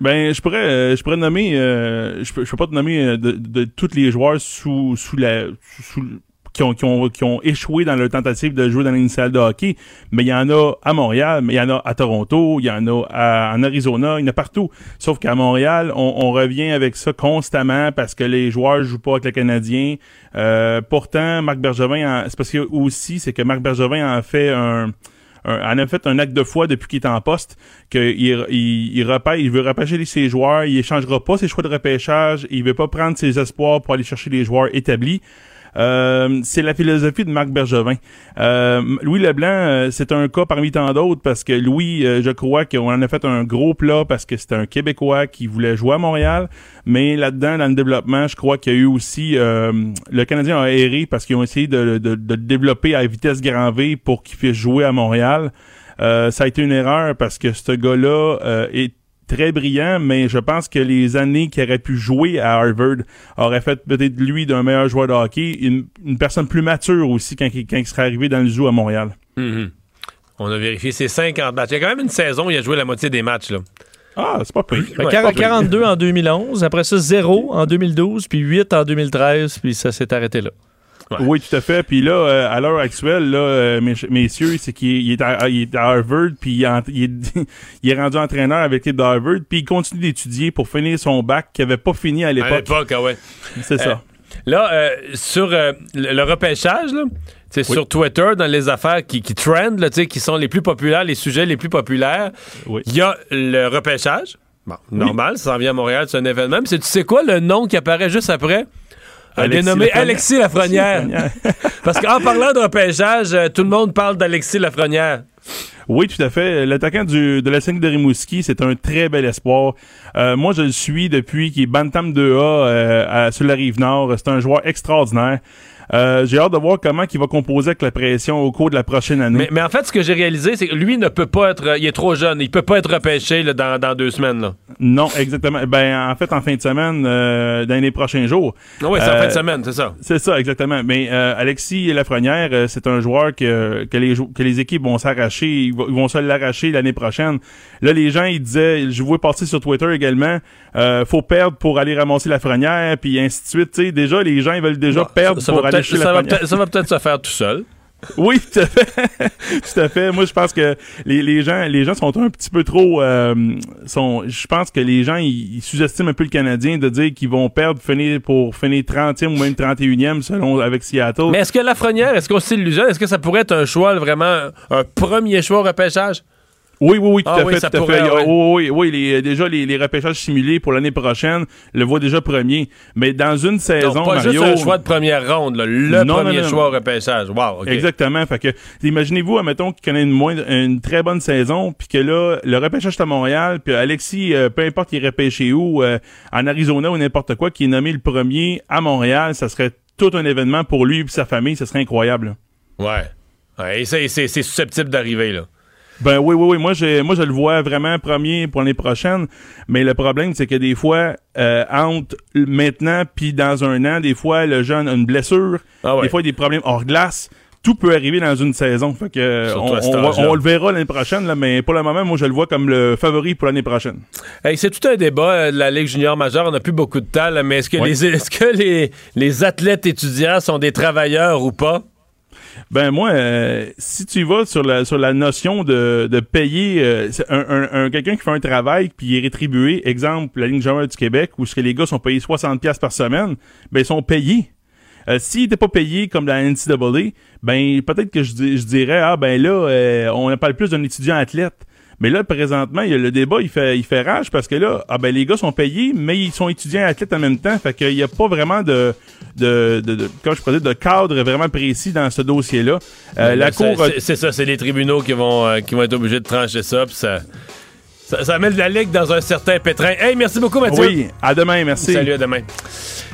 Ben, je pourrais, euh, je pourrais nommer, euh, je peux, je peux pas te nommer euh, de, de tous les joueurs sous, sous la, sous, qui ont, qui ont, qui ont échoué dans leur tentative de jouer dans l'initiale de hockey, mais il y en a à Montréal, mais il y en a à Toronto, il y en a à- en Arizona, il y en a partout. Sauf qu'à Montréal, on, on revient avec ça constamment parce que les joueurs jouent pas avec le Canadien. Euh, pourtant, Marc Bergevin, c'est parce que aussi, c'est que Marc Bergevin en fait un un- en a fait un acte de foi depuis qu'il est en poste, qu'il il, veut repêcher ses joueurs, il échangera pas ses choix de repêchage, il veut pas prendre ses espoirs pour aller chercher les joueurs établis. Euh, c'est la philosophie de Marc Bergevin. Euh, Louis Leblanc, euh, c'est un cas parmi tant d'autres parce que Louis, euh, je crois qu'on en a fait un gros plat parce que c'était un Québécois qui voulait jouer à Montréal, mais là-dedans, dans le développement, je crois qu'il y a eu aussi le Canadien a erré parce qu'ils ont essayé de, de, de le développer à vitesse grand V pour qu'il puisse jouer à Montréal. Euh, ça a été une erreur parce que ce gars-là euh, est très brillant, mais je pense que les années qu'il aurait pu jouer à Harvard auraient fait peut-être lui d'un meilleur joueur de hockey, une, une personne plus mature aussi quand, il- quand il serait arrivé dans le zoo à Montréal. Mhm. On a vérifié ses 50 matchs. Il y a quand même une saison où il a joué la moitié des matchs. Là. Ah, c'est pas pire. Ouais, quar- pas pire. 42 en 2011, après ça 0 en 2012, puis 8 en 2013, puis ça s'est arrêté là. Ouais. Oui, tout à fait. Puis là, euh, à l'heure actuelle, là, euh, mes- messieurs, c'est qu'il est, à, il est à Harvard, puis il, est en- il est, il est rendu entraîneur avec l'équipe de Harvard, puis il continue d'étudier pour finir son bac qu'il avait pas fini à À l'époque. l'époque, ah ouais. C'est ça. Là, euh, sur euh, le, le repêchage, là, tu sais, Oui. sur Twitter, dans les affaires qui, qui trendent, là, tu sais, qui sont les plus populaires, les sujets les plus populaires, Oui. il y a le repêchage. Bon, normal, ça s'en vient à Montréal, c'est un événement. Mais c'est- tu sais quoi, le nom qui apparaît juste après? Alexis dénommé. Alexis Lafrenière. Lafrenière. Parce qu'en parlant de repêchage, euh, tout le monde parle d'Alexis Lafrenière. Oui, tout à fait. L'attaquant du, de la 5 de Rimouski, c'est un très bel espoir. Euh, moi, je le suis depuis qu'il est Bantam 2A euh, à- sur la rive nord. C'est un joueur extraordinaire. Euh, J'ai hâte de voir comment il va composer avec la pression au cours de la prochaine année. Mais, mais en fait, ce que j'ai réalisé, c'est que lui ne peut pas être. Il est trop jeune. Il peut pas être repêché là, dans, dans deux semaines. Là. Non, exactement. Ben, en fait, en fin de semaine, euh, dans les prochains jours. Ah oui, c'est en Euh, fin de semaine, c'est ça. C'est ça, exactement. Mais euh, Alexis Lafrenière, euh, c'est un joueur que, que, les, que les équipes vont s'arracher, ils, vont- se l'arracher l'année prochaine. Là, les gens, ils disaient, je vois passer sur Twitter également, euh, faut perdre pour aller ramasser Lafrenière, puis ainsi de suite. Tu sais, déjà, les gens, ils veulent déjà perdre ça, ça pour aller peut-être- ça va peut-être- se faire tout seul. Oui, tout à fait. tout à fait. Moi, je pense que les, les gens, les gens sont un petit peu trop, euh, sont, je pense que les gens, ils, ils sous-estiment un peu le Canadien de dire qu'ils vont perdre finir pour finir 30e ou même 31e selon avec Seattle. Mais est-ce que Lafrenière, est-ce qu'on s'illusionne? Est-ce que ça pourrait être un choix, vraiment, un premier choix au repêchage? Oui, oui, oui, tout Ah à oui, fait, tout à pourrait, fait. ouais. Oui, oui, oui, les, déjà les, les repêchages simulés pour l'année prochaine le voient déjà premier. Mais dans une saison, Donc, pas Mario, juste un choix de première ronde, là, le Non, premier non, choix au repêchage. Wow, OK. Exactement. Fait que, imaginez-vous, admettons, qu'il connaît une, moins, une très bonne saison, puis que là, le repêchage est à Montréal, puis Alexis, euh, peu importe il est repêché où, euh, en Arizona ou n'importe quoi, qui est nommé le premier à Montréal, ça serait tout un événement pour lui et sa famille, ça serait incroyable. là. Ouais. Ouais, et c'est susceptible d'arriver, là. Ben oui, oui, oui. Moi, j'ai, moi, je le vois vraiment premier pour l'année prochaine. Mais le problème, c'est que des fois, euh, entre maintenant puis dans un an, des fois, le jeune a une blessure. Ah ouais. Des fois, il y a des problèmes hors glace. Tout peut arriver dans une saison. Fait que on, va- le verra l'année prochaine, là, mais pour le moment, moi, je le vois comme le favori pour l'année prochaine. Hey, c'est tout un débat euh, de la Ligue junior majeure. On n'a plus beaucoup de temps, là, mais est-ce que, Oui. les, est-ce que les, les athlètes étudiants sont des travailleurs ou pas? Ben moi, euh, si tu vas sur la sur la notion de, de payer euh, un, un, un- quelqu'un qui fait un travail puis il est rétribué, exemple la ligne junior du Québec où ce que les gars sont payés 60 pièces par semaine, ben ils sont payés. Euh, S'ils n'étaient pas payés comme la NCAA, ben peut-être que je, je dirais ah ben là euh, on parle plus d'un étudiant athlète. Mais là, présentement, il y a le débat, il fait, il fait rage parce que là, ah ben les gars sont payés, mais ils sont étudiants athlètes en même temps. Fait qu'il n'y a pas vraiment de, de, de, de- comment je pourrais dire, de cadre vraiment précis dans ce dossier-là. Euh, la C'est- cour, c'est ça, c'est les tribunaux qui vont, euh, qui vont être obligés de trancher ça, puis ça, ça, ça met la Ligue dans un certain pétrin. Hey, merci beaucoup, Mathieu. oui, à demain, merci. Salut, à demain.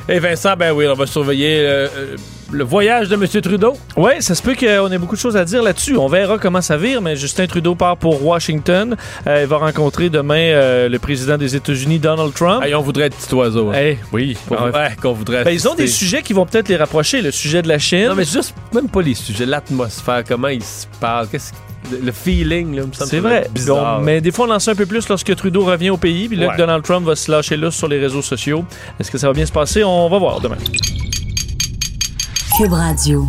Et Vincent, ben oui, on va surveiller. euh, euh, le voyage de M. Trudeau. Oui, ça se peut qu'on ait beaucoup de choses à dire là-dessus. On verra comment ça vire, mais Justin Trudeau part pour Washington. Euh, il va rencontrer demain euh, le président des États-Unis, Donald Trump. Hey, on voudrait être petit oiseau. hein. Eh, oui. Qu'on- Ah, ouais, qu'on voudrait ben, ils ont des sujets qui vont peut-être les rapprocher. Le sujet de la Chine. Non, mais juste, même pas les sujets, l'atmosphère, comment ils se parlent, qu'est-ce que- le feeling, là, me semble C'est vrai. Bizarre. Mais des fois, on en sait un peu plus lorsque Trudeau revient au pays. Puis là, Ouais. que Donald Trump va se lâcher lousse sur les réseaux sociaux. Est-ce que ça va bien se passer? On va voir demain. Cube Radio.